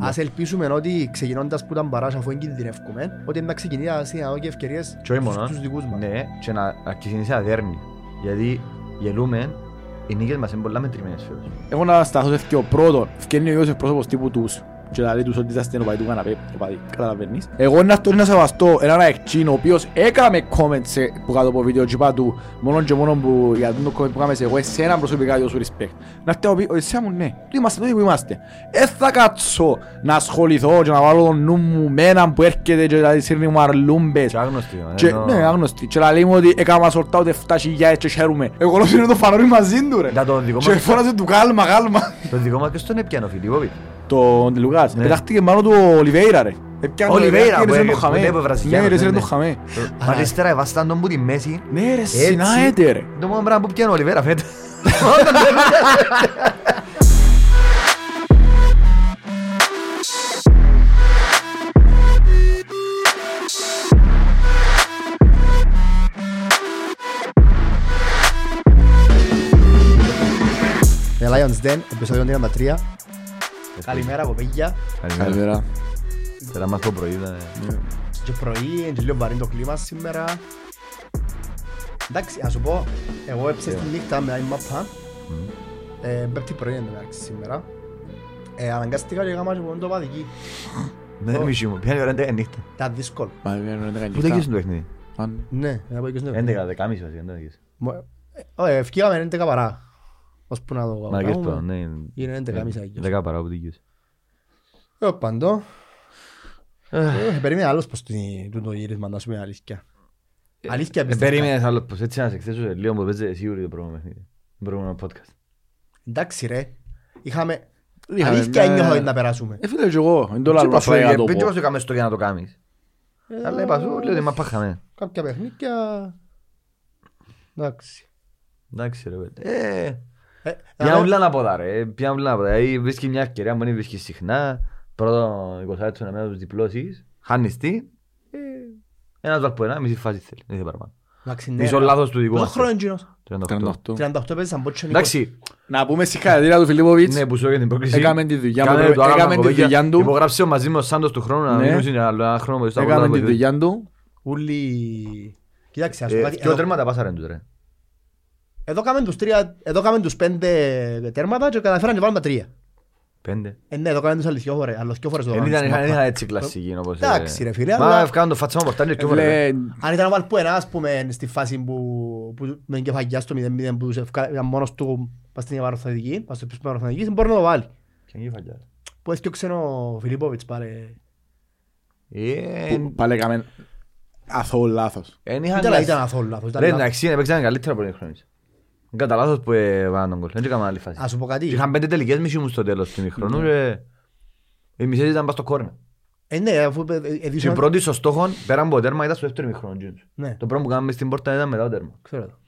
Ας ελπίσουμε ότι ξεκινώντας που ήταν παράσα αφού εγκινδυνεύκουμε ότι να ξεκινήσει να δω και ευκαιρίες Και όχι μόνο, στους δικούς μας. ναι, και να να ξεκινήσει να δέρνει. Γιατί γελούμε, οι νίκες μας είναι πολλά μετρημένες φέτος. Εγώ να σταθώ σε ο πρώτο. Φκένει ο Ιώσεφ πρόσωπος τύπου τους. Και δηλαδή τους ότι είσαστε ο του καναπέ. οπαδί, Καταλαβαίνεις. Εγώ είναι αυτό να σεβαστώ έναν αεκτσίν ο οποίος έκαμε comment σε, που κάτω από βίντεο και είπα του μόνο και μόνο που για το comment που κάμε σε εγώ εσένα προσωπικά για σου respect. Να έρθει να πει, εσένα μου ναι, του είμαστε τούτοι που είμαστε. Ε θα κάτσω να ασχοληθώ και να βάλω τον νου μου με έναν που έρχεται και δηλαδή σύρνει μου αρλούμπες. Και άγνωστοι, ε, Και, ενώ- ναι, άγνωστοι. Και λέει μου ότι έκανα σορτά ούτε 7.000 και χαίρομαι. Εγώ λέω είναι το φανόρι μαζί του ρε. Να τον δικό Και μας- φώναζε του κάλμα, κάλμα. Το δικό μας και στον έπιανε ο Φιλίπποβιτ. Τον Λουκάς. Ναι. Πετάχτηκε πάνω του Ολιβέιρα ρε. Έπιανε τον Ολιβέιρα, Ολιβέιρα, που ρε, είναι- το χαμέ. που είναι από Βραζιλιάνος, Ναι, ρε, ναι, είναι το ναι. χαμέ. Μα αριστερά εβάσταν τον που τη μέση. Ναι ρε, Έτσι. συνάεται ρε. Το μόνο πράγμα που πιάνε ο Ολιβέρα φέτος. The Lions Den, επεισόδιο 33. Καλημέρα κοπέγια. Καλημέρα. Θέλω να μας το πρωί. ήταν, ε. Και πρωί, και λίγο βαρύ το κλίμα σήμερα. Εντάξει, ας σου πω, εγώ έψα στη νύχτα με άλλη μαπά. Ε, Πέμπτη πρωί είναι εντάξει σήμερα. Ε, αναγκάστηκα και έκανα και μόνο το παδική. Ναι, μισή μου. Πιάνει ώρα 11 νύχτα. Ήταν δύσκολο. Μα είναι έντεκα Πού το νύχτα. έκεις το παιχνίδι. Αν- Ναι, να πω και στο 11, 10.30 βασικά. δεν το έκεις. Μο- ε, Όχι, ευκήγαμε 11 παρά. Ώσπου να το Μα και κάνουμε. αυτό, ναι. Είναι 11.30 αγγιος. 10 παρά που δικαιούσε. Ε, παντό. Ε, Περίμενα άλλος πως το- τούτο γύρισμα, να σου πει αλήθεια. Αλήθεια Ε, πιστεύω. Περίμενες άλλο πως έτσι να σε εκθέσω σε λίγο που παίζε σίγουρη το προηγούμενο παιχνίδι. Το προηγούμενο podcast. Εντάξει ρε. Είχαμε... Είχαμε Αλήθεια μια- ένιωθα ότι να περάσουμε. Ε, φίλε, και εγώ. Είναι το Τι λαλό είπα σου, απλά για να το ε, δεν πω. σου το κάνεις στο για να το κάνεις. Αλλά είπα σου, λέω ότι μα πάχαμε. Κάποια παιχνίδια... Εντάξει. Εντάξει ρε παιδί. Ε, Ε, Ποια δηλαδή, ούλα να πω τα ρε, ποια ούλα να πω τα. Δηλαδή βρίσκει μια ευκαιρία που δεν βρίσκει συχνά. Πρώτο 20 λεπτό να μην τους διπλώσεις. Χάνεις τι. ε, Ένας βάλ που ένα, μισή φάση θέλει. Δεν θέλει παραπάνω. εντάξει, ναι, Μισό ρε. λάθος του δικού Πόσο μας. χρόνο είναι εκείνος; 38. 38. 38 παίζεις σαν πότσο Εντάξει, Να πούμε συγχαρητήρια του Φιλίπποβιτς. ναι που σου έκανε την πρόκληση. Έκαμε τη δουλειά Κάνε μου, το άλλο έκαμε τη κοπέκια. δουλειά του. Υπογράψε μαζί με ο Σάντος του χρόνου να Ναι. μείνουν σε άλλο ένα χρόνο που στα Έκαμε πρώτα τη που δουλειά του. Ούλοι... Κοίταξε, ας πω Ε, κάτι. Ποιο Εδώ- τέρματα πάσαραν τους ρε. Εδώ κάμε τους τρία... Εδώ κάμε τους πέντε τέρματα και καταφέραν και βάλουν τα τρία. Πέντε. Ε, ναι, εδώ κάμε τους άλλες δυο φορές. Άλλες δυο φορές το Δεν κάνουν ήταν στην είχαν- μάπα. είχαν έτσι κλασική όπως... ε, Εντάξει, ρε φίλε, Μα αλλά- ευκάνουν το φάτσα μου πορτάνι και Ε, φορές. φίλε, Αν ήταν ο Βαλπουένα, ας πούμε, στη φάση που, που με την κεφαγιά στο 0-0 που τους ευκα- ήταν μόνος του πας στην Ευαρθαδική, πας στο πίσω Ευαρθαδική, μπορεί να το βάλει. Ποια είναι η φαγιά. Που έφτιαξε ο Φιλίπποβιτς πάλι. Ε, που Πάλι έκαμε αθώο λάθος. εν είχαν Ήταν, κλασ- ήταν αθόλου λάθος. ήταν Ρε, λάθος. εντάξει, έπαιξαν καλύτερα από την χρονή. Κατά λάθος που έβαλαν τον κόλ. Δεν έκαναν άλλη φάση. Ας σου πω κάτι. Και Είχαν πέντε τελικές μισή μου στο τέλος του ημιχρονού και οι μισές ήταν πας στο κόρνερ. Ε, ναι, αφού ε, ε, ε, Και δίσουμε- πρώτη στο στόχο, πέρα από το τέρμα, ήταν στο δεύτερο ημιχρόνο. εκείνος. Ναι, Το πρώτο που κάναμε στην πόρτα ήταν μετά το τέρμα. ξέρω το.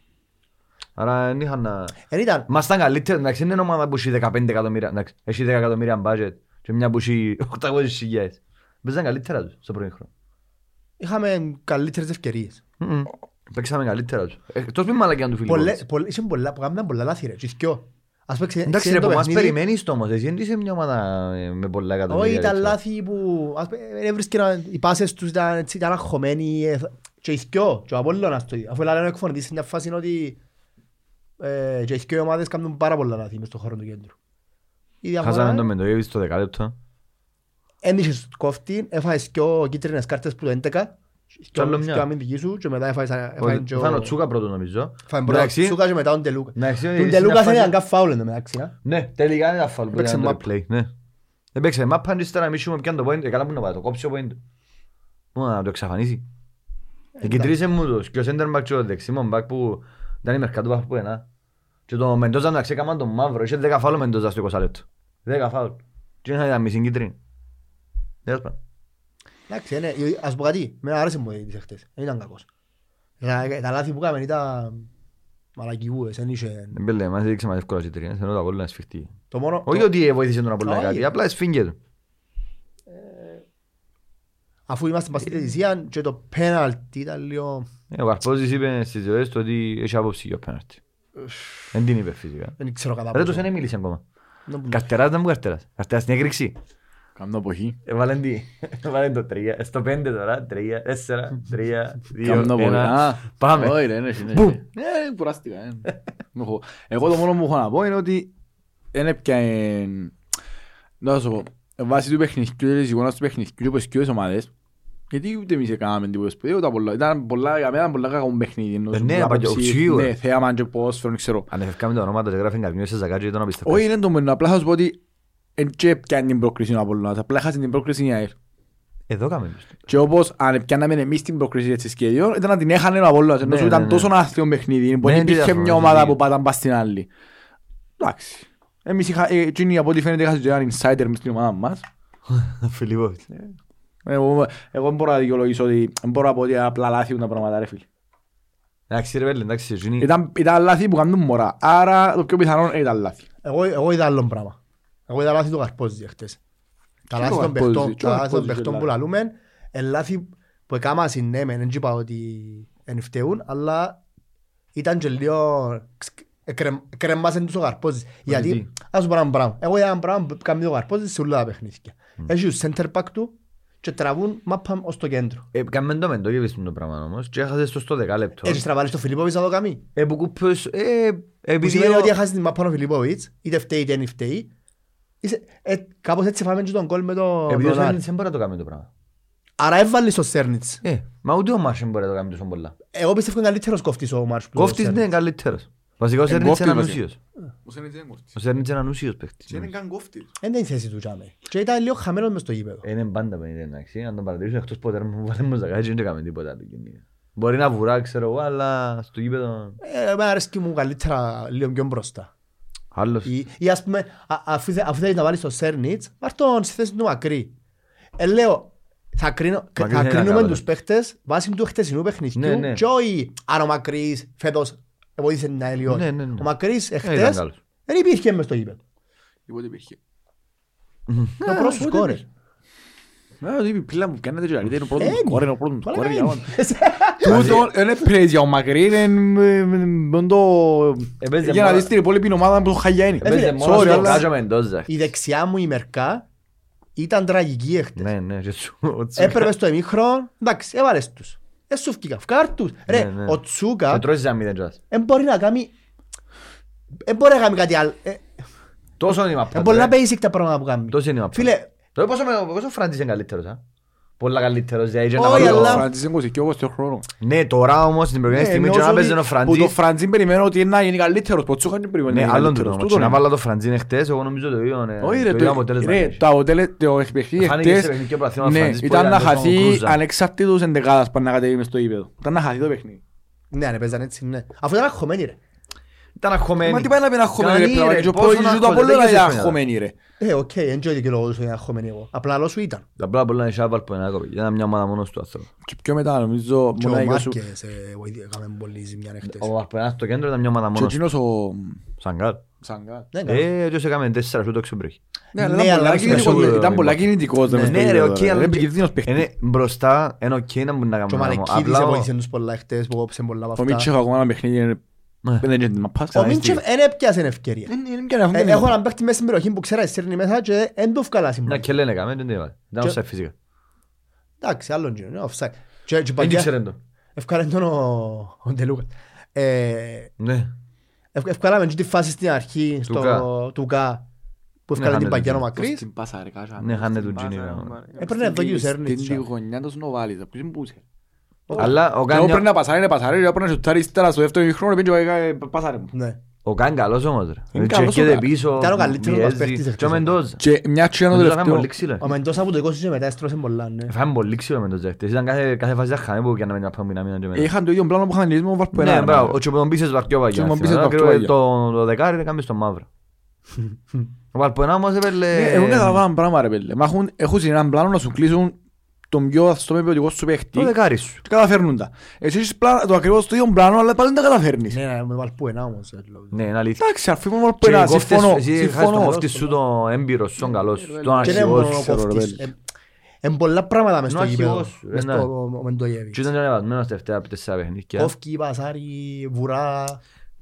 Άρα δεν είχαν να... Εν ήταν, Μας ήταν καλύτερα, εντάξει, δεν είναι ομάδα που έχει 15 εκατομμύρια, εντάξει, έχει 10 εκατομμύρια budget και μια που έχει 800 χιλιάδες. Παίζαν καλύτερα τους στο πρώτο χρόνο. είχαμε καλύτερες ευκαιρίες. Μμμ. Παίξαμε καλύτερα τους. Ε, Εκτός με μαλακιά του Πολλές- Φιλιππόβιτς. πολλές- Είχαν πολλά, που κάμουν πολλά λάθη ρε, και δυο. Ας πούμε, ξε- Εντάξει ξέρετε ρε, το που μας παιχνίδι, περιμένεις το όμως, εσύ δεν είσαι μια ομάδα ε, με πολλά εκατομμύρια. Όχι, ήταν ξέρω. λάθη που ας πούμε, ε, έβρισκε οι πάσες τους ήταν, έτσι, ήταν αγχωμένοι ε, και οι δυο, και ο Απόλλωνας το ίδιο. Αφού λένε ο εκφωνητής σε μια φάση είναι ότι ε, και οι δυο ομάδες κάνουν πάρα πολλά λάθη μες στον χώρο του κέντρου. Η διαφορά Χάσαμε το είναι, Μεντογεύη στο δεκάλεπτο. εν είχες κόφτη, έφαγες δυο κίτρινες κάρτες που το 11, Κι άλλο δυο μια. δυο αμυντικοί σου και μετά έφαγες έφαγες και ο- Φάνε ο Τσούκα πρώτο νομίζω. έφαγες πρώτα ο Εντάξει, Τσούκας και μετά τον Τελούκα. εντάξει, Τον είναι Τελούκα μια δεν φάση- ήταν καν φάουλ εν τω μεταξύ, να. Ναι, τελικά είναι τα φάουλ που Έπαιξε ήταν το μάπα. replay, ναι. Έπαιξε μάπα και ύστερα εμείς έχουμε πιάνει το point, ε, καλά που να πάει, το κόψει ο point. Μόνο να το εξαφανίσει. Εγκεντρήσε μου τους και ο center back και ο δεξιμόν back που ήταν η Μερκατού που ένα. Και το Μεντόζα να ξεκάμαν τον μαύρο, είχε 10 φάουλ ο Μεντόζα στο 20 λεπτό. 10 φάουλ. Και είναι ήταν μισή κίτρινη. Τέλος πάντων. Εντάξει, είναι, ας πω κάτι, με άρεσε μου τις εχθές, δεν ήταν κακός. Τα τα λάθη που έκαμε ήταν μαλακιούες, δεν είχε... Δεν πέλε, μας έδειξε μας εύκολα κίτρινες, ενώ τα κόλλα είναι σφιχτή. Το μόνο... Όχι ότι βοήθησε τον Απόλλωνα Όχι. κάτι, απλά εσφίγγε του. Αφού είμαστε πας στη διαιτησία και το πέναλτι ήταν λίγο... Ε, Ο Καρπόζης είπε στις ζωές του ότι έχει άποψη για πέναρτη. Δεν την είπε φυσικά. Δεν ξέρω κατά Ρε τους πόσο. δεν μίλησε ακόμα. Δεν μου- Καρτεράς δεν μου καρτεράς. Καρτεράς την έκρηξη. Κάμνω αποχή. Έβαλαν τι, έβαλαν το τρία, ε, στο πέντε τώρα, τρία, τέσσερα, τρία, δύο, Κάμνω αποχή. ένα. Α, Πάμε. Όχι ρε, ναι, ναι. Μπουμ. Ε, κουράστηκα. ε. Μ' έχω- Εγώ το μόνο που έχω να πω είναι ότι δεν έπιανε... Να σου πω, βάσει του παιχνιδιού, της εικόνας του παιχνιδιού και όπως και τις ομάδες, γιατί ούτε εμείς έκαναμε τίποτα σπουδαίο, πολλά- ήταν πολλά, για μένα ήταν πολλά κακό παιχνίδι. ενώ Ε, σου ναι, πολλά παλιό, άποψη, σίγουρα. Ναι, θέαμα και ποδόσφαιρο, δεν ξέρω. Αν εφευκάμε τα ονόματα και γράφει καμιό σε ζακάτζι ήταν απίστευτο. Όχι, είναι το μόνο, απλά θα σου πω ότι δεν και έπιανε την πρόκριση ο Απολλώνας, απλά έχασε την πρόκριση η ΑΕΛ. Εδώ κάμε. Και όπως αν πιάναμε εμείς την πρόκριση έτσι σχέδιο, ήταν να την έχανε ο Απόλλωνας, ενώ Ναι, σου ναι, ήταν ναι. τόσο άθλιο παιχνίδι, που Ναι, δεν τι υπήρχε διαφορά, μια τι ομάδα διαφορά. που πάταν πας στην άλλη. Εντάξει. Εμείς είχα, ε, εκείνοι από ό,τι φαίνεται είχαν και έναν insider μες στην ομάδα μας. Φιλιππόβιτς. Εγώ, εγώ δεν μπορώ να δικαιολογήσω ότι, δεν μπορώ να πω ότι απλά λάθη τα πράγματα ρε φίλε. Εντάξει ρε πέλε, εντάξει, εκείνοι- Ήταν, ήταν λάθη που κάνουν μωρά, άρα το πιο πιθανό ήταν λάθη. Εγώ, εγώ είδα άλλο πράγμα. Εγώ είδα λάθη του Καρπόζη χτες. Τα Τι λάθη ο των Καρπόζη, παιχτών- τι ο τα λάθη των Καρπόζη παιχτών και που λάθη. λαλούμε, εν λάθη που έκαμα συνέμεν, δεν είπα ότι εν φταίουν, αλλά ήταν και λίγο εκρεμ- εκρεμάσεν τους ο Καρπόζης. Γιατί, ας σου πω ένα πράγμα, εγώ είδα ένα πράγμα που κάνει ο Καρπόζης σε όλα τα παιχνίδια. Έχει τους center back του και τραβούν μάπα ως το κέντρο. Ε, κάμε το μεν, το γεύεις το πράγμα όμως και έχασες το στο δεκάλεπτο. Έτσι τραβάλεις το Φιλίπποβιτς να το κάνει. Ε, που κουπές, ε, Που επειδή σημαίνει ο- ότι έχασες την μάπα ο Φιλίπποβιτς, είτε φταίει είτε δεν φταίει. Είσαι- ε, Κάπως έτσι φάμε και τον κόλ με το επειδή ο Μπρονάρ. Σέρνιτς δεν μπορεί να το κάνει το πράγμα. Άρα έβαλες το Σέρνιτς. Ε, μα ούτε ο Μάρσεν μπορεί να το κάνει τόσο πολλά. Εγώ πιστεύω είναι καλύτερος κόφτης ο Μάρς. που ο Κόφτης Σέρνιτς. είναι καλύτερος. Βασικά ο Ε, Σέρνιτς κόφτης είναι βασικά. ανούσιος. Ο Σένιτς είναι κόφτης. Ο Σέρνιτς είναι ανούσιος παίχτης. Και είναι καν κόφτης. Δεν είναι η θέση του τζάμε. Και ήταν λίγο χαμένος μες στο γήπεδο. Ε, Είναι πάντα παιδί, εντάξει. Αν τον παρατηρήσω εκτός ποτέ μου βάλε μου ζακάκι δεν έκαμε τίποτα άλλο εκείνη. Μπορεί να βουρά, ξέρω εγώ, αλλά στο γήπεδο Ε, Εμένα αρέσκει μου καλύτερα λίγο πιο μπροστά. Άλλος. Ή, ή ας πούμε, α- αφού, θε- αφού θέλεις να βάλεις το Σέρνιτς, βάρ' τον στη θέση του Μακρύ. Ε, λέω, θα, κρίνω, Μακρύς θα είναι κρίνουμε καλό, τους ρε. παίχτες βάσει του χτεσινού παιχνιδιού Ναι, ναι. και όχι αν ο Μακρύς φέτος βοήθησε την ΑΕΛ ή όχι. Ναι, ναι, ναι. Ο Μακρύς Ε, ήταν εχθές καλός. δεν υπήρχε μες στο γήπεδο. Τίποτε υπήρχε. Το πρώτο σου σκόρερ. Ε, ότι η πίλα μου κάνετε και καλύτερα, είναι ο πρώτος Ε, του σκόρερ, είναι ο πρώτος του Πολλά σκόρερ, καλά για είναι. Τούτο είναι πρέζ για ο Μακρύ, είναι με το... Έπαιζε Για να μόνο- δεις την υπόλοιπη ομάδα που χαγιά είναι. Ε, φίλε, Έπαιζε μόνος sorry, στο αλλά- Κάζο Μεντόζα. Η δεξιά μου η Μερκά ήταν τραγική εχθές. Ναι, ναι, και σου- ο Τσούκα. Έπρεπε στο εμίχρονο, εντάξει, έβαλες τους. Ε, σου φκήκα, φκάρ τους. Ρε, Ναι, ναι. ο Τσούκα Και τρώεις σαν μηδέν κιόλας. δεν μπορεί να κάνει... Δεν μπορεί να κάνει κάτι άλλο. Ε, Τόσο είναι η μαπά. Είναι πολλά ρε. basic τα πράγματα που κάνει. Τόσο είναι η μαπά. Φίλε, Τώρα πόσο, πόσο ο Φραντζής είναι καλύτερος, α; Πολλά καλύτερος. δηλαδή, και να Όχι, βάλω- αλλά- Ο Φραντζής είναι 22 χρόνο. Ναι, τώρα όμως, στην προηγούμενη Ναι, στιγμή, ενώ και να ότι- παίζεις ο Που το Φραντζής. Φραντζή περιμένω ότι είναι να γίνει καλύτερος, που ο Τσούχαν δεν περιμένει Ναι, να είναι άλλον καλύτερος. τούτο. Τούτο Και να είναι. βάλω το Φραντζίν εχθές, εγώ νομίζω το ίδιο. ναι, Όχι ρε, το ίδιο το, αποτέλεσμα ρε, έχει. το αποτέλε, το παιχνίδι Φάνηκε χτες, σε παιχνίδι πρωτάθλημα ναι, Φραντζής που ήταν ήταν να με τον χαθεί Κρούζα. ανεξαρτήτως εντεκάδας που να κατέβει μες στο γήπεδο. Ήταν να χαθεί το παιχνίδι. ναι, αν παίζαν έτσι, ναι. Αφού ήταν αγχωμένοι ρε. Ήταν αγχωμένοι. Μα τι πάει να πει να χωμένοι ρε Κανεί, πλάμα, ρε, και ο πόσο πρώτος να του χωμένοι, Απόλλωνα δεν ήταν ξέρεις χωμένοι ρε. Ε, οκ, δεν ξέρω και λόγω τους είναι αγχωμένοι εγώ. Απλά λόγω σου ήταν. Τα απλά πολλά είναι σάβαλ που είναι άκοπη. Ήταν μια ομάδα μόνος του άνθρωπο. Και πιο μετά νομίζω Και ο μοναδικά σου. Μάρκες ε, βοήθη- έκαμε πολύ ζημιά εχθές. Ο Αρπενάς στο κέντρο ήταν μια ομάδα Και μόνος του. εκείνος ο Σαγκάρ. Σαγκάρ. Ναι, ναι. Ε, έτσι έκαμε τέσσερα σου το ξεμπρέχει. Ναι, αλλά Ναι, ήταν αλλά πολλά στο κινητικός, μεσόωρο ήταν πολλά υπάρχει. κινητικός. μες στο Ναι ρε, γήπεδο, οκ, ρε. αλλά Είναι επικίνδυνος παίχτης. είναι μπροστά, είναι οκ να μπορεί να Και ο κάνουμε. Μαλεκίδης Απλά ο- βοήθησε τους πολλά εχθές που κόψε πολλά από Ο Μίτσεφ αυτά. ακόμα ένα παιχνίδι είναι- Ναι. δεν είναι να πας Ο κανένα Μίτσεφ στιγμή. δεν έπιασε ευκαιρία. Είναι- είναι μια αυτό Ε, είναι. Έχω έναν παίχτη μέσα στην περιοχή που ξέρεις σύρνει μέσα και δεν το βγάλα Να σήμερα. και λένε κάμε, δεν το έβαλε. Ήταν Και- offside φυσικά. Εντάξει, άλλον γύρω, είναι offside. Και- και Δεν παλιά- ήξερε το. Ευκάλε τον ο- ο Ντελούκα. Ε, Ναι. ευ- Ευκάλαμε και τη φάση στην αρχή στο Κα. του Κα που Ναι, ευκάλε την χάνε παγιά ο τον Μακρύς. Στην πάσα, ρε, κάτσα. Ναι, χάνε Στην του Τζίνι, πάσα, ρε. μα- Έπαιρνε εδώ και ο Σέρνιτς, Στην α. γωνιά του Σνοβάλης, ποιος είναι πούσε. Αλλά ο Εγώ Καν- πρέπει να πασάρει, να πασάρει, έπρεπε να σουτάρει ύστερα στο δεύτερο ημίχρονο, πήγε και έκανε, πάσαρε μου. Ναι. Ο Καν καλός όμως ρε. Είναι Και καλός ο έρχεται Καν. πίσω, Ήταν ο καλύτερος μας πιέζει. παίκτης Και ο εχθές. Μεντόζα. Και μια τσίνα το Μεντόζα έκανε τελευταίο. πολύ ξύλο. Ο Μεντόσα που το 20 και μετά έστρωσε πολλά, ναι. Φάμε πολύ ξύλο ο Μεντόζα χτες. Ήταν κάθε- κάθε φάση αχάμε που έκαναμε μια παμπινά μήνα και μετά. Είχαν το ίδιο πλάνο που είχαν λύσει με τον Βαρπενά. Ναι, μπράβο. Ο Τσοπεδομπίσες Βαρκιόβαγια. Τσοπεδομπίσες Ακριβώς Βαρκιόβαγια. Το το δεκάρι έκαμε στο μαύρο. Ο Βαρπενά όμως έπαιρνε... Ναι, Εγώ καταλαβαίνω ένα πράγμα ρε πέλε. Μα έχουν- έχουν έναν πλάνο να σου κλείσουν τον πιο στο με ποιοτικό σου παίχτη Το δεκάρι σου. και καταφέρνουν τα. Εσύ έχεις πλάνο- το ακριβώς το ίδιο πλάνο αλλά πάλι δεν τα καταφέρνεις. Ναι, ναι, με Βαλπουενά όμως. ε, λόγω. Ναι, είναι αλήθεια. Εντάξει, αρφή μου Και Βαρπενά, κόφτες- συμφωνώ. Εσύ χάσεις τον Συμφωνώ. κόφτη σου το έμπειρος σου, τον καλός σου, τον Και είναι αρχηγός μόνο σου. ο ξέρω, ρε, κόφτης. πέλε. Ε, Εν πολλά πράγματα μες Είναι στο ο γήπεδο. αρχηγός σου, Μες ναι. στο Μεντογεύιτς. Και ήταν και ανεβασμένος τα τελευταία τέσσερα παιχνίδια. Κόφκι, Πασάρι, Βουρά.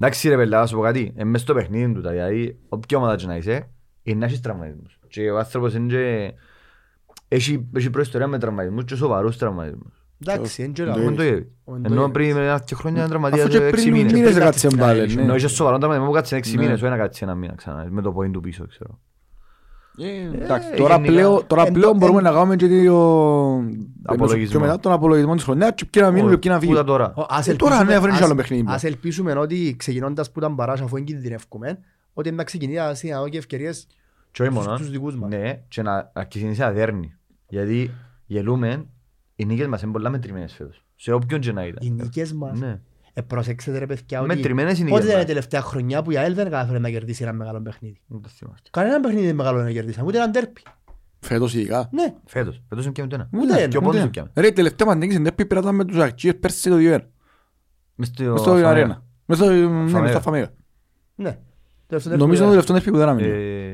Εντάξει ρε παιδιά, να σου πω κάτι. Ε, μες στο παιχνίδι του, τα, δηλαδή, όποια ομάδα και να είσαι, είναι να έχεις τραυματισμούς. Και ο άνθρωπος είναι και Έχει, έχει προϊστορία με τραυματισμούς και σοβαρούς τραυματισμούς. Εντάξει, δεν ξέρω. Ναι. Μεν το είδε. Ο Μεντό Ενώ είδε. πριν ένα και χρόνια ήταν Αφού τραυματίας και έξι πριν μήνες. μήνες Πριν έκατσε κάτσε μπάλε, να ναι. Ενώ είχε σοβαρό τραυματισμό που κάτσε έξι Ναι. μήνες, όχι να κάτσει ένα μήνα ξανά, με το πόιν του πίσω, ξέρω. Ε, εντάξει, Ε, Τώρα γενικά. πλέον- τώρα Εν πλέον το- μπορούμε εν- να κάνουμε και το... Απολογισμό. Και μετά τον απολογισμό της χρονιάς και ποιοι να μείνουν και ποιοι να Πού ήταν φύγουν. τώρα. Ω, ας Ε, τώρα, ελπίσουμε- ναι, φέρνει ας- άλλο παιχνίδι. Ας ελπίσουμε ότι ξεκινώντας που ήταν παράσα αφού εγκινδυνεύκουμε ότι να ξεκινήσει να δώσει ευκαιρίες Και όχι μόνο. στους δικούς μας. Ναι, και να αρχίσει να δέρνει. Γιατί γελούμε, οι νίκες μας είναι πολλά μετρημένες φέτος. Σε όποιον και να ήταν. Οι νίκες μας. Ναι. Ε, προσέξτε ρε παιδιά ότι Μετρημένες οι νίκες πότε ήταν η μας. τελευταία χρονιά που η ΑΕΛ δεν κατάφερε να κερδίσει ένα μεγάλο παιχνίδι. Δεν το θυμάστε. Κανένα παιχνίδι δεν μεγάλο να κερδίσαμε, ούτε ένα τέρπι. Φέτος ειδικά. Ναι, Φέτος. Φέτος είναι και με το ένα. Ούτε ένα, Και ο ούτε πόντος Ναι. είναι και με. Ρε, η τελευταία μας νίκη στην Τέρπη πήραμε τους Αρκίες πέρσι το 2-1. Μες στο Μες στο Αφαμέα. αρένα. Μες στο ναι, μες Φαμέγα. στα Φαμέγα. ναι. Τελευταίο τέρπι Νομίζω που το ήταν. τελευταίο Τέρπη που δεν άμεινε. Ε,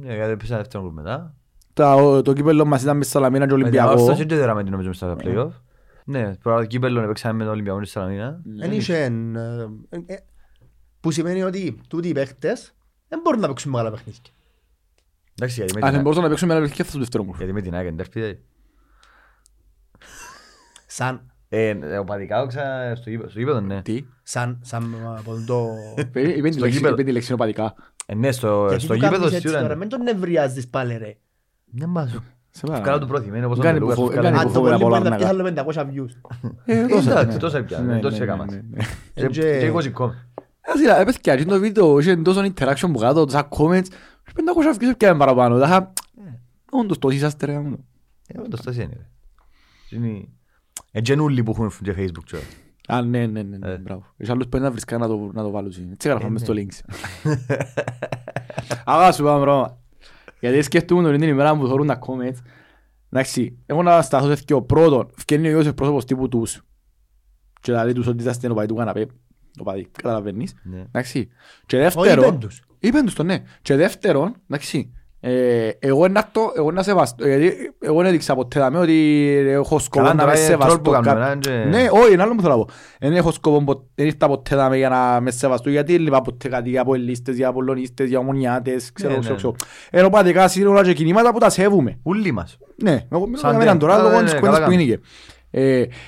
ναι, γιατί έπαιξα δεύτερο γκρουπ μετά. Τα- ο- Το κύπελλο μας ήταν μες Σαλαμίνα και Με την Ολυμπιακό. Όρθωση δεν δέραμε την νομίζω στα play-off. Ναι, πρώτα κύπελλο έπαιξαμε με τον Ολυμπιακό στη Σαλαμίνα. Δεν είχε, ε, ε, Που σημαίνει ότι τούτοι οι παίχτες δεν μπορούν να παίξουν μεγάλα παιχνίδια. Εντάξει, γιατί με Αν δεν την- μπορούσαν να παίξουν με ένα παιχνίδι θα στο δεύτερο μου. γιατί με την ΑΕΚ εντέρφει, δηλαδή. Σαν, Ε, ε, οπαδικά όξα στο γήπεδο- στο γήπεδο, ναι. Τι; σαν, σαν από το... Είπε είπε τη Στο λέξη- γήπεδο. είπε τη λέξη οπαδικά. Ε, ναι, στο Γιατί στο του γήπεδο κάνεις έτσι σίγουρα τώρα, είναι. μην τον νευριάζεις πάλι ρε. Δεν μπάζω. Σε πάρα. Βγάλω του προθυμένο, όπως Κάνει τον Λούκας, που- βγάλω κάνει του- Αν που το φοβερά πολύ μπορεί πολλά να να πιάσει άλλο 500 views. Ε, τόσα, εντάξει, ναι. τόσα πια, Ναι, τόσα ναι, έκαμα. ναι, ναι. Και- και- και 20 κόμμα. Ε, σειρά, ε, παιδιά, και το βίντεο είχε τόσο interaction που κάτω, τόσα comments, και 500 views και παραπάνω. Τα είχα- Όντως, τόσοι είσαστε ρε. γάμο. Ε, όντως τόσο είναι, ρε. Είναι- Ε, και είναι όλοι που έχουν και Facebook τώρα. Α, ναι, ναι, ναι, ναι, Ε. μπράβο. Έχει άλλους που είναι να βρίσκαν να το- να το βάλουν. Έτσι έγραφαμε Ε, στο ναι. links. Αγά σου πάμε πράγμα. Γιατί σκέφτομαι τον την ημέρα που θεωρούν τα comments. Εντάξει, εγώ να σταθώ σε δυο. Πρώτον, φκένει ο Ιώσεφ πρόσωπος τύπου τους. Και δηλαδή τους ότι είσαστε ο παδί του καναπέ. Ο παδί, καταλαβαίνεις. Ναι. Εντάξει. Και Όχι, δεύτερον, είπεν τους. Είπεν τους το ναι. Και δεύτερον, εντάξει, ε, εγώ να το, εγώ να σεβαστώ, γιατί εγώ δεν έδειξα ποτέ δάμε ότι έχω σκοπό Καλά, να τώρα με είναι τρόλ σεβαστώ που κάνουμε, κα- ε, και- Ναι, όχι, είναι άλλο που θέλω να πω. Δεν έχω σκοπό, πο- δεν ήρθα ποτέ δάμε για να με σεβαστώ, γιατί δεν είπα ποτέ κάτι για αποελίστες, για απολωνίστες, για ομονιάτες, ξέρω, Ναι, ξέρω, ναι. ξέρω. Ενώ πατικά σύνολα και κινήματα που τα σέβουμε. Ούλοι μας. Ναι, εγώ μιλώ Σαν για μένα τε- τώρα καλά, λόγω ναι, της ναι, κουβέντας καλά που είναι. Ε,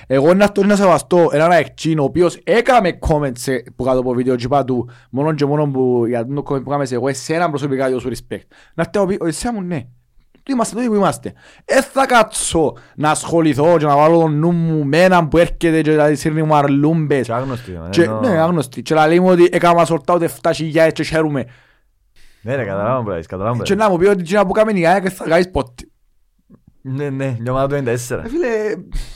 εγώ να αυτός να σεβαστώ έναν αεκτσίν ο οποίος έκαμε comments σε- που κάτω από βίντεο και είπα του μόνο και μόνο που για το comment που κάμε σε εγώ εσένα προσωπικά δώσω respect. Να έρθει να πει, «Ο, εσένα μου ναι, τι είμαστε τούτοι που είμαστε. Ε θα κάτσω να ασχοληθώ και να βάλω τον νου μου με έναν που έρχεται και να σύρνει μου αρλούμπες. Και άγνωστοι. ε, Και, ενώ- ναι, άγνωστοι. Και να λέει μου ότι έκανα σορτά ούτε 7.000 και χαίρομαι. Ναι, ρε, καταλάβω που λες, καταλάβω που Και λες. να μου πει ότι «Τζίνα που κάμε η ΑΕΚ θα κάνεις ποτέ. Ναι, ναι, μια ομάδα του 94. Ε, Φίλε,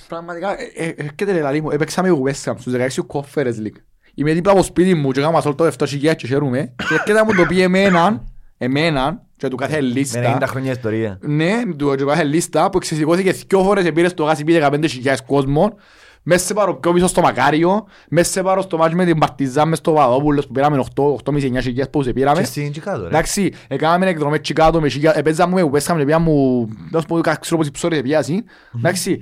πραγματικά, ε, ε, έρχεται ρε λαλί μου, έπαιξαμε ο West Ham στους 16 Conference League. Είμαι δίπλα από σπίτι μου και έκανα σόλτο 7.000 και χαίρομαι. Και έρχεται να μου το πει εμέναν, εμέναν, και του κάθε Με 90 λίστα. χρόνια ιστορία. Ναι, του του κάθε λίστα που εξεσηκώθηκε δυο φορές και πήρε στο γάσι πει 15.000 κόσμο. Μέσα σε πάρω πιο πίσω στο Μακάριο, μέσα σε πάρω στο μάτς με την Παρτιζάν μες στο Παδόπουλος που πήραμε 8-9.000 που σε Και πήραμε. στην Τσικάτο, ρε. Εντάξει, έκαναμε εκδρομές εκεί κάτω, με χιλιά- επέζαμε με West Ham, επία μου, να σου πω, κα- ξέρω πόσοι ψώρες επίαση. Εντάξει,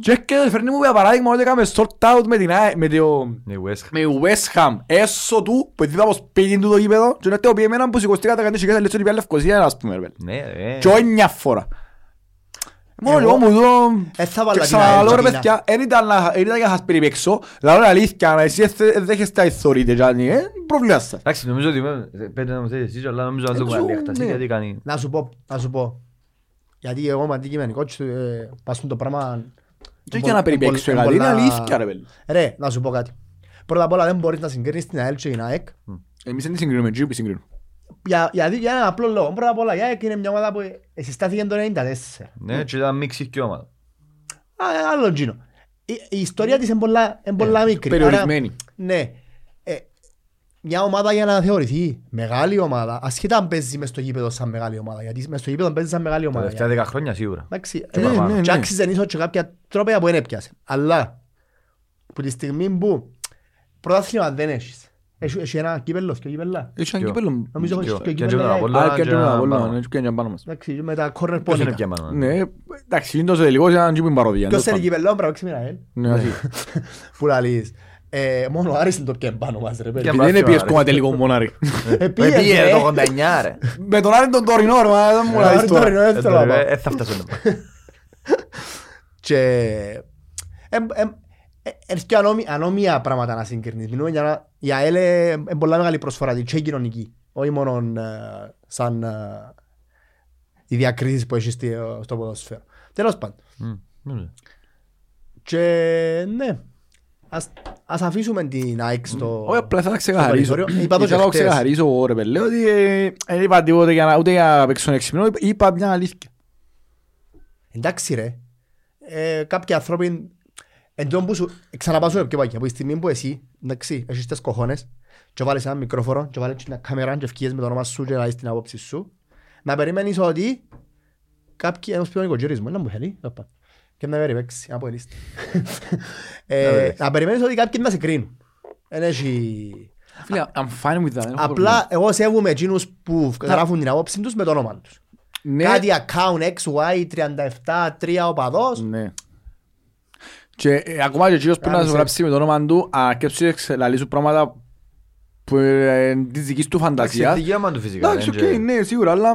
και έρχεται, φέρνει μου για παράδειγμα ότι έκαμε sort out με την Α- με το- Ναι, West Ham. με West Ham έσω του, που δίπλα από σπίτι του το γήπεδο, και να έρθει εμένα που σηκωστήκα τα κάτι χιλιάδες λεπτά πια Λευκοσία, ας πούμε, ρε. Ναι, ρε. Και όχι μια φορά. Μόνο Εγώ- εγώ μου δω... Ε, θα Και βάλω την ξαναλώ ρε Αργεντίνα. παιδιά, δεν ήταν να- δεν ήταν για να σας περιπέξω. Λαλό είναι αλήθεια, αν εσύ δεν δέχεστε να ηθωρείτε, Τζάνι, ε, πρόβλημα σας. Εντάξει, νομίζω ότι με- πέντε να μου θέλεις εσύ, αλλά νομίζω να το Έτσι, βγάλει έκταση, ναι. γιατί κάνει... Να σου πω, να σου πω. Γιατί εγώ είμαι αντικειμενικός, ε, πάσουν το πράγμα... Και για να περιπέξω, Εμπολ- γιατί είναι εμπολά- αλήθεια ρε παιδί. Ρε, να σου πω κάτι. Πρώτα απ' όλα δεν μπορείς να συγκρίνεις την ΑΕΛ και την ΑΕΚ. Εμείς δεν συγκρίνουμε, τζιούπι συγκρίνουμε. Για, για, για ένα απλό λόγο. Πρώτα απ' όλα η ΑΕΚ είναι μια ομάδα που συστάθηκε το 94. Ναι, και ήταν μίξη και ομάδα. Α, Άλλον τζίνο. Η, η ιστορία της είναι πολλά, είναι πολλά μικρή. περιορισμένη. Άρα, ναι. Ε, μια ομάδα για να θεωρηθεί μεγάλη ομάδα, ασχετά αν παίζει μες στο γήπεδο σαν μεγάλη ομάδα, γιατί μες στο γήπεδο παίζει σαν μεγάλη Τα ομάδα. τελευταία δέκα χρόνια σίγουρα. Εντάξει, Και ε, παραπάνω. ναι, και ναι. άξιζε ίσως και κάποια τρόπια που δεν έπιασε. Αλλά, που τη στιγμή που πρωτάθλημα δεν έχεις, έχει, έχει ένα κύπελλος, και κύπελλα. Έχει ένα Ποιο; κύπελλο. Νομίζω Και- ότι και και και τον κύπελλα- Απόλλωνα Α, και και τον ένα Απόλλωνα, πάνω. ναι, και πιάνε πάνω μας. Εντάξει, με τα corner Ποιος είναι πόνικα. πια πάνω. Ναι, εντάξει, είναι τόσο τελικός, είναι ένα τζιούπι παροδία. Ποιος τέλος θέλει πάντων. κύπελλο, πρέπει να παίξει με την ΑΕΛ. Ναι, ασύ. Που λαλείς. Ε, μόνο ο Άρης είναι το πιέν πάνω μας ρε παιδί. Και Επειδή δεν μπράβο, πιες ρε. κόμμα τελικό μονάρι. Ε, πήγες, Πήγες ρε. το 89 ρε. Με τον Άρη τον τωρινό ρε, μα δεν μου Ο λάζεις Άρης τώρα. τώρα είναι, δεν θέλω να πάω. Ε, θα φτάσω να πάω. Και εμ- εμ- ε, είναι και ανώμοι- ανώμια πράγματα να συγκρίνεις. Μιλούμε για να- η ΑΕΛ είναι πολλά μεγάλη προσφορά της και κοινωνική. Όχι μόνο ε, σαν ε, οι διακρίσεις που έχει στη- στο ποδόσφαιρο. Τέλος πάντων. Μμ, ναι. Και ναι, ας, ας αφήσουμε την ΑΕΚ στο... Όχι, απλά θα τα ξεκαθαρίσω. περιθώριο. Είπα το και Ήθελα να το χτες. ξεκαθαρίσω εγώ ρε παιδί, ότι ε, δεν είπα τίποτε για να- ούτε για να παίξω έξυπνο, είπα μια αλήθεια. Εντάξει ρε, ε, κάποιοι άνθρωποι, εν τω που σου, ξαναπάω σου πιο παγιά, από τη στιγμή που εσύ, εντάξει, έχεις τις κοχώνες και βάλεις ένα μικρόφωνο και βάλεις μια κάμερα και ευκείες με το όνομα σου και λάβεις την άποψη σου, να περιμένεις ότι κάποιοι, ένας πιο νοικοκυρισμός, να μου θέλει, όπα, και να περιπέξει, από ελίστα. Ε, Να περιμένεις ότι κάποιοι να σε κρίνουν. Εν έχει... Φίλε, I'm fine with that. δεν έχω πρόβλημα. Απλά εγώ σέβομαι εκείνους που γράφουν την άποψη τους με το όνομα τους. Ναι, Κάτι account XY37, 3 οπαδός, Ναι. Και ε, ακόμα και ο κύριος που να Κάμισε. σου γράψει με το όνομα του, αρκέψει να λαλεί σου πράγματα που ε, είναι της δικής του Εντάξει, φαντασίας. δικαίωμα του φυσικά. Εντάξει, δεν οκ, και- ναι, σίγουρα, αλλά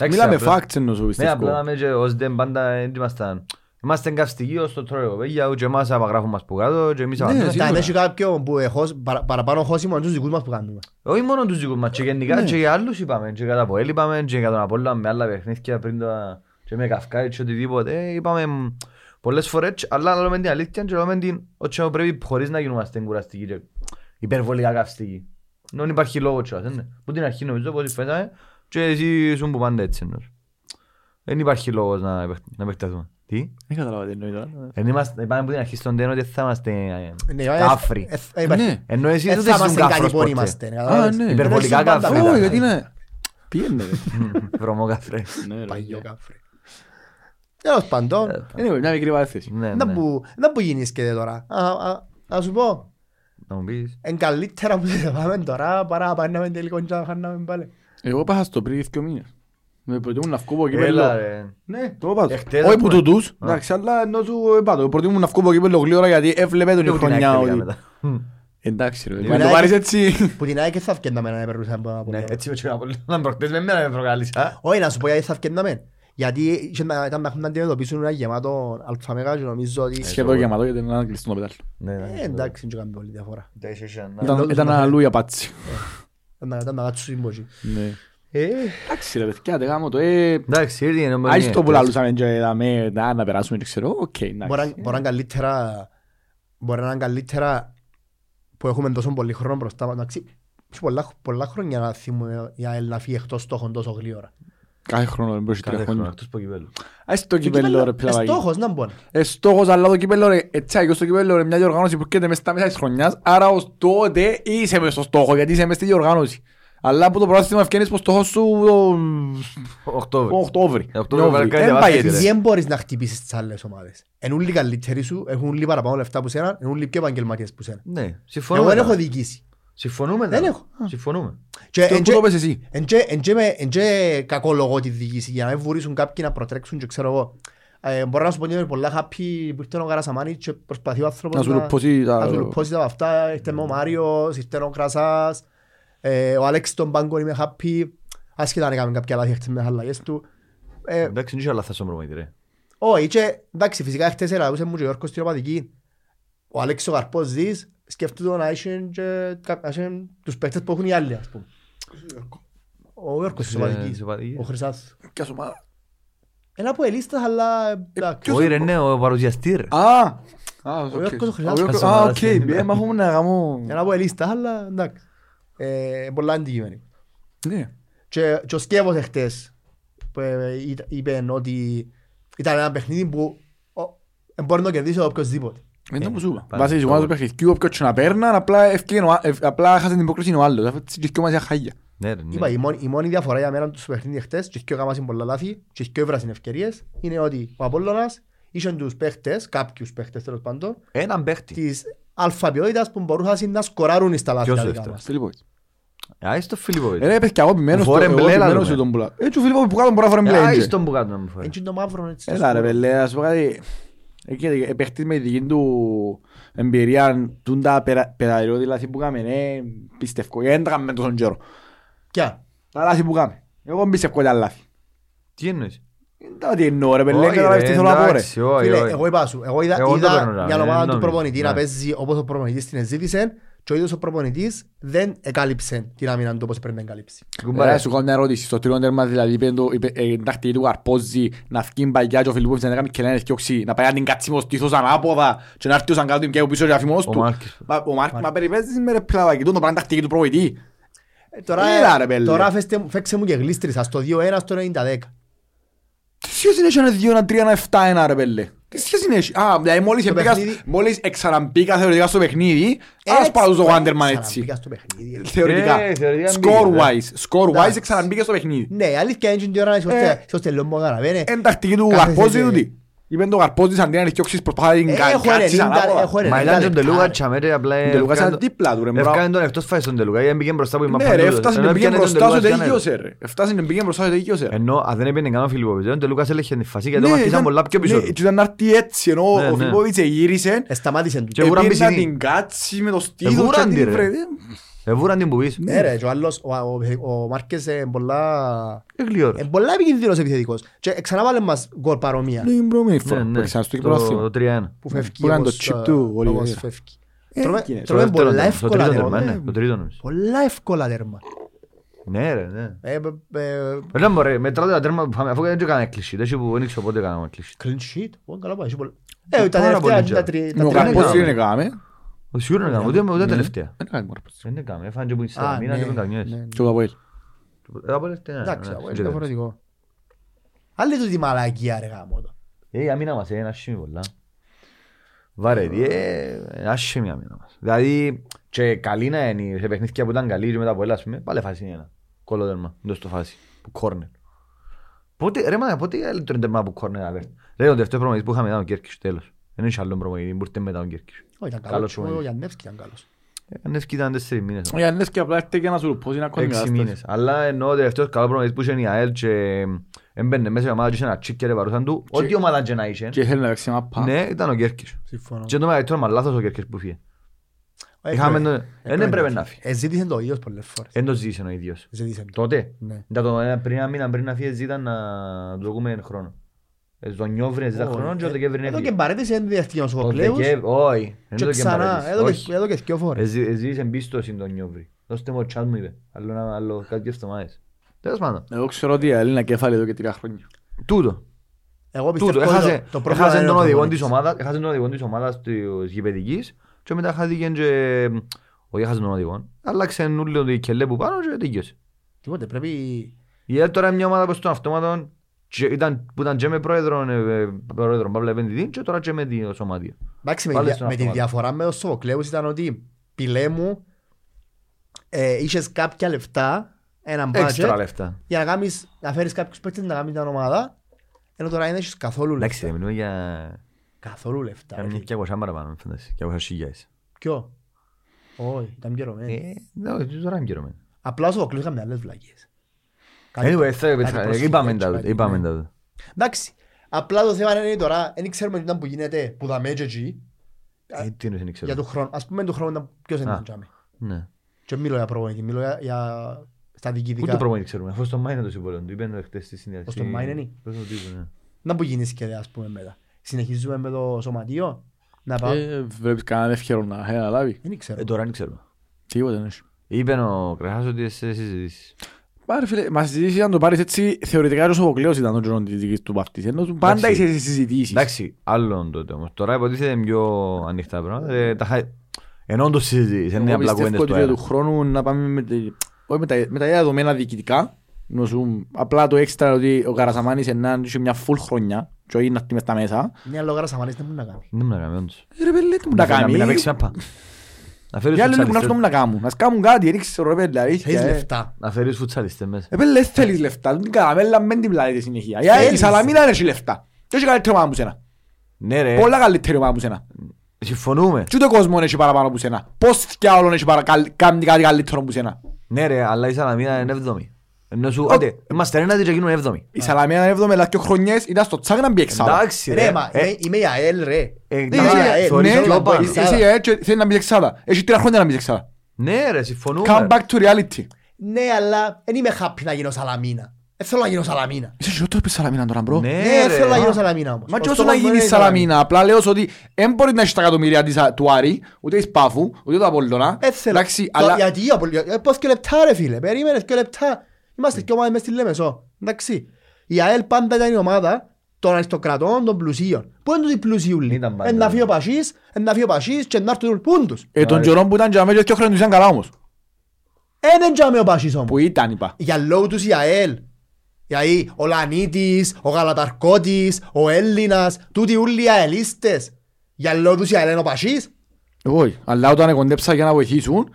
Εντάξει, μιλάμε απλά- facts εννοώ σου Ναι, πιστεύω. απλά με και ως δεν πάντα δεν ήμασταν. Είμαστε καυστικοί ως το τρώω παιδιά, και εμάς απαγράφουν μας που κάτω και εμείς Ναι, απαντούμε. σίγουρα. Αν έχει κάποιον που εχώς, παρα- παραπάνω χώσιμο είναι τους δικούς μας που κάνουμε. Όχι μόνο τους δικούς μας, και γενικά Ναι. και για άλλους είπαμε, και για τα Αποέλ είπαμε, και για τον Απόλλωνα με άλλα παιχνίδια πριν το, και με Καυκάι και οτιδήποτε, ε, είπαμε μ, πολλές φορές, αλλά λέμε την αλήθεια και λέμε την ότι πρέπει χωρίς να γινόμαστε κουραστικοί και υπερβολικά καυστικοί. Δεν υπάρχει λόγο κιόλας, δεν είναι. Που την αρχή νομίζω πως φέταμε και εσύ ήσουν που πάντα έτσι εννοείς. Δεν υπάρχει λόγος να, επεκ- να επεκταθούμε. Τι; Δεν κατάλαβα τι εννοείς τώρα. Δεν είμαστε, είπαμε που την αρχή στον τένο ότι θα είμαστε ε, Ναι, κάφροι. ε, ε, υπάρχει- Ναι. Ενώ εσείς ε, δεν θα ήσουν είμαστε κάφρος καλοί που ποτέ. είμαστε. Α, καταλάβες. ναι. Υπερβολικά Δεν ήσουν κάφροι. πάντα Όχι, καλοί. γιατί είναι. Πήγαινε. ρε. Βρωμόκαθρε. Ναι, ρε. Παγιό κάφρι. Τέλος πάντων, Anyway, μια μικρή παρέθεση. Ναι, να ναι. που- να που γίνεις και τώρα. Α, α, Να σου πω, Να μου πεις. εν καλύτερα που σε πάμε τώρα παρά να πάμε τελικό και να χάναμε πάλι. Εγώ πάσα στο πριν δύο μήνες. Με προτιμούν να βγω από Έλα κύπελλο. ρε. Ναι, το είπα. Εχθές, Όχι ας που πούμε. τούτους, Α. εντάξει, αλλά ενώ του είπα το. Προτιμούν να βγω από κύπελλο γλύωρα γιατί έβλεπε τον η Λίγο την χρονιά άκρη ότι... μετά. Μμ. Εντάξει ρε, Που να το είναι- πάρεις έτσι. Που την ΑΕΚ θα φκέναμε να περνούσαμε από από Ναι, λίγο. έτσι με τσιόνα πολύ. Να προχτές με μένα με προκάλεσα. Όχι, να σου πω γιατί θα φκέναμε. Γιατί είχε να- ήταν να έχουν να αντιμετωπίσουν ένα γεμάτο αλφαμέγα και νομίζω ότι... Σχεδόν γεμάτο γιατί είναι ένα κλειστό το πετάλ. Ναι, ναι. Ε, εντάξει, δεν κάνει πολύ διαφορά. Εντάξει, είσαι ένα- Ήταν- λόγους Ήταν να ένα φέρει. λούια πάτσι. Ήταν να- ήταν να κάτσουν συμπότσι. Ναι. Ε, Εντάξει ρε παιδιά, δεν γάμω το. ε, Εντάξει, ήρθε είναι μόνο Άις είναι το που χτες. λαλούσαμε και είδαμε, να να περάσουμε και ξέρω, οκ, εντάξει. Μπορεί να- μπορεί να είναι καλύτερα μπορεί να είναι καλύτερα που έχουμε τόσο πολύ χρόνο μπροστά μας. Εντάξει, έχει πολλά, πολλά χρόνια να θυμούμε η ΑΕΛ να φύγει εκτός στόχων τόσο γλύωρα. Κάθε χρόνο δεν μπορεί Κάθε τρία χρόνο, χρόνια. εκτός από κυπέλλου. Ας το κυπέλλο ρε πιλαβάκι. Στόχος να μπορεί. Ε, στόχος αλλά το κυπέλλο ρε, έτσι αγιώς το κυπέλλο ρε, μια διοργάνωση που έρχεται μες στα μέσα της χρονιάς, άρα ως τότε είσαι μες στο στόχο, γιατί είσαι μες στη διοργάνωση. Αλλά που το πρόθυμα ευκαινείς πως στόχος σου το Οκτώβρη. Οκτώβρη. Ε, Οκτώβρη, Νιώβρη. Βαλκάνια, Εν βάζει πάει έτσι, έτσι. ρε. Δεν μπορείς να χτυπήσεις τις άλλες ομάδες. Εν ούλοι καλύτεροι σου, έχουν ούλοι παραπάνω λεφτά που σένα, εν ούλοι πιο επαγγελματίες που σένα. Ναι, Εγώ συμφωνούμε. δεν έχω τώρα. διοικήσει. Συμφωνούμε. Δεν τώρα. έχω. Α. Συμφωνούμε. Και Αυτό εν που και- το πες εσύ. εν και- εν και με- εν και κακολογώ τη διοίκηση για να μην βουρήσουν κάποιοι να προτρέξουν και ξέρω εγώ. Ε, Μπορώ να σου πω ότι είμαι πολλά happy που ήρθε ο Καρασαμάνης και προσπαθεί ο άνθρωπος Να σου λουπώσει τα- να σου λουπώσει τα αυτά. Ήρθε ο Μάριος, ήρθε ο Κρασάς, ε, ο Άλεξ τον Πάγκο είμαι happy. Άσχετα αν έκαμε κάποια λάθη χτες με τις αλλαγές του. Ε, Εντάξει, δεν είχε άλλα θα στον προμονητή, ρε. Όχι, και εντάξει, φυσικά χτες έλαβε μου και ο Γιώργος στην οπαδική. Ο Αλέξης ο Καρπός Ζης σκέφτεται να έχει και κα- να έχει τους παίκτες που έχουν οι άλλοι, ας πούμε. Ο Γιώργος της Της οπαδικής, οπαδικής. ο Χρυσάς. Ποιας ομάδα; Ένα από ελίστας, αλλά εντάξει. Όχι ρε, ναι, ο παρουσιαστή ρε. Α, α, οκ. Γιώργος ο Χρυσάς. Ο Γιώργος- Ας Α, ομάδας οκ, είναι. ε, μα έχουμε να γαμώ. Ένα από ελίστας, αλλά εντάξει. Ε, Πολλά αντικείμενοι. Ναι. Και και ο Σκεύος εχθές που ε, είπε- είπε ότι ήταν ένα παιχνίδι που ο, ε, μπορεί να το κερδίσει οποιοςδήποτε. Είναι το που σου είπα. Πάρα Βάσει της πολύ. ομάδας του παιχνιδιού, όποιος και να παίρναν, απλά ευκήγεν ο α- ευ- απλά χάσε την υπόκριση ο άλλος. Αυτό έτσι και μας χάγια. Ναι, ρε, ναι. Είπα, η μόνη, η μόνη διαφορά για μένα τους παιχνίδι χτες και ο Καμάς είναι πολλά λάθη και και έβρασαν ευκαιρίες είναι ότι ο Απόλλωνας είχε τους παίχτες, κάποιους παίχτες τέλος πάντων Έναν παίχτη. της αλφαβιότητας που μπορούσαν να σκοράρουν στα λάθη Ποιος τα ο δικά δεύτερος; μας. Φιλίπποβιτς. Άις το Φιλιππόβιτς. Ε, Ρε, πες και εγώ επιμένω στο... Φορέ εγώ μπλε, επιμένω λαλούμε. σε τον πουλά. Έτσι ο Φιλίπποβιτς που κάτω μπορεί να φορέ μπλε. Άις έντζε. τον που κάτω να μου φέρει. Έτσι είναι το μαύρο έτσι. το Έλα ρε σκορ. πελέ, ας πω κάτι. Εκεί ε, παίχτης με δική του εμπειρία, τούν τα περα- πεδαριώδη λάθη που κάμε, ναι, πιστεύω, γιατί δεν τα κάνουμε τόσον καιρό. Ποια; Τα λάθη που κάμε. Εγώ πιστεύω τα λάθη. Τι εννοείς; Δεν τι εννοώ ρε παιδί, Όχι, καταλάβεις ρε, τι θέλω να πω ρε. εντάξει, όχι, Φίλε, όχι. εγώ είπα σου, εγώ είδα, Εγώ το είδα παίρνω, μια ρε, ομάδα του νομίζω, προπονητή να ναι. παίζει όπως ο προπονητής την εζήτησε και ο ίδιος ο προπονητής δεν εκάλυψε την άμυνα του όπως πρέπει να εγκαλύψει. Κουμπάρε. Ρε, σου κάνω μια ερώτηση. Στο τρίτο τέρμα δηλαδή είπε το- είπε, ε, η τακτική του Καρπόζη να φκεί μπαγιά και ο Φιλιππόβιτς να κάνει και να ευκαιόξει να πάει να την κάτσει μες στήθος ανάποδα και να έρθει ο Σαγκάτου και πίσω και να φύγει μόνος Ο του. Μάρκες. Μα- Ο Μάρκ, μα περιπέζεις με ρε πλαβάκι, τούτο πράγμα είναι τακτική του προπονητή. Ε, Τώρα, Έλα, ρε, πέλε. τώρα φέστε μου- φέξε μου και γλίστρισα στο 2-1 στο 90-10. Τι σχέση έχει ένα 2, ένα 3, ένα 7, ένα ρε πέλε. Τι σχέση έχει. Α, δηλαδή μόλις Το εμπήκα- παιχνίδι- μόλις εξαναμπήκα θεωρητικά στο παιχνίδι, ας Έτσι, πάω στο έτσι, Wanderman έτσι. ξαναμπήκα στο παιχνίδι. Θεωρητικά. Ε, θεωρητικά Score μπήκε, wise. Score wise Εντάξει. εξαναμπήκα στο παιχνίδι. Ναι, η αλήθεια είναι ότι η ώρα Ε. είσαστε είσαστε λίγο μόνο καταλαβαίνε. Εν τακτική του Κάθεσαι Καρπόζη και- τούτη. Είπε το Καρπόζης αντί να ριχτιώξεις προσπάθα την Ε, κα- έχω κάτσεις 90, ανάποδα. έχω Μα 90 ήταν τον λεπτά, Τελούκα ρε. τσαμέρε απλά Ο Τελούκας έφκανε ήταν δίπλα του, ρε, τον- μπράβο. έφκανε τον εκτός φάσης τον Τελούκα γιατί πήγαινε μπροστά που είμαι Ναι ρε, παντού. έφτασε Ενώ να πήγαινε έπιανε τον μπροστά Τελούκα σου και έκανε- τελείωσε ρε. Έφτασε να πήγαινε μπροστά σου τελείωσε ρε. Ενώ αν δεν έπαιρνε καν ο Φιλιππόβιτς, ο Τελούκας έλεγχε την φάση γιατί το Ναι, μαρκίσαν ήταν- πολλά πιο πίσω ναι, του. και ήταν να έρθει έτσι, ενώ Ναι, ο ναι. Φιλιππόβιτς γύρισε, Ε, Σταμάτησε του. Και βουραν έπαιρνε να πισινή. την κάτσει με το στήθος Εβούραν και τη, την ρε. βρε- Εβούραν την που πεις. Ναι ρε, και ο άλλος, ο- ο- ο Μάρκες είναι πολλά... Ε, γλυόρος. είναι πολλά επικίνδυνος επιθετικός. Και ξαναβάλε μας γκολ παρομοία. Ναι, την προηγούμενη Ναι, φορά που ναι. έξανα στο Το- κυπρόθυμα. το 3-1. Που φεύγει Που ήταν το όπως, chip ε, του όπως Ολιβέρα. φεύγει. Ε, Τρώμε- εκείνες. τρώμε Το δεύτερο πολλά τέρμα, το εύκολα τρίτο τέρμα. τέρμα, ναι, το τρίτο νομίζω. Πολλά εύκολα τέρμα. Ναι ρε, ναι. Ε, ε, ε, Δεν μπορεί, μετράτε τα τέρμα που πάμε, αφού δεν έκανα κλεισί, δεν που δεν ήξερα πότε έκανα κλεισί. Clean sheet. Ω, καλά πάει, έχει πολλά. Ε, τα Πάρα τελευταία, πολύ τα τζάρο. τρι- Ναι, τα Ο τρία Καρπόζης έκανα. δεν έκαμε. Ο σίγουρα δεν έκανα, ούτε- ούτε τελευταία. Δεν έκαμε Καρπόζης. Δεν έκανα, έφανε και που είναι Α, σε μήνα ναι, και που καμιές. ναι, ναι. Και ο Αποέλ. Ε, από τελευταία, ναι, Εντάξει, ναι, είναι δεν ξέρω. διαφορετικό. Άλλη του τη μαλακία ρε γάμο το. Ε, η αμήνα μας είναι άσχημη πολλά. Βαρετή, ε, είναι άσχημη η αμήνα μας. Δηλαδή, και καλή να είναι, σε παιχνίδια που ήταν καλή και μετά από έλα, ας πούμε, πάλι φάση είναι ένα. Κολόδερμα, εντός το φάση, που κόρνερ. Πότε, ρε μάνα, πότε άλλο το τέρμα που κόρνερ, αβέρ. Ρε, ο τελευταίος προμονητής που είχαμε ήταν ο Κέρκης, τέλος. Δεν είχε άλλον προμονητή, που ήρθε μετά ο Κέρκης. Όχι, ήταν Καλός καλός. Ο προπονητής. Γιαννεύσκι ήταν καλός. Έκανε ήταν τέσσερις μήνες. Ο Γιάννης και απλά έρθει για να σου πω είναι ακόμη Έξι κατάσταση. μήνες. Αλλά ενώ ο τελευταίος καλό προμονητής που είχε η ΑΕΛ και έμπαινε μέσα η ομάδα και είχε ένα τσίκ και ρε παρούσαν του, ό,τι ομάδα και να είχε, Και θέλει να παίξει μάπα. ναι, ήταν ο Κέρκης. Συμφωνώ. Και το μεγαλύτερο μας λάθος ο Κέρκης που φύγε. Ε, Είχαμε έπρεπε. το- ε, δεν έπρεπε να φύγει. Ε, ζήτησε το ίδιος πολλές φορές. Δεν το ζήσε ο ίδιος. Ζήτησε το. Τότε, Ναι. ήταν το ένα- πριν ένα μήνα πριν να φύγει ζήταν να του δοκούμε χρόνο. Ε, Στον Νιόβρη ζήταν χρόνο και ο Δεκέμβρη Εδώ και έφυγε. παρέτηση είναι διαστήκη ο Ο Σοφοκλέους. Δεκέμβρη, όχι. δεν Και το ξανά, παρέτηση. εδώ Όχι. και- εδώ και δυο φορές. Ε, ζή- ε, ζήσε εμπίστοση τον Νιόβρη. Δώστε μου ο τσάτ μου είπε. Άλλο ένα- άλλο κάτι δύο εβδομάδες. Τέλος πάντων. Εγώ ξέρω ότι η ΑΕΛ είναι κέφαλη εδώ και τρία χρόνια. Τούτο. Εγώ Τούτο. πιστεύω Έχασε ότι το- το πρόβλημα έχασε είναι τον ο οδηγό προπονητής. της ομάδας, έχασε τον οδηγό της ομάδας της γηπεδικής και μετά χάθηκε και... Όχι έχασε τον οδηγό. Άλλαξε νουλιο το κελέ που πάνω και τελείωσε. Τίποτε, πρέπει... Η ΕΛ τώρα είναι μια ομάδα που στον αυτόματο και ήταν, που ήταν και με πρόεδρο, ε, ε, πρόεδρο Παύλα Επενδυτή και τώρα και με τη σωματεία. Εντάξει, με, Πάλι τη- στον με τη αυτόματο. διαφορά με το Σοφοκλέους ήταν ότι πιλέ μου ε, είχες κάποια λεφτά, έναν Έξτρα budget, λεφτά. για να, κάνεις, να φέρεις κάποιους παίκτες να κάνεις την ομάδα, ενώ τώρα δεν έχεις καθόλου Εντάξει, λεφτά. δεν μιλούμε για Καθόλου λεφτά. για ρε μια φίλε. και αγορά παραπάνω, φαντάζεσαι, και αγορά χιλιάδες. Ποιο; Όχι, ήταν πιερωμένο. Ε, ναι, τώρα είναι καιρό. Απλά ο Σοφοκλέους είχαμε άλλες βλακίες. Anyway, θα- κάτι θα- προσοχή, είπαμε έτσι, τα κάτι, είπαμε ναι. τα. Εντάξει, απλά το θέμα είναι τώρα, δεν ξέρουμε τι ήταν που γίνεται, που δαμε και εκεί, Ε, Τι είναι, δεν για ξέρω. τον χρόνο. Ας πούμε τον χρόνο ήταν ποιος Α. ήταν τζάμε. Ναι. Και μιλώ για προπονητή, μιλώ για, για στα Ούτε διοικητικά. προμονητή ξέρουμε, αφού στο Μάη είναι το συμβόλαιο του. Είπαν χτες στη συνέντευξη. στο Μάη είναι. Πώς το τύπο, ναι. Να που γίνεις και ας πούμε μετά. Συνεχίζουμε με το σωματείο. Να πάω. Ε, Βλέπεις κανέναν εύκαιρο να έχει αναλάβει. Δεν ξέρω. Ε, τώρα δεν ξέρω. Τίποτε δεν έχει. Είπε ο Κραχάς ότι σε συζητήσεις. Πάρε φίλε, μας συζητήσει αν το πάρεις έτσι, θεωρητικά και ο Σοφοκλέος ήταν τον καιρό της δικής του παρτής. Ενώ του πάντα Εντάξει. είσαι σε συζητήσεις. Εντάξει, άλλον τότε όμως. Τώρα υποτίθεται πιο ανοιχτά πράγματα. Ε, τα χα- Ενώ όντως συζητήσεις, δεν είναι Εγώ απλά πιστεύω κουβέντες ότι του για αέρα. του χρόνου να πάμε με, τη- όχι με, τα, με τα ίδια δεδομένα διοικητικά. Νοσού, απλά το έξτρα ότι ο Καρασαμάνης είναι είχε μια full χρονιά και όχι να έρθει μες τα μέσα. Μια λόγαρα σαμανής δεν μπορεί να κάνει. Δεν μου να κάνει όντως. Ε, Ρε πέλε, τι μου να Να κάνει. μην παίξει μάπα. Να φέρεις Οι άλλοι λέγουν αυτό φουτσαλιστές- μου να κάνουν. Να σκάμουν κάτι, δεν ξέρω ρε πέλε. αλήθεια, Θέλεις ε. λεφτά. να φέρεις φουτσαλιστές μέσα. Ε, πέλε, θέλεις λεφτά. Την καραμέλα μεν την πλάτη συνεχεία. Η- Η Θέλεις. Σαλαμίνα δεν έχει λεφτά. Και έχει καλύτερη ομάδα που σένα. Ναι ρε, Πολλά καλύτερη ομάδα που σένα. συμφωνούμε. Και ούτε κόσμο έχει παραπάνω που σένα. Πώς κι άλλον έχει παρα- καλ- κάνει κάτι καλύτερο που σένα. Ναι ρε, αλλά η Σαλαμίνα είναι εβδομή. Ενώ σου, άντε, είμαστε ένατη και γίνουν έβδομοι. Η Σαλαμία ήταν έβδομη, αλλά και χρονιές ήταν στο τσάκ να μπει εξάδα. Εντάξει Ρε, ρε. μα Ε, είμαι- είμαι η ΑΕΛ ρε. ε, Είμαι εντάξει, η ΑΕΛ. θωρείς Ναι, πιο πάνω. εσύ η ΑΕΛ και θέλει να μπει εξάδα. Έχει τρία χρόνια να μπει εξάδα. Ναι ρε, συμφωνούμε. Come back to reality. Ναι, αλλά δεν είμαι happy να γίνω Σαλαμίνα. Δεν θέλω να γίνω Σαλαμίνα. Είσαι χειρότερο που η Σαλαμίνα τώρα, bro. Ναι Ναι, δεν θέλω να ρε. γίνω Σαλαμίνα όμως. Μα Ο και όσο στόχος να μου γίνει είναι η η Σαλαμίνα, απλά λέω σου ότι δεν μπορεί να έχεις τα εκατομμύρια της, του Άρη, ούτε της Πάφου, ούτε του Απόλλωνα. Δεν θέλω. Εντάξει, Το- αλλά Γιατί, ο Απολ- ε, πώς και λεφτά ρε φίλε, περίμενες και λεφτά. Είμαστε και ομάδες μες στη Λέμεσο. Εντάξει. Η ΑΕΛ πάντα ήταν η ομάδα των αριστοκρατών, των πλουσίων. Πού είναι τούτοι πλουσίουλοι. Ήταν πάντα. Εν να φύγει ο Πασίς, εν να φύγει ο Πασίς και να έρθουν πούντους. ε, τον καιρό που ήταν και αμέσως και ο χρόνος ήταν καλά όμως. Εν εν τζάμε ο Πασίς όμως. Που ήταν, είπα. Για λόγω τους η ΑΕΛ. Γιατί ο Λανίτης, ο Γαλαταρκώτης, ο Έλληνας, τούτοι όλοι οι ΑΕΛίστες. Για λόγω τους η ΑΕΛ είναι ο Πασίς. Εγώ, όχι. αλλά όταν κοντέψα για να βοηθήσουν,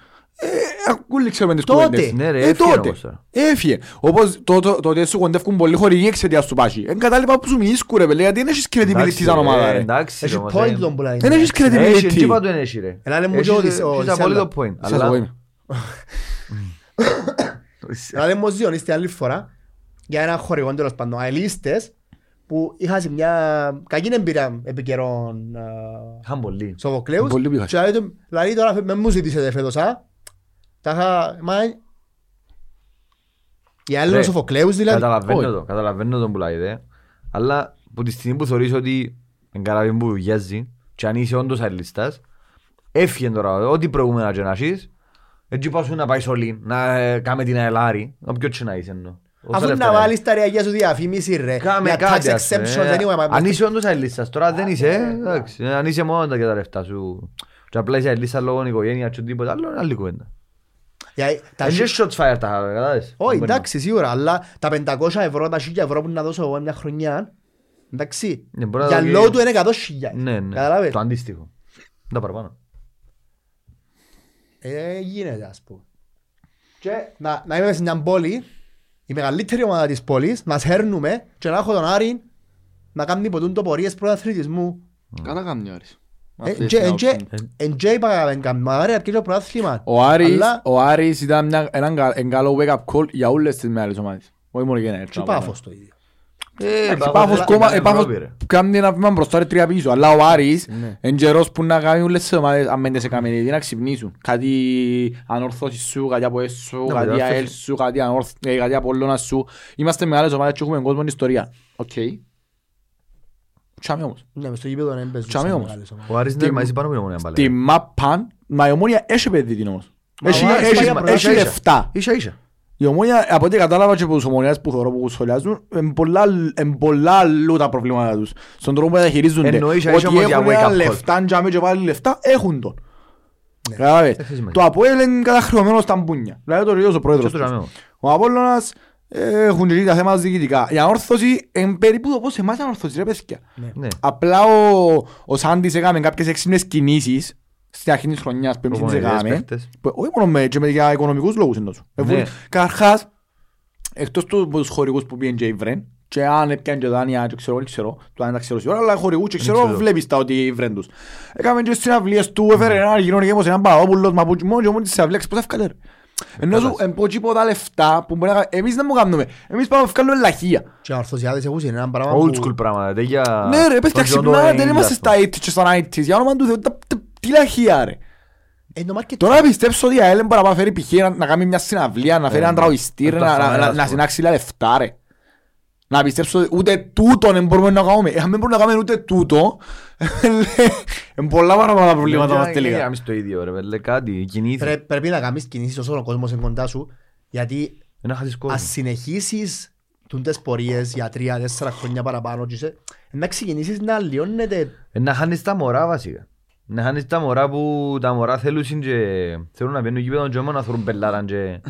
ε, ακούλοι ξέρουμε τις Τότε. κουβέντες. Ναι, ρε, Ε, έφυγε τότε. όμως τώρα. Έφυγε. Όπως το- το- το ότι σου κοντεύκουν πολλοί χορηγοί εξαιτίας του Πάσχη. Εν κατάλοιπα που σου μιίσκου ρε παιδί, γιατί δεν έχεις credibility Εντάξει, σαν ομάδα ρε, ρε. Εντάξει Έχει όμως, point ε. τον που λέει. Δεν έχεις Έχει, credibility. τι είπα του εν έχει ρε. Έλα, λέ μου Έχεις- και ο Δης- ο έχεις Σέλα. απόλυτο point. Σας αλλά- εγώ είμαι. Να λέμε ως διονύστη άλλη φορά για ένα χορηγό τέλος πάντων αελίστες που είχα σε μια κακή εμπειρία επί καιρών α, Είχαν πολύ. Σοφοκλέους Πολύ πήγα. και δηλαδή του- δηλαδή τώρα με μου ζητήσετε φέτος α τα είχα μα οι άλλοι Ρε, είναι Σοφοκλέους δηλαδή Καταλαβαίνω όχι. το, καταλαβαίνω τον που λέγεται. Αλλά που τη στιγμή που θεωρείς ότι εν καραβή που γιάζει και αν είσαι όντως αελιστάς, έφυγε τώρα ό,τι προηγούμενα και να έχεις, έτσι πας σου να πάει όλοι, να ε, κάμε την αελάρη, όποιο και να είσαι εννοώ. Όσα αφού λεφτά να είναι. βάλεις τα ρεαγιά σου διαφήμιση ρε Κάμε για κάτι tax ας πούμε, exceptions ε. anyway μα- Αν είσαι όντως αελίστας, τώρα δεν είσαι, ε, εντάξει, ε, αν είσαι μόνο τα και τα λεφτά σου και απλά είσαι αελίστας λόγω οικογένειας και οτιδήποτε άλλο, είναι άλλη κουβέντα. Για- τα Είναι σι- shots fire τα κατάλαβες. Όχι, Δεν εντάξει, σίγουρα, αλλά τα 500 ευρώ, τα 1000 ευρώ που να δώσω εγώ μια χρονιά, εντάξει, Ναι, μπορεί να για δω και- λόγω του είναι 100.000. Ναι, ναι, Καταλάβες. το αντίστοιχο. Τα παραπάνω. Ε, γίνεται, ας πούμε. Και να, να είμαι σε μια πόλη, η μεγαλύτερη ομάδα της πόλης, να σέρνουμε και να έχω τον Άρη να κάνει ποτούν το πορείες πρωταθλητισμού. Καλά κάνει ο Άρης. Ε, Αυτή και- είναι η εν και- άποψη. Εν και είπα να κάνουμε, μα ρε, αρκετό πρωτάθλημα. Ο Άρης, Αλλά ο Άρης ήταν μια- έναν κα- έναν καλό wake-up call για όλες τις μεγάλες ομάδες. Όχι μόνο για ένα και έτσι. πάφος το ίδιο. Ε, Εντάξει, Πάφος κόμμα, ε, Πάφος κάνει ένα βήμα μπροστά ρε τρία πίσω. Αλλά ο Άρης Ναι. εν καιρός που να κάνει όλες τις ομάδες αν μέντε σε καμενίδι να ξυπνήσουν. Κάτι ανόρθωσης σου, κάτι από έσου, Ναι, κάτι μεταρρύθμιση. ΑΕΛ σου, κάτι ανόρθ- ε, κάτι Απόλλωνας σου. Είμαστε μεγάλες ομάδες και έχουμε κόσμο στην ιστορία. Οκ. Τσάμε όμως. Ναι, μες στο γήπεδο δεν παίζουν Τσάμε σε όμως. μεγάλες ομάδες. Ο Άρης είναι μαζί πάνω από την ομονία πάλι. Τη μάπαν, μα η ομόνια έχει παιδί την όμως. Μα Έχει- ο Άρης έχει- πάει για Έχει πρωτάθλημα. λεφτά. Ίσα ίσα. Η ομόνια, από ό,τι κατάλαβα και από τους ομονιάς που θεωρώ που σχολιάζουν, είναι πολλά, εν πολλά αλλού τα προβλήματα τους. Στον τρόπο που διαχειρίζονται. Εννοείς, ίσα Ότι όμως για έχουν wake ένα up call. λεφτά, αν τζάμε και πάλι λεφτά, έχουν τον. Ναι. Κατάλαβες. Έχει σημασία. Το Αποέλ είναι καταχρεωμένος στα μπούνια. Δηλαδή το ρίος ο πρόεδρος Και το τους. τζαμέο. Ο Απόλλωνας ε, έχουν και εκεί τα θέματα διοικητικά. Η ανόρθωση είναι περίπου όπως εμάς η ανόρθωση ρε παιδιά. Ναι. Απλά ο, ο Σάντις έκαμε κάποιες έξυπνες κινήσεις στην αρχή της χρονιάς που εμείς τις Προπονητές, έκαμε. παίχτες. Που- Όχι μόνο με, και με για οικονομικούς λόγους εντός. Ναι. Καταρχάς, εκτός του από τους χορηγούς που πήγαινε και η Βρεν, και αν έπιανε και δάνεια και ξέρω, δεν ξέρω, το αν τα ξέρω σίγουρα, αλλά χορηγούς και ξέρω, ξέρω. βλέπεις τα ότι η Βρεν τους. Έκαμε και συναυλίες του, έφερε έναν γυρόν και όμως έναν Παπαδόπουλος, μα που μόνο και μόνο τις συναυλίες, πώς θα ευκάλε ρε. Ενώ σου Κατάσταση. εμπό τίποτα λεφτά που μπορεί να κάνει, εμείς δεν μου κάνουμε, εμείς πάμε να βγάλουμε λαχεία. Και οι ορθωσιάδες έχουν έναν πράγμα Old που- school πράγματα. τέτοια- Ναι ρε, παιδιά τον John ξυπνά, Doe δεν είμαστε 90, στα 80 και στα 90s, για όνομα του Θεού, τα- τα- τι λαχεία ρε. Ε, το marketing. Τώρα πιστέψω ότι η ΑΕΛ μπορεί να φέρει π.χ. να, να κάνει μια συναυλία, να φέρει Ε, έναν τραγουδιστή, ε, ρε, το να, φάμε, να, να, ας να πούμε. συνάξει λίγα λεφτά ρε. Να πιστέψω ότι ούτε τούτο δεν μπορούμε να κάνουμε. Εάν δεν μπορούμε να κάνουμε ούτε τούτο, είναι πολλά παραπάνω τα προβλήματα μας Ναι, τελικά. ναι, το ίδιο ρε, πέλε, κάτι, κινήθη. Πρέ- Πρέπει να κάνεις κινήσεις όσο ο κόσμος είναι κοντά σου, γιατί Ένα χάσεις κόσμο. ας συνεχίσεις τούντες πορείες για τρία, τέσσερα χρόνια παραπάνω και είσαι- να ξεκινήσεις να λιώνεται Ε, Να χάνεις τα μωρά βασικά. Να χάνεις τα μωρά που τα μωρά θέλουν και θέλουν να πιένουν γήπεδο και μόνο να θωρούν πελάραν και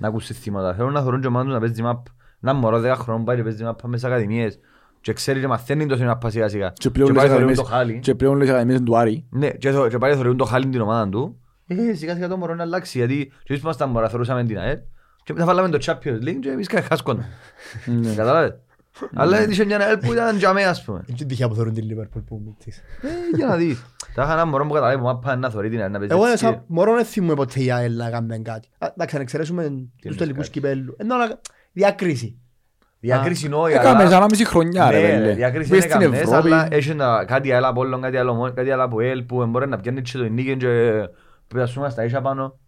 να ακούς συστήματα. Θέλουν να θωρούν και μόνο τους να παίζει μαπ. Ένα μωρό 10 χρόνων πάει και παίζει μαπ μέσα στις ακαδημίες και ξέρει και μαθαίνει το σιναπά σιγά σιγά. Και πλέον πάει λες θωρούν ακαδημίες- το χάλι. και πλέον λες ακαδημίες είναι του Άρη. Ναι, και θω- και πάει θωρούν το χάλι την ομάδα του. Ε, σιγά σιγά το μωρό να αλλάξει γιατί και εμείς που ήμασταν μωρά θωρούσαμε την ΑΕΛ και μετά βάλαμε το Champions League και εμείς χάσκονταν. Ναι. Κατάλαβες. Αλλά είχε μια ΑΕΛ που ήταν τζαμέ ας πούμε. Είναι τυχαία που θεωρούν την Liverpool που μου πεις. Ε, για να δεις. Θα είχα ένα μωρό που καταλάβει που μάπα να θωρεί την ΑΕΛ να παίζει Εγώ έτσι. σαν μωρό δεν θυμούμαι ποτέ η ΑΕΛ να κάνουμε κάτι. Α, Εντάξει, αν εξαιρέσουμε τους τελικούς κάτι. Κυπέλλου. Ενώ να- Διάκριση. Διακρίση νόη, Έκαμε αλλά... σαν μισή χρονιά ρε Ναι, πέλε. διακρίση Πες δεν στην έκαμες, Ευρώπη. αλλά έχει ένα- κάτι άλλο από όλον, κάτι άλλο μόνο, κάτι άλλο από ελ που μπορεί να πιάνει και το νίκη και πειρασούμε στα ίσια πάνω.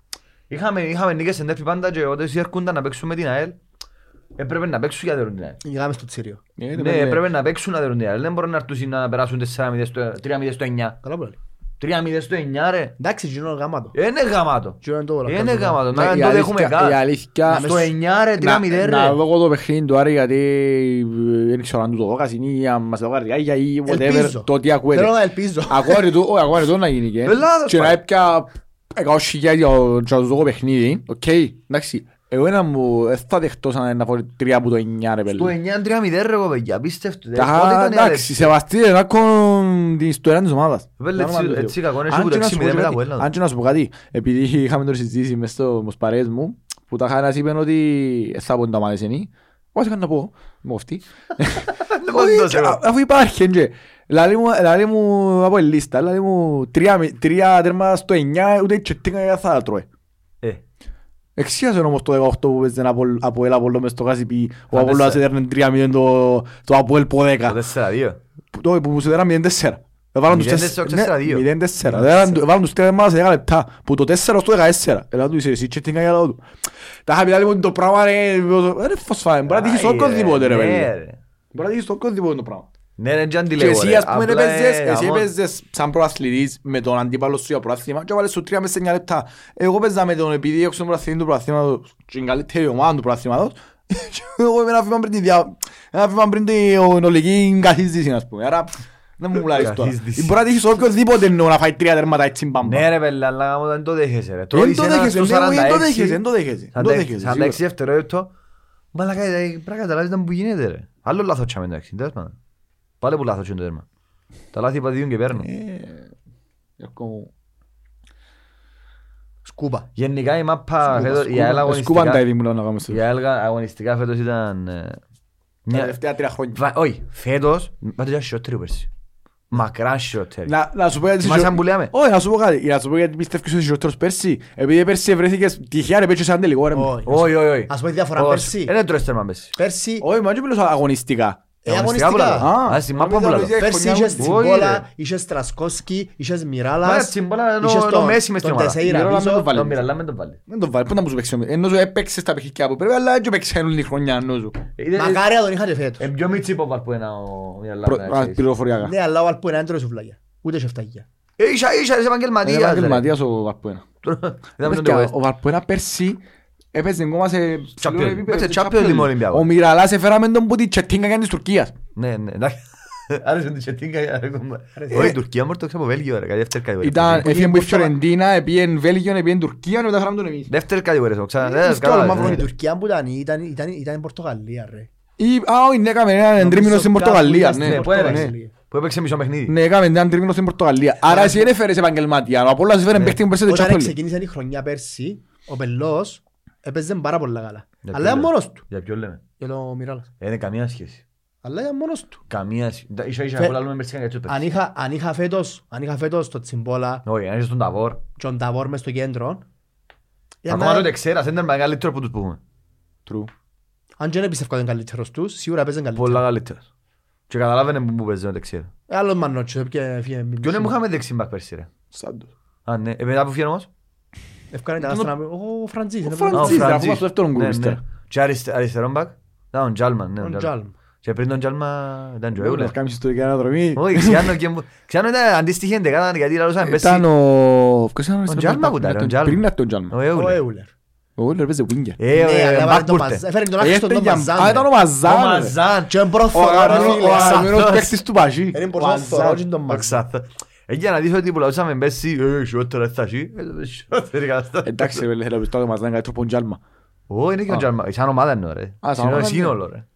Είχαμε, είχαμε νίκες στην τέρφη πάντα και όταν έρχονταν να παίξουν με την ΑΕΛ, έπρεπε να παίξουν για την ΑΕΛ. Γάμε στο Τσίριο. Ε, ρε Ναι, πέλε. έπρεπε να παίξουν να δερουν την ΑΕΛ. Δεν μπορούν να έρθουν να περάσουν 4-0 στο 3-0 στο 9. Καλά που λέει. 3-0 στο 9 ρε. Εντάξει, γίνω γαμάτο. Είναι γαμάτο. Γίνω είναι το όλα. Είναι γαμάτο. Μα Να η το δέχουμε αλήθεια- η καν. αλήθεια- Στο 9 ρε, 3-0 Να ρε. δω εγώ το παιχνίδι του Άρη γιατί ε, δεν ξέρω αν του το δώκας ή αν μας το καρδιάγια ή whatever Ελπίζω. το τι ακούεται. Θέλω να ελπίζω. Ακούω του, όχι ακούω του να γίνει και Ελλάδος και να πάει. έπια 100.000 για να του δω παιχνίδι. Οκ, εντάξει. Εγώ ένα μου δεν θα δεχτώ σαν να φω τρία από το 9 ρε Στο πέλε. 9 3-0 ρε κοπέγια. Απίστευτο. Ε, Τα- πότε ήταν η ΑΕΛ. Εντάξει, σεβαστείτε να έχουν την ιστορία της ομάδας. Βέλε, έτσι- Να όνομα του έτσι Θεού. κακό, είναι Αν που και το να σου 6-0 πω και μετά κάτι, από Έλλαδο. Αν και να σου πω κάτι, επειδή είχαμε τώρα συζήτηση μες στο μες παρέες μου, που τα χάρας είπαν ότι «Ε, θα πω τα ομάδες είναι, εγώ είχα να πω, είμαι αυτή. Όντως, εγώ. Αφού υπάρχει, εντζε. Λαλή μου, λαλή μου από η λίστα, λαλή μου τρία, μη- τρία τέρματα στο 9, ούτε η τσετίνκα θα τρώει. Ε, Εξίασε όμως το 18 που παίζε από el Απόλλω μες στο Κάσιπι, ο Α, Απόλλωας τέσσερα. έδερνε 3-0 το, το Απόλλ που 10. το 4-2. Που- Το που σου έδεραν 0-4. Έβαλαν τους 0-4, τεσ- 4-2. ναι, 0-4. Έβαλαν- Έβαλαν τους τρία τέρματα σε 10 λεπτά. Που το 4 στο 14. Έλα του είσαι εσύ τσετίνκα για λαό του. Τα είχα πει λάλη μου το πράγμα ρε, ρε φωσφάμε. Μπορεί να τύχει στο Άι, ρε, οποιοδήποτε ρε ναι, παιδί. ρε. Μπορεί να τύχει στο οποιοδήποτε το πράγμα. Ναι, ρε, τζαν τι Και λέγω, εσύ ρε. ας πούμε Απλά, έπαιζες, ε, εσύ αμόν- έπαιζες σαν προαθλητής με τον αντίπαλο σου για προάθλημα και έβαλες σου τρία μέσα σε 9 λεπτά. Εγώ παίζα με τον επειδή έξω τον προαθλητή του προαθλήματος και την καλύτερη ομάδα του προαθλήματος και εγώ είμαι ένα βήμα πριν τη δια... ένα βήμα πριν την ολική καθίστηση ας πούμε. Άρα δεν μου μιλάρεις τώρα. Καθίστηση. Μπορεί να τύχεις οποιοδήποτε εννοώ να φάει τρία τέρματα έτσι μπαμπα. Ναι ρε πέλε, αλλά γάμο, δεν το δέχεσαι ρε. Δεν Τρώεις το ένα δέχεσαι, στο ναι, όχι, δεν το 46, δέχεσαι, δεν το δέχεσαι. Δεν το δέχεσαι, 46 σίγουρα. δευτερόλεπτο. Μαλάκα, ε, πρέπει να καταλάβεις να που γίνεται ρε. Άλλο λάθος τσάμε εντάξει, τέλος πάντων. Πάλι που λάθος είναι το τέρμα. Τα λάθη πατηδίουν και παίρνουν. Ε, Γιώργο μου. Σκούπα. Γενικά η μάπα, φέτος- η ΑΕΛ Σκούπαν τα αγωνιστικά, είδη μου λέω να κάνουμε στο. η ΑΕΛ αγωνιστικά φέτος ήταν... ε, Τα μια- τελευταία τρία χρόνια. Βα- Όχι, φέτος, μα το ήταν χειρότερη πέρσι. Μακρά χειρότερη. Να, να σου πω γιατί... Θυμάσαι αν που λέμε. Όχι, να σου πω κάτι. Να σου πω γιατί πιστεύεις ότι είσαι χειρότερος πέρσι. Επειδή πέρσι βρέθηκες τυχαία ρε πέτσες σαν τελικό ρε. Όχι. Όχι, όχι, όχι. Ας πω τη διαφορά Πώς. πέρσι. Είναι τρώες τέρμα πέρσι. Πέρσι, Όχι, μα δεν μιλώ αγωνιστικά. Ε, αγωνιστικά που αγωνιστικά. λέω. Α, στη μάπα που λέω. Πέρσι χρονιά είχες μου. Τσιμπόλα, ρε. είχες Τρασκόσκι, είχες Μα, Μιράλας, Τσιμπόλα, ενώ- είχες ενώ τον- Μέση μες στην τον ομάδα. Τεσέιρα Μιράλα με πίσω. τον Βάλε. Τον Μιραλά με τον βάλει. Δεν τον βάλει, πού να μου σου παίξει. Ενώ σου έπαιξες τα παιχνίδια που πρέπει, αλλά δεν παίξε όλη τη χρονιά ενώ σου. Είναι- Μακάρι να τον είχα και φέτος. Ε, πιο μίτσι από Βαρπουένα ο Μιραλά. Προ- να α, ξέρεις. Πληροφοριακά. Ναι, αλλά ο Αλπού είναι άντρος σουβλάκια. Ούτε και φτάγια. Ε, ίσα, ίσα, είσαι Είναι επαγγελματίας. ρε. επαγγελματίας ο Βαρπουένα. Τώρα, είδαμε τον Παιδιά, West. Ο Βαρπουένα πέρσι έπαιζε ακόμα σε ψηλό Champions. επίπεδο, Παίξε σε Champions Champions League League. Ολυμπιακό. Ο Μιραλάς έφεραμε τον που την τσετίνκα κάνει της Τουρκίας. Ναι, ναι, εντάξει. Άρεσε την Τσετίνκα. Όχι, η Τουρκία μου το ξέρω από Βέλγιο, ρε, κάτι δεύτερη κατηγορία. Ήταν, Που έφυγε από η είναι Φιωρεντίνα, επίεν Βέλγιο, επίεν Τουρκία και μετά φέραμε τον εμείς. Δεύτερη κατηγορία, το ξέρω. Είναι Δεν σκάλα, κατάλαβες, μαύρο ναι. Η Τουρκία που ήταν, ήταν, ήταν, ήταν η Πορτογαλία ρε. Ή- Α, όχι, ναι, έκαμε έναν Νομίζω τρίμηνο στην κάπου Πορτογαλία, ήταν ναι. στην Ναι, πού έπαιξε. Πορτογαλία. Που έπαιξε μισό παιχνίδι. Ναι, έκαμε έναν τρίμηνο στην Πορτογαλία. Άρα εσύ δεν έφερες επαγγελματία. Ο Απόλλωνας έφερε Ναι. παίχτη που πέρασε το Όταν Champions League. ξεκίνησε η χρονιά πέρσι, ο Πελός έπαιζε πάρα πολλά καλά. Για Αλλά ποιο ήταν λέμε. μόνος του. Για ποιο λέμε; Για το Μιράλας. Ε, Είναι καμία σχέση. Αλλά ήταν μόνος του. Καμία σχέση. Ίσα ίσα Φε- εγώ λαλούμε πέρσι για τους Αν παίκτες. είχα, αν είχα φέτος, αν είχα φέτος το Τσιμπόλα Όχι, αν είσαι στον Ταβόρ. και τον Ταβόρ μες στο κέντρο, ήταν Ακόμα να- τότε ξέρας, είναι μεγαλύτερο που τους πούμε. True. αν και δεν πιστεύω ότι είναι καλύτερος τους, σίγουρα παίζαν Πολλά καλύτερα. καλύτερος. Και καταλάβαινε που μου παίζει ο δεξιέρ. Ε, Άλλος μανότσος, έπιε- έφυγε- Ποιον δεν μου είχαμε δεξί μπακ πέρσι ρε; Σάντος. Α, ναι. Ε, μετά που φύγει όμως; Ευκάνε τα Τον- άστρα να- ο Φραντζής. είναι Φραντζής. πρώτος. Α, ο ρε, αφού Φραντζής. μας το δεύτερο γκρουπ Ναι, ύστερα. ναι. Και αριστε- αριστερό μπακ. Α, ο Τζάλμαν. ναι, ο Ο Τζάλμαν. Τζάλμ. Και πριν τον Τζάλμα ήταν ο Ούλα, Έουλερ. κάμεις ιστορική αναδρομή. Όχι, Ξιάνο και μου- Ξιάνο ήταν αντίστοιχη εντεκάδα γιατί λαλούσαμε πέρσι. Ήταν ο... Ποιος ήταν ο αριστερός Τζάλμα μπακ που ήταν, πριν ο τον- Τζάλμα. Πριν από τον Τζάλμα. Ο Ο Έουλερ. Έουλερ. Ο Ούλερ παίζει winger. Ε, Ναι, αλλά ε, έβαλε μπακ τον πούρτε. Μαζά- Έφερε τον Ε, άχιστον έφτανε τον για- Μαζάν. Α, ήταν ο Ο Μαζάν. ρε. Μαζάν. Και πρώτο Ο φορά, αγαπημένος- φίλε, ο σαν- αγαπημένος παίκτης του Παζί. Είναι Ο πρώτο Μαζάν. φορά και τον Ο Μαζάν. Ξάθο. Ε, για να δεις ότι που λαλούσαμε πέρσι, ε, χειρότερα θα έχει. Ε, χειρότερη κατάσταση. Εντάξει, ρε, θέλω να πιστώ ότι ο Μαζάν είναι καλύτερο από τον Τζάλμα. Ω, είναι και ο Α. Τζάλμα. Σαν ομάδα εννοώ, ρε. σαν Συνό- ομάδα, Σύνολο, ρε.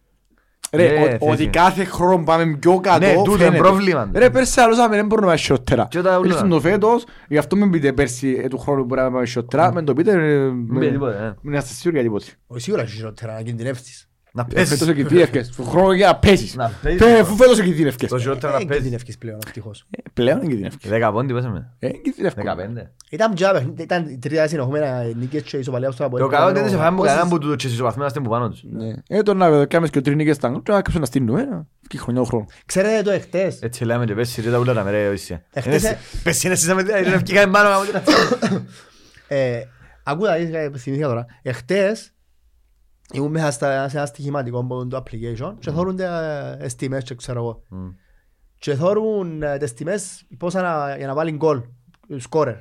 Ρε, Ναι, ο- θέση. ότι κάθε χρόνο πάμε πιο κάτω Ναι, τούτο είναι φαίνεται. πρόβλημα. Ρε, πέρσι άλλωσαμε, δεν μπορούμε να πάμε χειρότερα. Και όταν ούλα. Ήρθαν το φέτος, γι' αυτό μην πείτε πέρσι ε, του χρόνου μπορεί να πάμε χειρότερα. Μην το πείτε, ε, Μην πει τίποτα, ε. μην είστε σίγουροι για τίποτε. Όχι, Σίγουρα έχει χειρότερα να κινδυνεύσεις. Να Ε, πέσεις. Φέτος εκκινδύνευκες. Του χρόνου για να πέσεις. Να πέσεις. Πέ, Αφού φέτος εκκινδύνευκες. Το χειρότερο να Δεν πέσεις. κινδυνεύκεις πλέον, ευτυχώς. Ε, Πλέον εκκινδύνευκες. Δέκα πόντι πέσαμε. Ε, εκκινδυνεύκω. Δεκαπέντε. Ήταν τζα παιχνίδι, ήταν η τρία συνεχόμενα νίκες και ισοπαλία στο Αποέλ. Το καλό είναι ότι σε φάμε που Πόσες- κανέναν που τους και συσσωπαθμένα στην που πάνω τους. Ναι. Ε, τώρα να κάνουμε και ο τρινίκες στα γκρουπ, να κάψουμε να στείλουμε. ε, Και χρονιά ο χρόνος. Ξέρετε το εχθές, Έτσι λέμε και πες σειρήτα ούλα τα μέρα η Οδύσσια. Εχθές, Είναι ε- εσύ- Πες είναι εσείς με την ευκήκα εμπάνω γάμο την ε, ακούω τα ίδια, θυμήθηκα τώρα. Εχθές ήμουν μέσα στα- σε ένα στοιχηματικό από το application και θωρούν τις τιμές και ξέρω εγώ. Μμ. Και θωρούν ε, τις τιμές πόσα να- για να βάλει γκολ, σκόρερ.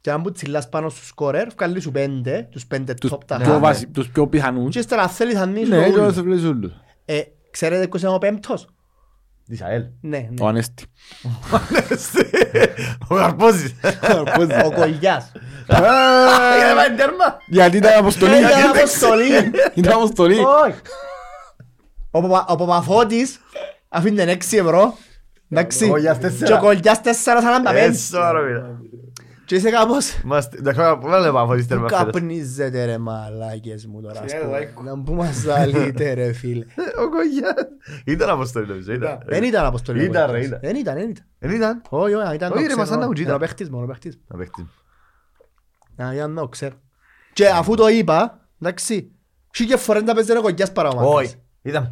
Και αν που τσιλάς πάνω στο σκόρερ, βγάλει σου πέντε, τους πέντε Τους top τα πιο ναι. βασι- τους πιο πιθανούς. Και ύστερα αν θέλεις θα ανοίξεις Ναι, το τώρα ούλους. θα βλέπεις όλους. Ε, Ξέρετε ποιος είναι ο πέμπτος; Της ΑΕΛ. Ναι, Ο ναι. Ανέστη. Ο Καρπόζης. Ο Κολιάς. Για να πάει τέρμα. Γιατί ήταν αποστολή. Ήταν αποστολή. Ήταν αποστολή. Όχι. Ο Παπα- Ο Παπαφώτης αφήνει 6 ευρώ. Εντάξει. Ο Κολιάς τέσσερα. Και ο Κολιάς 4,45. Έσω ρε φίλε. Και είσαι κάπως... Είμαστε- εντάξει, Βάλε πάμε από τέρμα Πού φέτος. καπνίζετε ρε μαλάκες μου τώρα. ας Ξέρετε, πούμε. λάικο. Να που μας ζαλείτε ρε φίλε. Ο Κογιάς. Ήταν αποστολή νομίζω. ήταν. Δεν ήταν αποστολή. ο Ήταν ρε, Κολιάς. ήταν. Δεν ήταν, δεν ήταν. Δεν ήταν. Όχι, όχι, ήταν Όχι, το ρε, μας ξέρω. ήταν ο Τζίτα. Ήταν ο παίχτης μόνο, ο παίχτης. Να παίξει. Α, Ήταν το ξέρω. Και αφού το είπα, εντάξει, σίγε φορές να παίζει ο Κολιάς παρά ο Μάκας. Όχι. Ήταν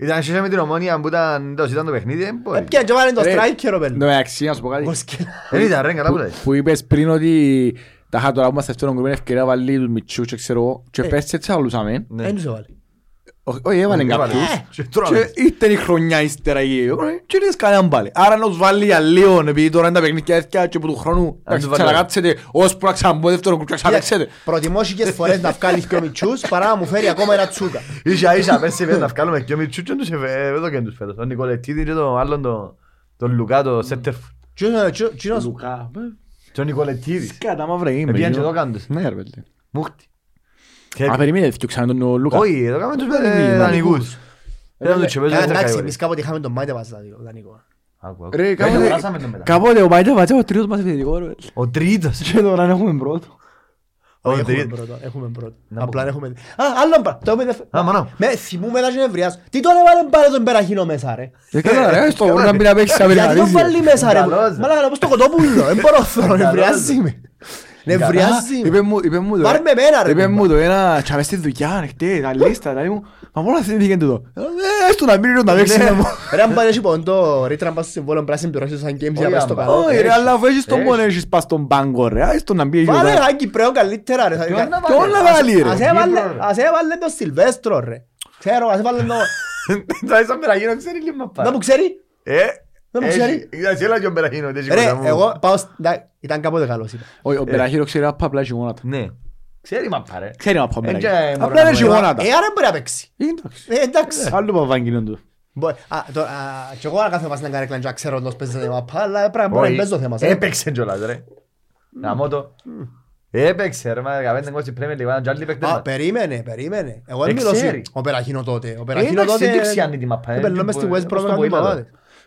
ήταν σχέση με την ομόνια που ήταν το ήταν το παιχνίδι. δεν μπορεί. Έπιαν και βάλει το Ρε, striker ο Πέλου. Ναι, εντάξει, να σου πω κάτι. Ο Σκέλα. Δεν ήταν ρε, καλά που λέει. Που είπες πριν ότι τα είχα τώρα που είμαστε στο γκρουπ είναι ευκαιρία να βάλει τους μητσούς και ξέρω εγώ. Και Ε. πες έτσι αλούσαμε. Ναι. Δεν τους έβαλε. Όχι, όχι, έβαλε Έβαλε. κάποιους. Και τώρα Και ήρθε η χρονιά ύστερα εκεί. Και δεν κανέναν πάλι. Άρα να τους βάλει για λίγο, επειδή τώρα είναι τα παιχνίδια έτοια και από του χρόνου τους βάλει. ξανακάτσετε ώσπου να ξαναμπώ δεύτερο κουτσά ξαναπαίξετε. Προτιμώ σίγες φορές να βγάλεις και ο Μιτσούς παρά να μου φέρει ακόμα ένα τσούκα. Ίσα ίσα πέρσι πέντε να βγάλουμε και ο Μιτσού και τους εφε- εδώ και τους φέτος. Ο Νικολετίδη και τον άλλον τον- τον Λουκά το Σέτερφ. Τσίνος- τσίνος- τσίνος- Λουκά. Και ο Νικολετίδης. Κάτα μαύρα είμαι. Επίαν και γιο. εδώ κάνουν τους. Ναι ρε παιδί. Μούχτη. Και- Α, περιμένετε και ξανά τον Λουκά. Όχι, εδώ κάνουμε τους Ε, ε, δανεικούς. Ήταν τους και παίζουν Ε, δεύτερη Εντάξει, κατηγορία. εμείς κάποτε είχαμε τον Μάιτε Παζάδη, δανεικό. Άκου, άκου. Ρε, Ε, κάποτε- αγοράσαμε τον μετά. Κάποτε ο Μάιτε Βατσά ο τρίτος μας επιθετικό ρε. Ο τρίτος. Και τώρα να έχουμε πρώτο. Ο Έχουμε τρίτος. πρώτο, έχουμε πρώτο. Να Απλά πω. έχουμε... Α, άλλο πράγμα. Το είπε- Α, μανώ. Με θυμούμε τα γενευριάς. Τι τον έβαλε πάλι τον Περαχίνο μέσα ρε. Και καλά ρε, στο Καλά, μπορεί να ρε. μπει να παίξει σαν Γιατί τον Αμερικανίζη. βάλει μέσα ρε. Καλός, ρε. Μαλάκα όπως το κοτόπουλο. Δεν μπορώ θέλω, νευριάζει με. Νευριάζει με. Είπε μου, είπε μου το. Πάρ' με εμένα, ρε, Είπε κουμπά. μου το ένα τσαβέ στη δουλειά, ανοιχτή, τα λίστα, τα μου. Μα μόνο αυτή είναι τούτο. Ε, έστω να μπει να παίξει να μου. Ρε αν πάει έχει ποντό ρήτρα να πας στο συμβόλαιο πρέπει να συμπληρώσεις σαν games για να πας στο άμα. καλό. Όχι ρε, αλλά αφού έχεις τον Έχει. μόνο έχεις πας στον πάγκο ρε, άιστο να μπει εκεί Βάλε πέρα. ένα Κυπρέο καλύτερα ρε. Ποιον να Κι όλα βάλει Ας ρε. έβαλε- Κύπρο, ρε. Ας έβαλε το Σιλβέστρο ρε. Ξέρω, ας έβαλε το... Θα είσαι Μπεραχίνο, ξέρεις λίγο μα Δεν πάει. μου ξέρει. Ε, Δεν μου έχει- ξέρει. Είδα σε έλα και ο Μπεραχίνο, ότι έχει Ρε, κοντά μου. εγώ πάω... σ- ντα- Ήταν κάποτε καλός είπα. Όχι, ο Μπεραχύρο ξέρει απ' απλά έχει γόνατα. Ναι. Ξέρει μα πάρε. Ξέρει απ' Ε, Μπεραχύρο. και μωρό Απλά να έχει μου- γόνατα. Ε, άρα μπορεί να παίξει. Ε, εντάξει. Ε, εντάξει. Άλλο παπαγγείλον του. Μπο- α, το- α, Κι εγώ να κάθε μας να κάνει κλαντζά να ξέρω ότι παίζει το μαπά, αλλά πρέπει να μπορεί να Όχι. παίζει το θέμα. σε. Έπαιξε κιόλας ρε. Γαμώ το. Έπαιξε ρε, μα 15 γκολ στην Premier League, ήταν και άλλοι παίκτες Α, μας. περίμενε, περίμενε. Εγώ Ε, δεν μιλώ ξέρει. σου- ο Περαχίνο τότε. Ο Ε, Περαχίνο εντάξει, τότε... δεν δεξιάνει τη μαπά, ε, Έπαιρνε μες στη West όπως Brom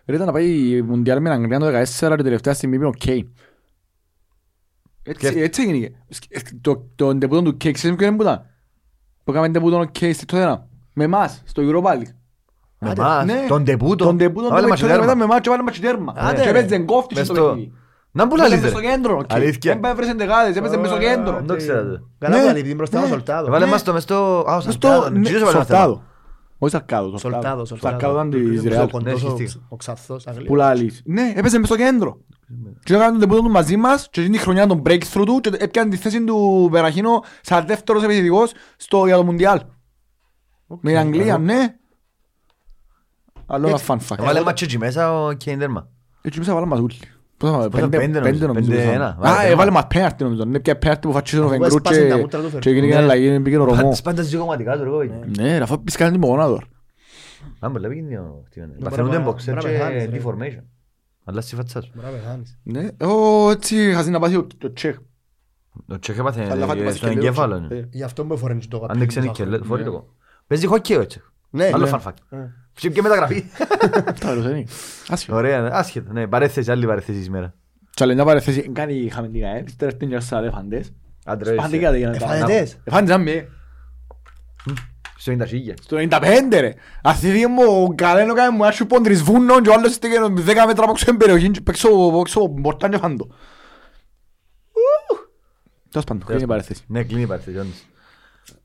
το να βοήθα παπάδες. Ρε ήταν να πάει η Μουντιάλ με Αγγλία το 14 και τελευταία στιγμή είπε ο Κέιν. Έτσι Και- έτσι έγινε. Σκ- Το το ντεπούτο του Κέιν, ξέρεις ποιο είναι που ήταν; Που έκαμε ντεπούτο ο Κέιν στη Τότενα. Με εμάς, στο Europa League. Με Άντε, εμάς, ναι. τον τεπούτο. Τον ντεπούτο Βάλε του μας Τότενα τέρμα. μετά με εμάς και βάλε μας και τέρμα. Άντε, Και ρε. έπαιζε κόφτης Μες στο στο- παιχνίδι. Να που Έπαιζε λαλείς μες στο ρε. κέντρο. ο Κέιν. Αλήθεια. Δεν πάει έβρεσε δεκάδες, έπαιζε μες στο κέντρο. Δεν το ξέρατε. Καλά Ναι, βάλει, επειδή μπροστά ναι. ο Σολτάδο. Βάλε Ναι. μας το μες στο... Α, ο Μες Σαλτάδο, στο... ναι, ναι, κύριος έβαλε ένα Σολτάδο. Θέμα. Όχι Σαρκάδο. Σολτάδο, Σαρκάδο ήταν της Ο Ρεάλ. κοντός, Ναι, ο- σχιστής. Ο ξαθός, Αγγλία. Που λαλείς. Ναι, έπαιζε μες στο κέντρο. Και έκαναν τον τεπούτο τους μαζί μας και εκείνη τη χρονιά τον breakthrough του και έπιανε τη θέση του Περαχίνο σαν δεύτερος επιθετικός στο, για το Μουντιάλ. Με την Αγγλία, ναι. Άλλο ένα fun fact. Βάλε μας και εκεί μέσα ο Κέιν τέρμα. Έτσι μέσα βάλαμε μας ούλοι. Πώς θα Πόσα, πέντε- πέντε νομίζω, πέντε νομίζω. πέντε πέσαμε. ένα. Βάλε Α, τέρμα. έβαλε μας πέναρτη νομίζω. Είναι πια πέναρτη που φάτσισε τον Αφού Βενγκρού έσπασε τα και μούτρα του και Φερνάνδο. έγινε αλλαγή, πήγε ο Ρωμό. Πάντα στις κομματικά του ρε κόβει. Ναι, ρε, αφού πισκάνε την πογόνα τώρα. Αν πολλά πήγαινε ο χτύπανε. Ναι, Παθαίνονται μπράβο, boxer μπράβο, και χάνεις, ρε. deformation. Αλλάζει τη φατσά σου. Μπράβο, χάνεις. Ναι, ω, έτσι χάσει να πάθει ο- το τσέχ. Ο Τσέχ έπαθε Αλλά φάτε ε, πάθει στον και λίγο εγκέφαλο. τσέχ. ναι. Ε, Γι' αυτό μου φοράνε και το Αν καπέλο δεν ξέρει του και Ζάχαρη. λέει, φορεί το. Παίζει χόκκι ο Τσέχ. Ναι, Άλλο ναι. fun fact. Ε. Και και μεταγραφή. Τέλος, είναι. Άσχετο. Ωραία, ναι, άσχετο. Ναι, παρέθεση, άλλη παρέθεση σήμερα. Και άλλη μια παρεθέση, κάνει χαμεντικά, ε, ύστερα έρθουν και στους αδέφαντες. Άντε, ρε, Σπαντικάτε για να τα- Εφανετές. Εφάντες, άμε. Στο 90 Στο 95 ρε. Αθήθηκε μου ο Καλένο κάνει μου άρχισε πόντρις βούνων και ο άλλος στήκε 10 μέτρα από ξένη περιοχή και παίξω παίξω πορτάν και φάντο. Τέλος πάντων, κλείνει η παρέθεση. Ναι, κλείνει η παρθέση, όντως.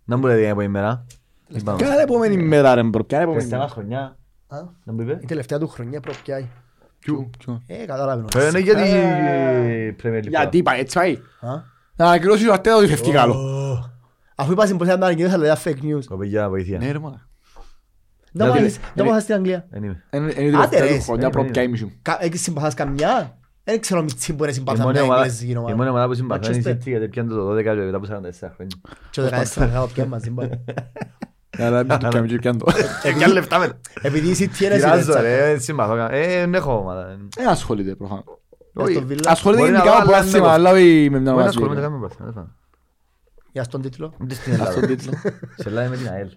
Να μου λέτε για επόμενη μέρα. Είπαμε. Ποια είναι η επόμενη μέρα ρε μπρο, ποια είναι η επόμενη Χριστιανά μέρα. χρονιά. Α, Να μου είπε. Η τελευταία του χρονιά προπιάει. Ποιου, ποιου. Ε, κατάλαβε. ο Ε, Είναι γιατί Ε, η Premier League. Γιατί πάει, έτσι πάει. Α; Να ανακοινώσει ο Αρτέτα ότι φεύγει καλό. Ω. Αφού είπα στην ποσιά να ανακοινώσει αλλά για fake news. Κοπηγιά, βοήθεια. Ναι ρε μάνα. Δεν Δηλαδή, μάθεις- Δεν μάθας στην Αγγλία. Δεν είμαι. Είναι είναι η Άντε, τελευταία ρε, του χρονιά ε, προπιά ε, η μισού. Κα- Έχεις συμπαθάς καμιά; Δεν ξέρω μητσί μπορεί να Η συμπαθά μόνη μια ομάδα- εγγλέζικη η ομάδα. μόνη ομάδα που συμπαθώ είναι η Manchester. City γιατί πιάνε το 12 και μετά από 44 χρόνια. Και το 14 θα πιάνε μαζί μπορεί. Αλλά μην το κάνουμε και πιάνε το. Ε, κι άλλα λεφτά με. Επειδή η City είναι Πειράζω συνέτσα. ρε, δεν συμπαθώ κα- Ε, δεν έχω ομάδα. Ε, ασχολείται προφανώς. Όχι. Στο Villa. Ασχολείται Μπορεί να γενικά με βάλει πρόθυμα, ένα αλλά όχι με μια Μπορεί να ομάδα. ασχολούμαι να κάνουμε πρόθυμα, δεν φάνω. Για στον τίτλο; Ούτε στην Αυτό Ελλάδα. τίτλο. Σε Ελλάδα με την ΑΕΛ.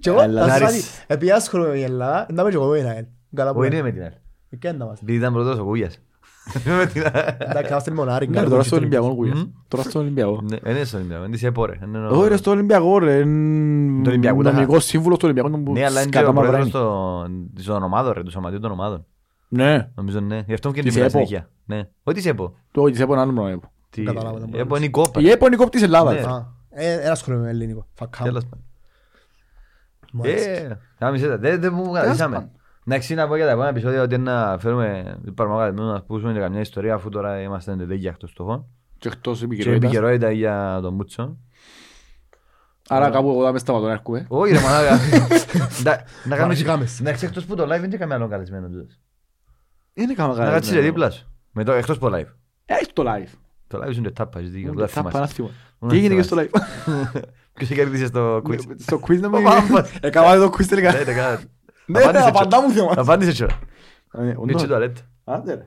Και εγώ, Αλλά να σου να πω ρίσεις. κάτι, επειδή ασχολούμαι με την Ελλάδα, να είμαι και εγώ με την ΑΕΛ. Καλά που Όχι, είναι. είναι με την ΑΕΛ. Ε, και να είμαστε. Επειδή ήταν πρώτος ο Κούγιας. Με την ΑΕΛ. Εντάξει, είμαστε μονάρι. Ναι, τώρα στο Ολυμπιακό Γουιάς. Μμμ. Τώρα στο Ολυμπιακό. Ναι, είναι στο Ολυμπιακό, είναι της ΕΠΟ, ρε. Είναι ο- Όχι ρε στο Ολυμπιακό ρε. είναι Το Ολυμπιακό, τα- Νομικός σύμβουλος του Ολυμπιακού. τον που Ναι, αλλά είναι και σκατά ο πρόεδρος μαυράνει. των- των ομάδων, ρε, του σωματείου των ομάδων. Ναι. Νομίζω ναι. Γι' αυτό μου και Της την ΕΠΟ. συνέχεια. Ναι. Όχι της ΕΠΟ. Το όχι της ΕΠΟ είναι άλλο πράγμα. ΕΠΟ. Τι- Καταλάβω, δεν η μπορώ ΕΠΟ να είναι η κόπα. Η ΕΠΟ είναι η κόπ της Ελλάδας. Ναι. Α, ε, Ένα ασχολούμαι με ελληνικό. Φακάμ. Τέλος πάντων. Μου αρέσει. Ε, κάμισε τα. Δεν δεν μου κρατήσαμε. Πάντων. Εντάξει, να πω για τα επόμενα επεισόδια ότι να φέρουμε παραμαγαλισμένους να πούσουμε για καμιά ιστορία αφού τώρα είμαστε εντελέγια εκτός στόχων. Και εκτός Και επικαιρότητας. επικαιρότητα για τον Μπούτσο. Άρα κάπου εγώ θα μες σταματώ να έρχομαι. Όχι ρε μαλάκα. Να- Να κάνεις... Παρασυκάμες. Εντάξει, εκτός που το live δεν είναι καμία άλλο καλεσμένο τούτος. Είναι κάμα Να κάτσεις ρε δίπλα σου. Με το- Εκτός που το live. Έχει το live. Το live είναι τάπας, έχεις δίκιο. Ούτε Δεν θα θυμάσαι. πανάθυμο. Ούτε Τι έγινε και στο θυμάσαι. live. Ποιος κέρδισε στο quiz; Στο quiz να μην... Ο Πάμπας. Έκανα το quiz τελικά. Ναι, ναι, καλά. Ναι, ναι, Απάντησε, απαντά μου τσο. θέμα. Απάντησε τσο. Ε, Είναι όντως. τσι τουαλέτα. Άντε ρε.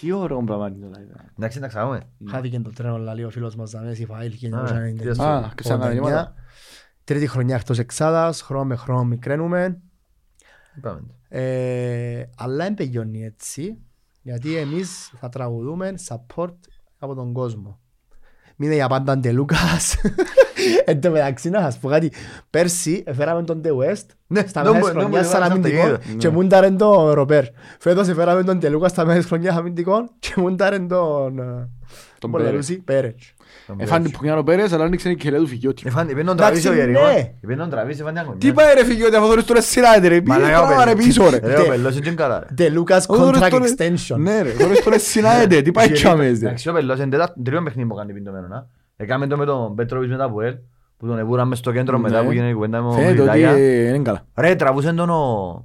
Τι ωραίο πράγμα είναι το live. Εντάξει, να ξαγάμε. Χάθηκε το τρένο, λέει ο φίλος μας Δαμές, η Φαήλ, τι ας 1999. Α, και σαν μηνύματα. Τρίτη χρονιά εκτός εξάδας, χρόνο με χρόνο μικραίνουμε. Πάμε. Ε, αλλά δεν πεγιώνει έτσι, γιατί εμείς θα τραγουδούμε support από τον κόσμο. Μείνε για πάντα Ντε Λούκας. Εν τω μεταξύ να σας πω κάτι. Πέρσι έφεραμε τον Ντε West Ναι, στα νόμου- μέσα χρονιάς νόμου- σαν νόμου- αμυντικό νόμου- και μούνταρεν τον Ροπέρ. Φέτος έφεραμε τον Ντε Λούκας στα μέσα χρονιάς αμυντικό και μούνταρεν τον ε, Τον Πολερούση Πέρετς. Έφανε την πουνιά ο Πέρες, αλλά άνοιξε η κελέ του Φιγιώτη. Εφάν- είπε να τον Εντάξει, τραβήσει ο ναι. Γερικό. Είπε να τον τραβήσει, έφανε αγωνιά. Τι πάει ρε Φιγιώτη, αφού δωρείς τώρα σειρά ρε. Πήγε Μαλάκα, ο πράγμα ρε Πελός. πίσω ρε. Ρε, ο Πελός είναι και καλά, ρε. Ντε Λούκας Ο δωρείς contract τώρα- extension. Ναι ρε, δωρείς τώρα σειρά ρε. Τι πάει τσάμες ρε. Εντάξει, ο Πελός είναι τέτα- τρίτο παιχνίδι που κάνει πιντωμένο, να. Έκαμε το με τον Πέτροβιτς μετά από ελ, που τον εβούραμε στο κέντρο Ναι. μετά που γίνεται η κουβέντα με ο Φαίνεται ότι Μιλιτάγια. ε, είναι καλά. Ρε, τραβούσαν τον ο...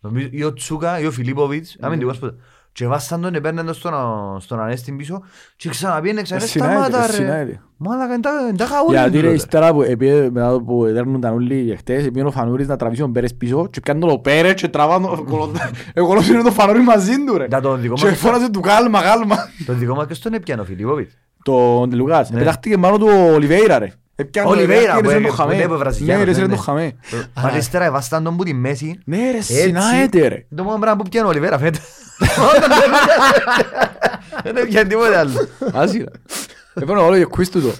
νομίζω, ή ο Τσούκα ή ο Φιλίπποβιτς, αμυντικός που... Και βάσαν τον, επέρναν τον στον, στον Ανέστη πίσω και ξαναπήγαινε ξανά, Συνάιτε, σταμάτα ρε. συνάιτε. Μάλακα, εν τα χαούλη. Γιατί ρε ύστερα που επίε μετά που δέρνονταν όλοι οι χτες επίε ο Φανούρης να τραβήσει τον Πέρες πίσω και πιάνε τον Πέρες και τραβάνε τον κολοντα- Εγώ λέω είναι το Φανούρη μαζί του ρε Να τον δικό και μας, φώναζε του κάλμα κάλμα τον δικό μας και στον έπιανε ο Φιλίπποβιτς; Τον Τελουκάς, Ναι. πετάχτηκε πάνω του ο Ολιβέιρα ρε Έπιανε τον Ολιβέιρα, Ολιβέιρα, που ρε, είναι- το χαμέ. που είναι από Βραζιλιάνος, Ναι ρε, ναι, ρε, το ναι. χαμέ Μα αριστερά εβάσταν τον που τη μέση. Ναι ρε, Έτσι. συνάεται ρε Το μόνο πράγμα που πιάνε ο Ολιβέρα φέτος. Δεν έπιανε τίποτε άλλο. Άσυρα Έπαιρνε όλο για quiz του το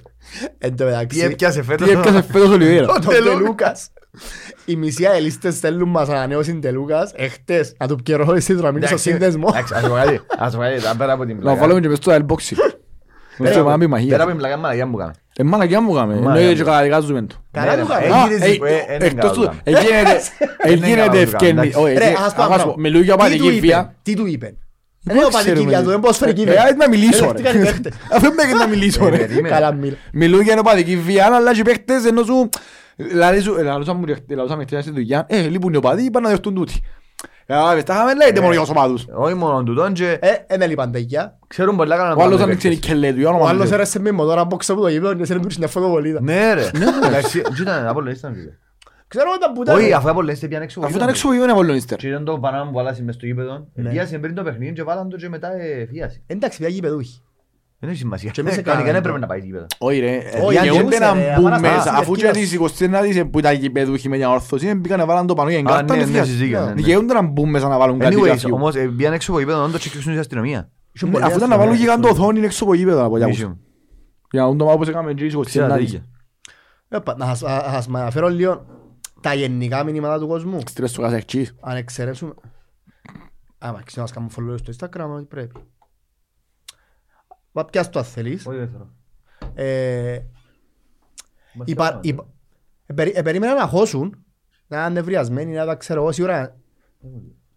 Εν τω Τι μεταξύ, έπιασε φέτος. Τι έπιασε φέτος ο Ολιβέιρα τον Τελούκας. Οι μισοί αελίστες στέλνουν μας ανανέωση Τελούκας εχτες να του πιερώσει το να μείνει στο Εντάξει, σύνδεσμο. εντάξει, ας πω κάτι, ας πω κάτι, αν πέρα από την Να πλάκα. βάλουμε και μες στο airboxing Μες στο μάμπι Πέρα μαχία από την πλάκα, μαλακιά μου κάνε. Ε, μαλακιά μου κάμε, Μαλακιά εννοείται μου. και καταδικάζουμε το Καλά Ναι, ρε, του μα, κάνει. Α, έγινες- ε, ε, είναι εκτός καλό του, κάνουμε. εγίνεται- Είναι εγίνεται καλό κάνουμε, ευκαινή. εντάξει. όχι, Ρε, εγίνε- ας πω ας πράγμα. πω, Μιλούν για Τι του πατική είπε, βία. Τι του είπε; Δεν Δεν είναι ξέρουμε πατική βία τι. του, δεν ποδοσφαιρική Ε, βία. άρα να μιλήσω ρε. Ελεύθεροι παίχτες. Αφού δεν πήγαινε να μιλήσω Ε, ρε. περίμενε. Καλά μίλα. Μιλούν για νοπαδική βία, αλλά και οι παίχτες ενώ σου... Δηλαδή σου, λαλούσαμε μου, λαλούσαμε χτες στη δουλειά, ε, λείπουν οι οπαδοί, είπαν να δεχτούν τούτοι. Κατάλαβες, τα είχαμε λέει μόνο για τους οπαδούς. Όχι μόνο τούτον και Ε, δεν έλειπαν τα οικιά. ξέρουν πολλά καλά να Ο άλλος πάνε αν ξέρει παίκτες. και λέει του, για Ο όνομα άλλος του. έρεσε με μοτόρα από από το γήπεδο και σε ρέντουρ στην φωτοβολίδα. Ναι ρε. Εντάξει, τι ήταν, Απόλλωνιστας ήταν, φίλε. Ξέρω τα πουτά. Όχι, αφού οι Απόλλωνιστες πιάνε έξω. Αφού ήταν έξω που είναι Απολλωνίστερ. Και ήταν το Πανάμ που βάλασε μες στο γήπεδο. Ναι. Φίασε πριν το παιχνίδι και βάλαν το και μετά ε, φίασε. Εντάξει, πια γήπεδούχοι. Δεν έχει σημασία. Και εμείς Ε, έκαναμε Κανονικά δεν το. έπρεπε να πάει γήπεδο. Όχι ρε, Όχι, δικαιούνται να αγιούσε, ρε, μπουν απαναστάσεις μέσα. Αφού και κερκίδας. τις 29 που ήταν γηπεδούχοι με μια ορθωσία, μπήκαν να βάλαν το πανό για Α, εγκάρτα ναι, και ναι, φύγαν. συζήγαν, ναι, ναι. Δικαιούνται να μπουν μέσα να βάλουν κάτι Anyways, κάποιου. όμως ε, πήγαν έξω από γήπεδο όντως και κλείσουν στην αστυνομία. Ήσουν Ναι, πολλοί Αφού ήταν να βάλουν αστυνομικοί. γιγαντό οθόνη έξω από γήπεδο από γιάκους. Ήσουν. Για να δουν το μάπος έκαμε και τις Ξέρω, 29. δίκαια. Ε, πα- Να σας- να σας αναφέρω λίγο τα γενικά μηνύματα του κόσμου. Στρες του Καζακτσής. Αν εξαιρέσουμε... Άμα ξέρω να μας κάνουν follow στο Instagram, ό,τι πρέπει. Μα πιάσ' το αν θέλεις. Όχι, δεν θέλω. Ε, Μας υπα- θέλουμε. υπα- ε, περί- ε, Περίμενα να χώσουν, να είναι νευριασμένοι, να τα ξέρω εγώ σίγουρα.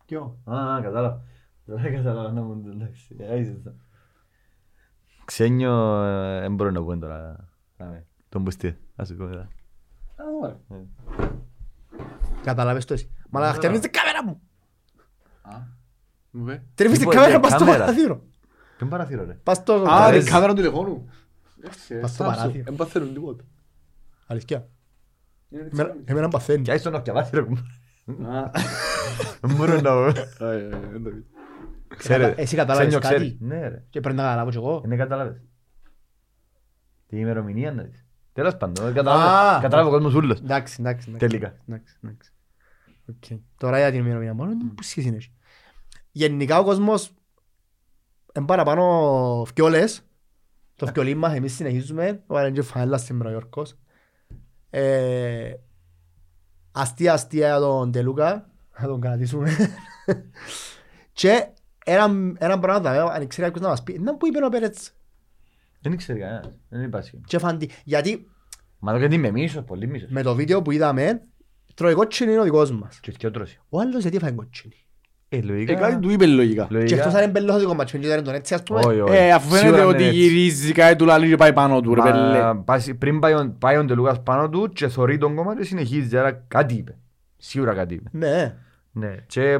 Ποιο; Α, α, κατάλαβα. Δεν κατάλαβα να μου εντάξει. Άισε το. Ξένιο, ε, δεν μπορώ να πω τώρα. Άμε, Τον μπουστή. Ας σου πω μετά. Κατάλαβες το εσύ. Μα να τερνείς την κάμερα μου. Μου είπε. Τερνείς την Λοιπόν, κάμερα, για πας στο κάμερα. Παραθύρο. Ποιον παραθύρο ρε. Πας στο... Α, αρέσει. την κάμερα του τηλεφώνου. Πας στο παράθυρο. Δεν παθαίνουν τίποτα. Αλήθεια. Εμένα- Εμένα παθαίνει. Κι άιστο να πιαβάσει ρε κουμπά. Α, Δεν μπορώ να πω. ε, ε, δεν το πει. Ξέρε, Εσύ κατάλαβες ξένιο κάτι; ξέρεις. Ναι ρε. Και πρέπει να καταλάβω κι εγώ. Δεν κατάλαβες. Τι ημερομηνία να δεις. Τέλος πάντων, Α. κατάλαβε κατάλαβε ο κόσμος ούλος. Εντάξει, εντάξει. εντάξει. Τελικά. Εντάξει, εντάξει. Οκ. Τώρα για την ημερομηνία μόνο, που σχέση είναι. έχει. Γενικά ο κόσμος είναι παραπάνω φκιόλες. Το φκιολί μας εμείς συνεχίζουμε. Ο Άρεν και φανέλα σήμερα ο Γιώργος. Ε, Αστεία αστεία για τον Τελούκα. Να τον κρατήσουμε. Και ένα ένα πράγμα θα αν ξέρει κάποιος να μας πει. Να που είπε ο Πέρετς. Δεν ξέρει κανένας. Δεν υπάρχει. Και φαντι. Γιατί Μα το γιατί είμαι μίσος, πολύ μίσος. με το βίντεο που είδαμε τρώει κότσινη είναι ο δικός μας. Και και ο τρώσει. Ο άλλος γιατί έφαγε κότσινη. Ε, Ε, λογικά. κάτι του είπε λογικά. Και Λογικά. εκτός αν είναι μπελός το κομμάτι και δεν τον έτσι ας πούμε. Όχι, όχι. Ε, αφού φαίνεται Σίγουρα ότι είναι έτσι. γυρίζει κάτι του λαλί και πάει πάνω του, ρε Μα, πέλε. πας- Πριν πάει ο- πάει ο Ντελούκας πάνω του και θωρεί τον κόμμα και συνεχίζει. Άρα κάτι είπε. Σίγουρα κάτι είπε. Ναι. Ναι. Και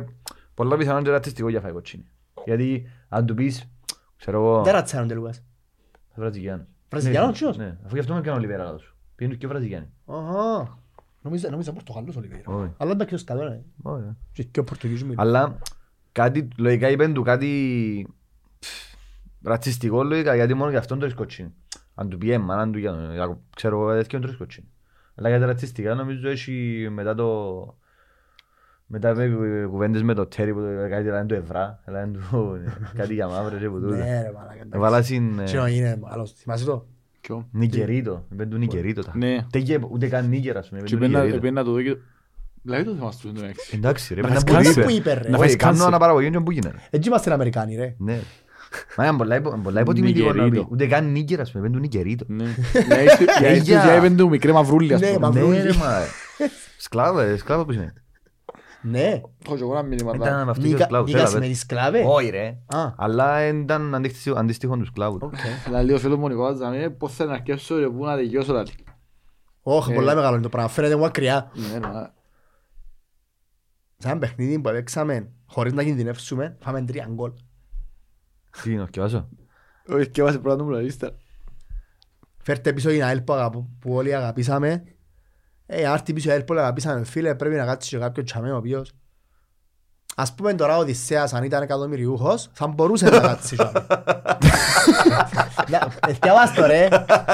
πολλά πιθανόν και ρατσιστικό για φάει κοτσίνη. Γιατί αν του πεις, ξέρω εγώ, Δεν ρατσάνονται Λουκάς. Βραζιλιάνος. Βραζιλιάνος, Ναι, ποιος; Ναι, αφού γι' αυτό με έκανε ο Λιβέρα λάθος σου. Πήγαινε και Βραζιλιάνοι. Αχα. Νομίζω νομίζω Πορτογαλός ο Λιβέιρα. Όχι. Αλλά δεν παίξει καλό, ναι. Όχι, ε. Και και ο Πορτογίζος μου. Αλλά κάτι, λογικά είπεν του κάτι ψ, ρατσιστικό λογικά γιατί μόνο γι' αυτόν το ρισκοτσίνη. Αν του πει έμμα, αν του για για- ξέρω εγώ έτσι και τον ρισκοτσίνη. Αλλά για τα ρατσιστικά νομίζω έχει μετά το... Μετά με κουβέντες με το τέρι που το- κάτι λένε το ευρά, λένε του κάτι για μαύρες και που τούτα. Ναι ρε μαλάκα. εντάξει. Έβαλα στην Τι να είναι, άλλος, θυμάσαι το; Ποιο; Νικερίτο, είπεν του Νικερίτο. τα. Ναι. Τε και- Ούτε καν Νίκερα, ας πούμε, Και είπεν του Νικερίτο. πένα το δω και... Δηλαδή το θέμα σου είναι έξι. Εντάξει ρε, Να πρέπει φας να κάτσε που που είπε. είπε, ρε. Να φας φας κάνω κάτσε. αναπαραγωγή και που γίνει ρε. Έτσι είμαστε Αμερικάνοι ρε. Ναι. Μα είναι πολλά υπο- πολλά υποτιμητικό να Νικερίτο. πει. Ούτε καν νίκερα, ας πούμε, πέντου νικερίτο. Ναι. Για ίσως για- για έπαινε του μικρέ μαυρούλι ας Ναι, πούμε. μαυρούλι. Ναι ρε μα. Σκλάβο, ε, σκλάβο που σημαίνει. Ναι. Έχω και εγώ ένα μήνυμα Ήταν τώρα. με αυτούς τους Νίκα σκλάβους, νίκα έλα, σημαίνει πες. σκλάβες; Όχι ρε. Α. Αλλά ήταν αντίστοιχο- αντίστοιχο τους σκλάβου. Οκ. Δηλαδή ο φίλος μου ο Νικόλας Ζαμίνε πώς θέλει να αρκεύσω και πού να δικαιώσω λαλί. Όχι, Ε. πολλά μεγάλο είναι το πράγμα. Φαίνεται μου μακριά. Ναι, ναι. Σε ένα παιχνίδι που παίξαμε χωρίς να κινδυνεύσουμε, φάμε τρία γκολ. Τι είναι, ορκιβάζω. Όχι και βάζει πρώτα μου λαλίστα. Φέρτε πίσω την ΑΕΛ που, αγαπ- που όλοι αγαπήσαμε. Ε, αν έρθει πίσω η ΑΕΛ που όλοι αγαπήσαμε, φίλε, πρέπει να κάτσεις και κάποιος τσαμέ ο οποίος... Ας πούμε τώρα ο Οδυσσέας αν ήταν εκατομμυριούχος, θα μπορούσε να κάτσει τσαμέ. Να- ε, Θυκιάβας το ρε,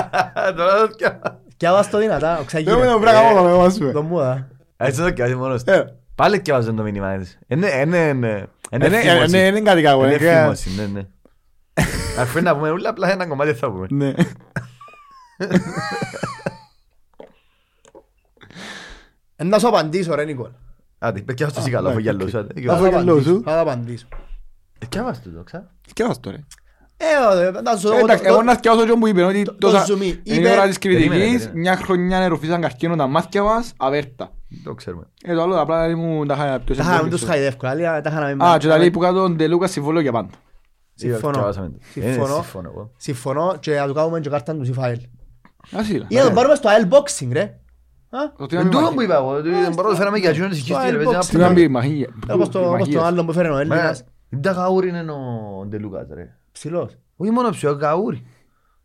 Τώρα το ορκιβάζω. θυκιάβας το δυνατά, ο Δεν μου το πράγμα Ε. μόνο με μας σου. Το μου δα. Έτσι το ορκιβάζει μόνος του. Ε, Πάλι ορκιβάζω το μήνυμα έτσι. Είναι είναι- είναι- είναι ναι, ευθύμωση. ναι, είναι κάτι κακό. Είναι είναι κα- ευθύμωση, ναι, ναι. Αφού να πούμε ούλα, απλά ένα κομμάτι θα πούμε. Ναι. Ε, Να σου απαντήσω ρε Νικόλ. Άντε, πες και αυτός εσύ καλά, αφού γυαλώσατε. Θα Αφού σου γελώ απαντήσω, σου. Θα το απαντήσω. Ορκιβάζω το, ξα. Και βάζω τώρα. Ε, ε, να σου Ε, το- εντάξει, το- Εγώ να θυκιάσω και που είπες ότι το τόσα- zoom in. είναι η Είπε- ώρα της Περίμενε, κριτικής, περίμενε. μια χρονιά νεροφύσαν καρκίνο τα μάτια μας, αβέρτα. Το ξέρουμε. Ε, το άλλο απλά δηλαδή μου τα είχα ποιος Τα είχαμε εμπόλεξε. τους χαϊδεύκο, άλλοι τα είχαμε με- Α, και τα λέει που κάτω τον Τελούκα συμβόλαιο για πάντα. Συμφωνώ. Ορκιβάζαμε το. Ε, Συμφωνώ. συμφωνώ εγώ. Συμφωνώ και να του κάνουμε και κάρτα του Σιφαέλ. Ας είναι. Ή να τον πάρουμε στο ΑΕΛ Boxing ρε. Α, Ότι Εν να μην τούτο μαχεί. που είπα εγώ, ότι δεν μπορώ να φέραμε για εκείνον της Στο χίστης, ρε, Xbox. παίζει ένα Τι να που- μπει, μαχία. όπως το- όπως τον άλλον που έφερε ο Μα, Έλληνας. Δεν τα γαούρι είναι ο Ντελούκας ρε. Ψηλός. Όχι μόνο ψηλός, γαούρι.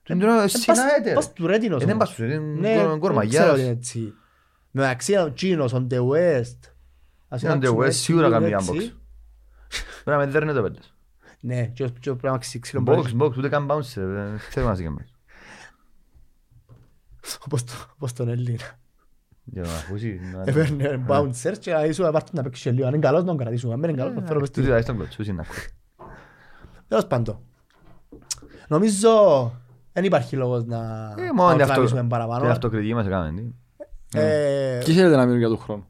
Δεν τώρα Ε, συνάεται πας- ρε. πας του Ρέτινος Ε, δεν όμως. πας του, είναι Ναι, κορ- δεν κορμαγιάς. ξέρω τι είναι έτσι. μεταξύ ο Τσίνος, ο Ντε West. Ας Είναι κάτσουμε ο West, έτσι, σίγουρα κάνει έτσι. unbox. Πρέπει να με δέρνει το πέλτες. Ναι, και ο- και ο πρέπει να ξύ- ξύλο Box, μπορείς. box, ούτε καν bounce, ρε, δεν ξέρω να συγκεκριμένος. Όπως το- όπως τον Έλληνα. Για να ακούσει, να- Έφερνε bouncers και να ίσου απάρτουν να παίξει λίγο. Αν είναι καλός να τον κρατήσουμε. Αν δεν είναι καλός να τον φέρω μες στη- Τούτοι τουλάχιστον κλωτσούς είναι να ακούει. Τέλος πάντων. Νομίζω Δεν υπάρχει λόγος να Ε, μόνο να την αυτο- τραβήσουμε την παραπάνω. αυτοκριτική μας έκαμε. τι. Ε, Ποιοι θέλετε να μείνουν για τον χρόνο;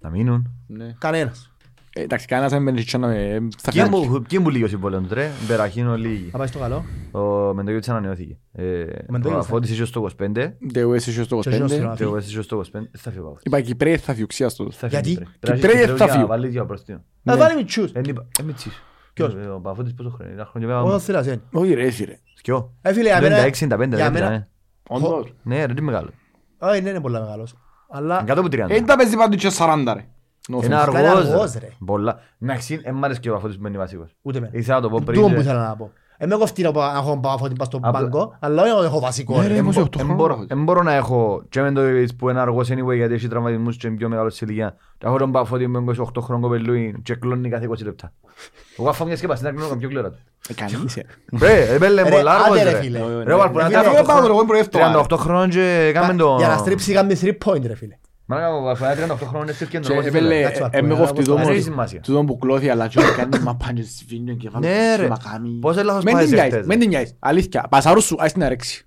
Να μείνουν. Ναι. Κανένας. Ε, Εντάξει, κανένας δεν μπαίνει και να με... θα Ποιοι φέρει. που- Ποιοι που λίγο συμβόλαιο του τρε, Μπεραχίνο λίγη. Θα πάει στο καλό. Ο Μεντογιώτης ανανεώθηκε. Ε, Μεντογιώτης, Ο Αφώτης είχε στο 25, Δεουές είσαι στο Και ο 25. Ζήνος και ο Βέσης είχε στο 25. Θα φύγει ο Παύλος. Είπα Κυπρέοι θα φιουξία στο. Θα φύγει Γιατί; Κυπρέ. Πρέπει να Κυπρέοι έχει θα Κυπρέου για να φύγουν. βάλει δύο απροστίων. Να Ναι. βάλει μητσούς. Εν είπα- ε, μητσής. Ποιος; Ε, Ο Παφώτης πόσο χρόνο είναι, ένα χρόνο και Όσο πέρα. θέλας είναι. Όχι ρε φίλε. Σκιό. Ε, φίλε, για μένα- 56-65 για δεν μένα- είναι. Όντως. Ναι, ρε, τι μεγάλο. Όχι, δεν είναι πολλά μεγάλος. Αλλά Κάτω από 30. Δεν τα παίζει πάντου και 40 ρε. No Είναι offense. είναι αργός, αργός, ρε. ρε. Πολλά. Εντάξει, εν μ' άρεσε και ο Αφώτης που μένει βασικός. ούτε με. Ήθελα να το πω πριν. Τούτο ρε. που ήθελα να πω. Ε, με κοφτεί να πω- να έχω παφώτη πας στο Απλά- μπάγκο, αλλά όχι να έχω βασικό. Ναι, ρε. ρε, Εν όμως μπο- οκτώ εν χρόνων μπορώ- έχω. εν μπορώ να έχω και με το Ιβιτς που είναι αργός anyway γιατί έχει τραυματισμούς και είναι πιο μεγάλος σε ηλικία. Και έχω τον Παφώτη με 28 χρόνων κοπελούι και κλώνει κάθε 20 λεπτά. Εγώ αφού μια σκέπαση να κλώνω πιο κλώρα του. Ε, κανείς, ε. Ρε, έπαιρνε Ρε, πολλά αργός άντε, ρε, ρε. φίλε. Ρε, βάλ, που να Φίλε, κάνει εγώ 38 πάω, χρόνων- εγώ προέφτω, 38 χρόνων και έκαμε το... Για να στρίψει κάνει 3 point ρε φίλε. Μαλάκα, αφού είναι 38 χρόνων είναι στο Και κέντρο. έπαιρνε, Εντάξει, ε, μα, ε, με πούμε, κοφτεί όπως το το- όμως, έχει σημασία. τούτο που κλώθει, αλλά και κάνει μα πάνε σφίνιο και βάλω Ναι, ρε. μακάμι. Πόσο λάθος Μεν πάει την σε πιάσεις, χτες, μεν ρε. την πιάσεις. Αλήθεια, πασάρους σου, ας την αρέξει.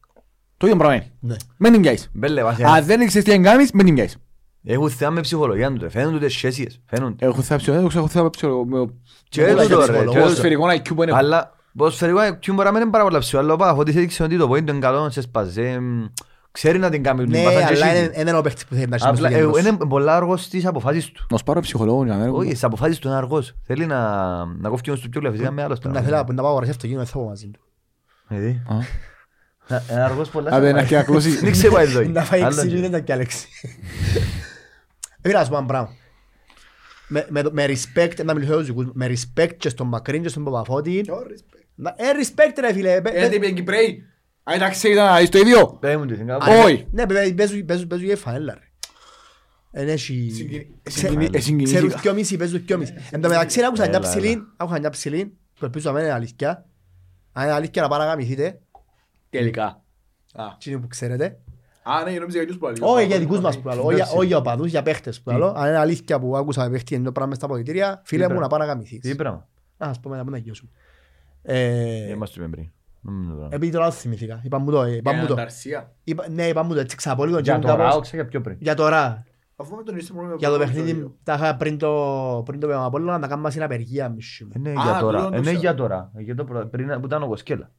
Το ίδιο πράγμα είναι. Ναι. Μεν την πιάσεις. Μπέλε, βασικά. Αν δεν ξέρεις τι να κάνεις, μεν την πιάσεις. Έχουν θέμα με ψυχολογία του, ρε. Φαίνονται τις σχέσεις. Φαίνονται. Έχω θάψει, έχω θάψει με Και Πολλά τούτο, και ρε. ψυχολόγος, και ρε. τούτο. σφαιρικό IQ που είναι. Αλλά ποδοσφαιρικό IQ μπορεί να μην είναι πάρα πολλά ψηλό, αλλά ο Παφώτης έδειξε ότι το point είναι καλό, σε σπάζει. Ε, μ, Ξέρει να την κάνει την Ναι, παθά και αλλά εσύ. είναι- είναι ο παίχτης που θέλει να έχει μες Απλά στο ε, κέντρο σου. είναι πολλά αργός στις αποφάσεις του. Να σπάρω ψυχολόγο για να μην Όχι, στις αποφάσεις του είναι αργός. Θέλει να, να κόφει όμως του πιο φυσικά με άλλος Που Να πράγμα. θέλω να πάω αγοράσει αυτοκίνητο, δεν θα πάω μαζί του. Γιατί; Α. Να- Είναι αργός πολλά. Άντε, σε να πάει. έχει ακλώσει. Δεν ξέρω η ζωή. Να φάει Άλλο έξι είναι. μήνες και Αλέξη. Φίλε, να σου πω ένα πράγμα. Με- με- Με respect, να μιλήσω για τους δικούς μου, με respect και στον Μακρύν και στον Παπαφώτη. Να- Ε, respect ρε φίλε. Ε, ε, είπε Κυπρέοι. Αν εντάξει ήταν να είσαι το ίδιο. Πες μου τι, είναι κάπου. Όχι. Ναι, παιδιά, παίζουν- παίζουν παίζουν για φανέλα ρε. Εν έχει... Συγκινη- Ξε- συγκινη- ε, συγκινήθηκα. Ξέρουν δυο μισή, παίζουν δυο μισή. Εν τω μεταξύ άκουσα μια Έλα, ψηλή, άκουσα μια ψηλή, που ελπίζω να μην είναι αλήθεια. Αν είναι αλήθεια να παραγαμηθείτε, Τελικά. εκείνοι που ξέρετε. Α, ναι, νόμιζα για τους που Όχι για δικούς μας που λέω, όχι για- Εντάξει. όχι για οπαδούς, για παίχτες που λέω. Αν είναι αλήθεια που άκουσα με παίχτη ενώ πράγμα μες στα αποδητήρια, φίλε μου πράγμα; να πάνε να γαμηθείς. Τι πράγμα; Να σας πω μετά, πού να γιώσουμε. Ε, Είμαστε του πριν. Νομίζω το πράγμα. Επειδή τώρα το θυμηθήκα, είπα μου το, είπα μου το. Είπα- Ναι, είπα μου το, έτσι ξαπολίγο. Για και τώρα, κάπως- όξα για πιο πριν. Για τώρα, Αφού με τον είσαι μόνο με για το πρώτο παιχνίδι, επεισόδιο. τα είχα πριν το πριν το Παπαπόλο να τα κάνουμε στην απεργία μισή μου. Είναι Α, για τώρα. τούτον το Είναι ξέρω. για τώρα. Για το προ- πριν που ήταν ο Κοσκέλα.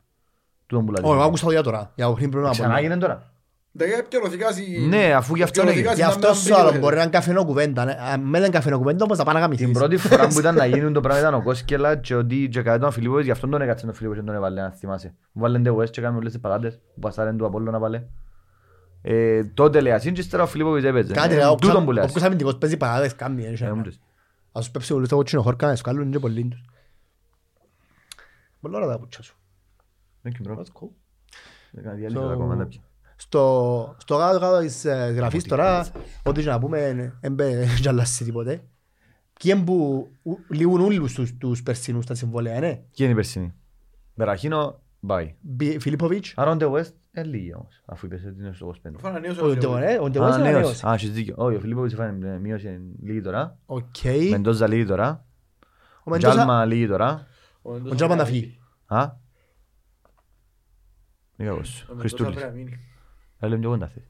Τούτον που λαλεί. Όχι, εγώ άκουσα το για τώρα, για το πριν πριν το Ξανά Απόλλωνα. έγινε τώρα. Τα είχα επικαιρωθηκάσει- Ναι, αφού γι' αυτό επικαιρωθηκάσει έγινε. Γι' να αυτό μην σου άλλο, μπήκε, μπορεί να ρε. είναι καφενό κουβέντα. ναι. Αν με λένε καφενό κουβέντα, όμως θα πάνε να Την γαμηθείς. πρώτη φορά που ήταν να γίνει το πράγμα ήταν ο Κόσκελα και ότι και κάτι τον Φιλίππος, γι' αυτόν τον έκατσε τον Φιλίππος και τον έβαλε, αν θυμάσαι. Που βάλεν τε West και έκαμε όλες τις πατάτες, που πασάρεν του Απόλλωνα να βάλε. Ε, Τότε λέει ασύν και ύστερα ο Φιλίππος έπαιζε. Κάτι Ε, ρε, Τούτον που λέει όποιος ασύν. αμυντικός παίζει παράδες, κάνει. δεν Ε, ξέρω. μου τους. Ας σου πέψει όλους το κότσινο χόρκα, να σκάλουν και πολλοί τους. Πολλά ωραία τα πουτσιά σου. Thank you, bro. That's cool. Έκανα διάλειμμα So- ακόμα, τα πια. Στο, στο κάτω κάτω της ε, γραφής τώρα, ό,τι και να πούμε, δεν μπε αλλάσει τίποτε. Ποιοι είναι που ου- λύγουν όλους τους, τους περσινούς τα συμβόλαια, ναι. Ποιοι είναι η περσινή. Μπεραχίνο, bye. Μπι- Φιλίπποβιτς, Άρα ο Ντε West, ε, λίγοι όμως, αφού είπες ότι είναι στο 25. Αφού ανανέωσε ο ο Ντεβον, Φιλίππος. ε, ο Α, Ντεβον είναι νέος. ανανέωση. Α, έχεις δίκιο. Όχι, ο Φιλίππος έφανε ε, μείωση λίγη τώρα. Οκ. Μεντόζα λίγη τώρα. Ο Μεντόζα, Τζάλμα λίγη τώρα. ο Τζάλμα να φύγει. Α. Λίγα Χριστούλης. Έλε πιο κοντά θες.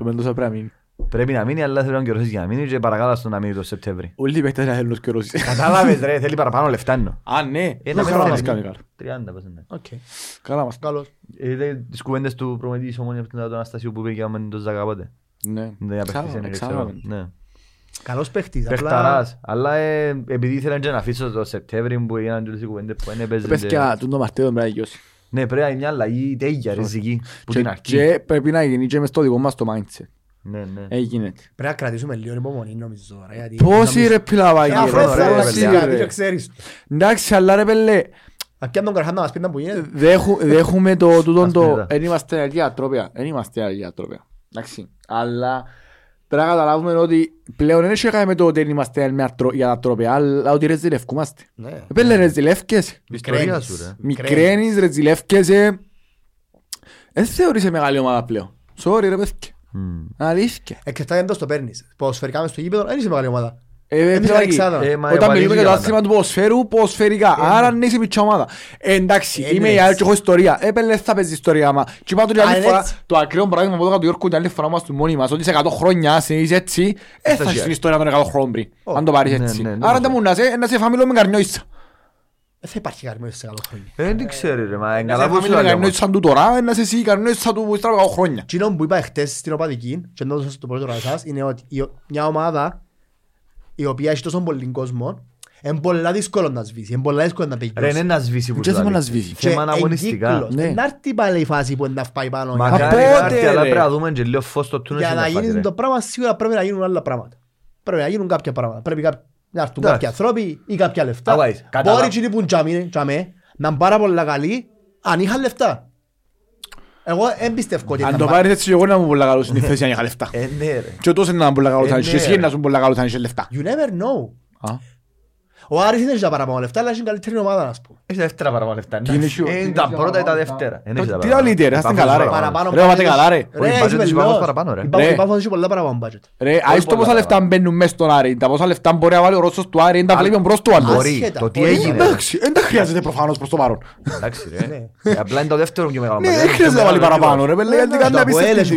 Ο Μεντόσα πρέπει να μείνει. Πρέπει να μείνει, αλλά θέλει να καιρώσεις για να μείνει και παρακάτω στο να μείνει το Σεπτέμβρη. Όλοι οι παίκτες να θέλουν να σκερώσεις. Κατάλαβες ρε, θέλει παραπάνω λεφτά εννοώ. Α, ναι. Ε, να Καλά μην μας κάνει. κάνει καλά. 30 πώς είναι. Οκ. Καλά μας. Καλώς. Είδε τις κουβέντες του προμετή της ομόνιας του Αναστασίου που είπε για μεν το Ζαγαπότε. Ναι. Δεν απέκτησε, Ξάλαμε, δεν ξέρω. ξάλαμε. Ναι. Καλός παίχτης. απλά- Πεχταράς, αλλά ε, επειδή ήθελαν και να αφήσω το Σεπτέμβρη που έγιναν και όλες οι κουβέντες που δεν Πες παίζεται. και τούν το μαρτέο πρέπει να γιώσει. Ναι, πρέπει να είναι μια αλλαγή τέγια ριζική που Και- την αρχή. Και πρέπει να γίνει και μες στο δικό μας το mindset. Ναι, ναι. Έγινε. Πρέπει να κρατήσουμε λίγο υπομονή νομίζω τώρα. γιατί Πόσοι νομίζω- ρε πιλαβάκι Ε, αφού ρε, έφερε ρε, πόσοι παιδιά, κάτι και ρε. ξέρεις. Εντάξει, αλλά ρε πέλε, Να πιάνουν τον καρχάν να μας πει να που γίνεται. δέχου- δέχουμε το τούτον το... Ασπίδα. Εν είμαστε αργιατρόπια. Εν είμαστε αργιατρόπια. Εντάξει. Αλλά πρέπει να καταλάβουμε ότι πλέον δεν έχει να κάνει με το ότι δεν είμαστε με ατρο- για τα τρόπια, αλλά ότι ρεζιλευκούμαστε. Ναι. Πέλε ρεζιλεύκεσαι. Ιστορία Μικραίνεις. σου ρε. Μικραίνεις, ρεζιλεύκεσαι. Δεν θεωρείσαι μεγάλη ομάδα πλέον. Sorry ρε παιδιά. Μμμ. Αλήθεια. Εξαρτάται εντός το παίρνεις. Ποδοσφαιρικά μες στο γήπεδο δεν είσαι μεγάλη ομάδα. Ε, ε, Εμείς πρέπει Αλεξάνδρα. Ε, μα Όταν ο μιλούμε Βαγγέλης για το για άθλημα του ποδοσφαίρου, ποδοσφαιρικά. Άρα ναι είσαι μητσά ομάδα. Ε, Εντάξει, Ε, είμαι ναι, η άλλη έτσι. και έχω ιστορία. Ε, πέλε θα παίζεις ιστορία, μα. Και είπα του την Α, άλλη είναι φορά, έτσι. το ακραίο παράδειγμα που έδωκα του Γιώργου την άλλη φορά μας του μόνοι μας, ότι σε 100 χρόνια συνεχίζεις έτσι, ε, θα ζει. έχεις την ιστορία των 100 χρόνων πριν. Ω. Αν το πάρεις Ναι, έτσι. ναι, ναι, Άρα ναι. δεν μου να σε- να σε φαμίλο με καρνιόισσα. Δεν θα υπάρχει καρμός σε 100 χρόνια. Ε, Δεν ξέρω ρε, μα Να εγκαλά σε που σου φαμίλο με λέω. καρνιόισσα του τώρα, ε, να σε εσύ καρνιόισσα του ύστερα από 100 χρόνια. Εκείνο που είπα χτες στην οπαδική, και να δώσω το πρώτο εσάς, είναι ότι η- μια ομάδα η οποία έχει τόσο πολύ κόσμο, είναι πολλά δύσκολο να σβήσει, είναι πολλά δύσκολο να Ρε, τελειώσει. είναι να σβήσει που Και σου θέμα λέει. να σβήσει; Και Θέμα εν αγωνιστικά. κύκλος. Ναι. Να έρθει πάλι η φάση που να πάει πάνω. Μακάρι Από να πότε, έρθει, αλλά ρε. πρέπει να δούμε και λίγο φως στο τούνελ Για στην να φάση, γίνει ρε. το πράγμα σίγουρα πρέπει να γίνουν άλλα πράγματα. Πρέπει να γίνουν κάποια πράγματα. Πρέπει κά- να έρθουν Εντάξει. κάποιοι ανθρώποι ή κάποια λεφτά. Αβάεις, καταλάβα- Μπορεί εκείνοι που τζαμί- τζαμέ να είναι πάρα πολλά καλοί αν είχαν λεφτά. Εγώ δεν πιστεύω ότι Αν θα το πάρει. πάρεις έτσι, εγώ να μου πολλά καλός στην θέση αν είχα λεφτά. Ε, ναι ρε. Και τόσο να μου πολλά καλός Ε, αν είσαι, ναι, εσύ ρε. να σου πολλά καλός αν είσαι λεφτά. You never know. Α. Ο Άρης δεν έχει τα παραπάνω λεφτά, αλλά έχει καλύτερη ομάδα, ας πούμε. Έχει τα δεύτερα παραπάνω λεφτά. Τι είναι σου- Ε, Είναι τα πρώτα ή τα δεύτερα. Δεν έχει τα Τι παραπάνω. άλλο είτε ρε, άστε Υπάρχουν καλά ρε. παραπάνω. Παραπάνω Ρε, πάτε budget. καλά ρε. Όχι, Ρε, budget είσαι της μελός. Πάφος παραπάνω, ρε. Η Πάφος- Ρε. η Πάφος έχει πολλά παραπάνω budget. Ρε, άις το πολλά πόσα λεφτά παραπάνω. μπαίνουν μες στον Άρη, τα πόσα λεφτά μπορεί να βάλει ο Ρώσος του Άρη, δεν τα βλέπει ο μπρος του άλλου. Μπορεί. Άσχετα, Το τι μπορεί. έγινε. Εντάξει, δεν τα χρειάζεται προφανώς προς το παρόν. Εντάξει ρε. Ναι. Ε, Απλά είναι το δεύτερο και μεγάλος. Ναι, budget. δεν χρειάζεται να βάλει Είναι παραπάνω μεγάλος. ρε, παιδί, γιατί Το κάνεις Αποέλ απίστευτη έχει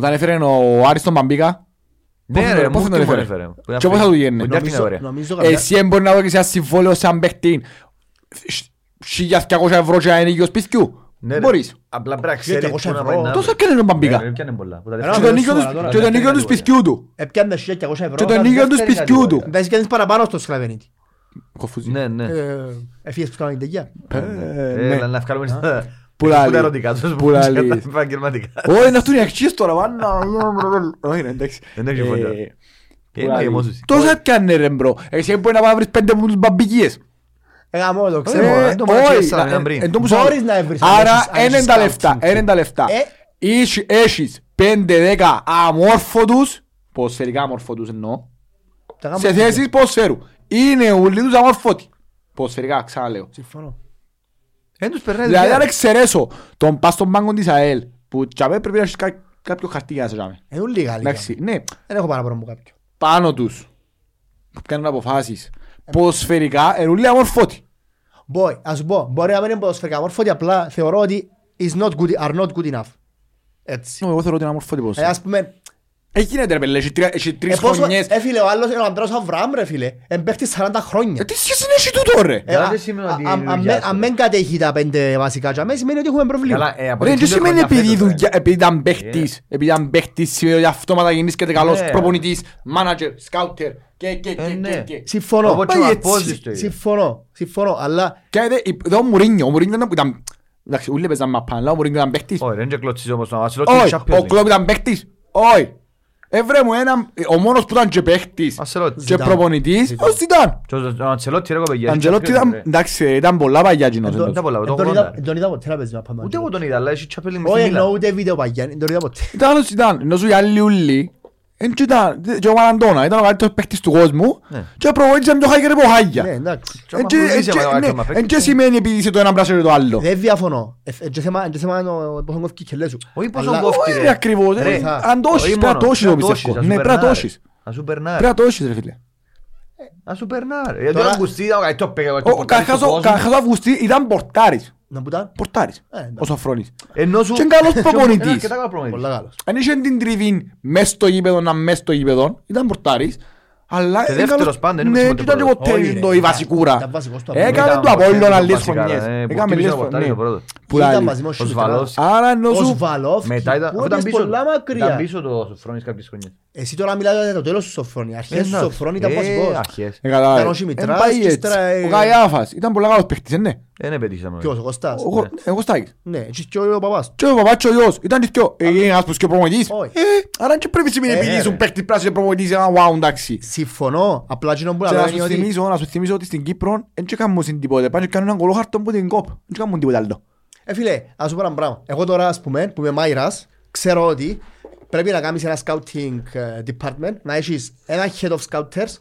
πολλά δουλειά. ψηλό budget. Και η Έχει, Ομόνια ναι. έχει ψηλό budget. Παιδιά, Και ο- και ο ας κάνω Απόλλωνας ερώτηση, έχει ας κάνω μια ψηλό ερώτηση, budget. ας κάνω μια ερώτηση. Όταν έφερε ο Άρης τον Μπαμπίκα, Ναι Πώς ρε, τον- πώς μου τον τι έφερε; έφερε. Που Και πώς θα του γίνει; Που είναι Νομίζω- ωραία. νομίζω καμιά- εσύ δεν μπορεί να δώσεις ένα συμβόλαιο σαν παίχτη 1200 ευρώ και ανοίγιο σπιτιού. Ναι, ρε. Μπορείς. Απλά πρέπει να Γιατί ξέρεις εγώ πού να σε πάει βρω. να Τόσο βρει. έκανε τον Ναι, Μπαμπίκα. ρε, πιάνε πολλά. Που τα Ένα Και δεύτερα- το ανοίγιο σοβαρά του- τώρα. και το ανοίγιο τους σπιτιού του. Έπιανε 1200 ευρώ. Και το θα- ανοίγιο τους δεύτερη σπιτιού του. κατηγορία. Θα έχεις κάνεις παραπάνω στο Σκλαβενίτη. Κοφούζει. Ναι, ναι. Ε, Έφυγες που κάνουν τεγιά. Ε, Ε, ναι. να- να βγάλουμε στα- Που που λαλείς; τα ερωτικά τους, Που που λαλείς; και τα επαγγελματικά. Όχι, είναι αυτό είναι αξίες τώρα, βάνα. Όχι, είναι εντάξει. Δεν έχεις Ε, φωνιά. που Ε, να λαλείς; γεμώσεις. Τόσα έπιανε ρε μπρο. Εσύ μπορεί να πάει να βρεις πέντε μου τους μπαμπικίες. Ε, γαμώ το Ε, ξέρω. ε, Ε, το μάτσι όχι, έσσερα, να- ήταν πριν. εν τω που Μπορείς σου- να βρεις, αν Άρα έχεις- αν είναι έχεις τα scouting. λεφτά, είναι τα λεφτά. Ε. Έχεις- Έχεις 5-10 αμόρφωτους, ποδοσφαιρικά αμόρφωτους εννοώ, Τα γαμώ σε το θέσεις ποδοσφαίρου. Είναι ούλοι τους αμόρφωτοι. Ποδοσφαιρικά, ξαναλέω. Συμφωνώ. Δεν τους περνάει Δηλαδή δουλειά. αν εξαιρέσω τον πας στον πάγκο της ΑΕΛ, που τσάμε πρέπει να έχεις κα- κάποιο χαρτί για να σε τσάμε. Είναι όλοι Γάλλοι. Εντάξει, ναι, Δεν έχω παραπάνω από κάποιον. πάνω τους που κάνουν αποφάσεις. Ποδοσφαιρικά είναι ούλοι αμόρφωτοι. Μπορεί, ας σου πω, μπορεί να μην είναι ποδοσφαιρικά μόρφωτη, απλά θεωρώ ότι is not good, are not good enough. Έτσι. Εγώ θεωρώ ότι είναι αμόρφωτοι Ε, ποδοσφαιρικά. ας πούμε, Έχει γίνεται ρε παιδί, έχει τρία- έχει ε, τρεις πόσο- χρονιές. ε, φίλε, ο άλλος είναι ο Αντρέας Αβραάμ, ρε φίλε. Εμπέχτης 40 χρόνια. Ε, Τι σχέση έχει τούτο ρε; Ε, δεν α- σημαίνει α- ότι α- είναι αν δουλειά με- σου. Αν δεν κατέχει τα πέντε βασικά τζαμέ, σημαίνει ότι έχουμε πρόβλημα. Καλά, ε, από Ρε, την δεν σημαίνει χρονιά επειδή, φέτος, δουλειά, ρε. επειδή ήταν παίχτης, επειδή ήταν παίχτης, σημαίνει ότι αυτόματα γεννήσκεται καλός Ναι. προπονητής, μάνατζερ, σκάουτερ και και Ε, και ναι. και και. Συμφωνώ. Όπως και ο Πάει Απόζης έτσι. το ίδιο. Συμφωνώ. Συμφωνώ, αλλά Και είδε, εδώ ο Μουρίνιο, ο Μουρίνιο ήταν που ήταν, εντάξει, ούλοι παίζαν μαπάν, αλλά ο Μουρίνιο ήταν παίχτης. Όχι, δεν είναι κλωτσίζει όμως να ασυλώσει Όχι, Champions ο League. Κλόπ ήταν παίχτης, όχι. Έβρε μου έναν, ο μόνος που ήταν και παίχτης Αντσελότη. και Ζητάν. προπονητής, Ζητάν. ο Ζητάν. Και ο- ο Αντσελότη ρε κοπεγιά. Ο Αντζελότη ήταν, εντάξει, ήταν πολλά παγιά εκείνος. Εν το- εντός. Δεν πολλά, το εν τον 80. είδα- εν τον είδα ποτέ να παίζει με απάνω. Ούτε εγώ τον είδα, αλλά έχει Champions League μες Όχι, στη Μίλαν. εννοώ ούτε βίντεο παγιά, εν τον είδα ποτέ. Ήταν άλλος ήταν, ενώ σου οι άλλοι ούλοι, εν και ήταν, και ο Μαραντώνα ήταν ο καλύτερος παίχτης του κόσμου Ναι. και προπονήτησαν πιο χάγερ από χάγια. Ναι, εντάξει. Και ο Εν και- Μαυρουδής εν και- έβαλε ναι, ακόμα παίκτης. εν και σημαίνει επειδή είσαι το ένα πράσινο και το άλλο. Δεν διαφωνώ. Ε, ε, και θέμα- εν και θέμα είναι ο- πόσο κόφκι και λες σου. Όχι πόσο Αλλά- κόφκι, Όχι ρε. ρε ακριβώς, Ρε, ρε. θα- αν το έχεις όχι πρέπει να μόνο, το έχεις πρέπει το να το πιστεύω. έχεις, ας Ναι, σου πρέπει να το περνάει. έχεις. Ας σου περνάει. Πρέπει να το έχεις ρε φίλε. Ας σου περνάει. Γιατί Τώρα- ο Αγκουστή ήταν ο καλύτερος παίκτης του Ο πορτάρι του Καρχάς ο- κόσμου. Καρχάς ο Αυγουστή ήταν πορτάρης. Να που ήταν. Πορτάρης. Ε, εντάξει. Ο Σοφρόνης. Ενώ σου... Και είναι καλός Είναι προπονητής. αρκετά καλός προπονητής. Πολλά καλός. Αν είχε την τριβή μες στο γήπεδο να μες στο γήπεδο, ήταν πορτάρης. Αλλά Και είναι δεύτερος καλός- πάντα, δεν Ναι, είναι και ήταν και πρώτος. ποτέ Όχι, ρε, το η ήταν- βασικούρα. ήταν βασικός του Έκανε Ήταν το Απόλλωνα βασικά, λίγες βασικά, χρονιές. ε, που Έκαμε χτύπησε λίγες το πορτάρι χρονιές. το πρώτο. Που Ήταν λάλλει. μαζί με ο Ο Σιμιτράς. Σβαλός. Άρα ενώ Ο σου... Σβαλόφσκι, Μετά ήταν, που ήταν έπαιζε πίσω, πολλά μακριά. ήταν πίσω το Σοφρόνης κάποιες χρονιές. Εσύ τώρα μιλάς για το τέλος του Σοφρόνης. Αρχές του Εντάξει. Σοφρόνης ήταν Ε, βασικός. αρχές. Ε, καλά, Ήταν ο ε, Σιμιτράς εν πάει και έτσι. ύστερα, ε, Ο Καϊάφας ήταν πολύ καλός παίχτης, ε, ναι. Δεν επέτυχαμε. Ποιος, ο Κωστάς; Ο Γο- ε, ο Κωστάκης. Ναι, και και ο παπάς. Και ο παπάς και ο γιος, ήταν και δυο. Ε, Είναι ένας που και προπονητής. Όχι. Ε, Άρα και πρέπει σημαίνει Ε, επειδή ε, ήσουν ρε. παίχτης πράσινος και προπονητής, ένα wow, εντάξει. Συμφωνώ. Απλά εκείνο που Και λέω να είναι σου ότι θυμίσω, να σου θυμίσω ότι στην Κύπρο δεν και κάνουν τίποτε. Πάνε και κάνουν έναν κολόχαρτο από την κόπ. Δεν κάνουν τίποτε άλλο. Ε, φίλε, ας σου πω ένα πράγμα. Εγώ τώρα, ας πούμε, που είμαι μάιρας, ξέρω ότι πρέπει να κάνεις ένα scouting ε, department, να έχεις ένα head of scouters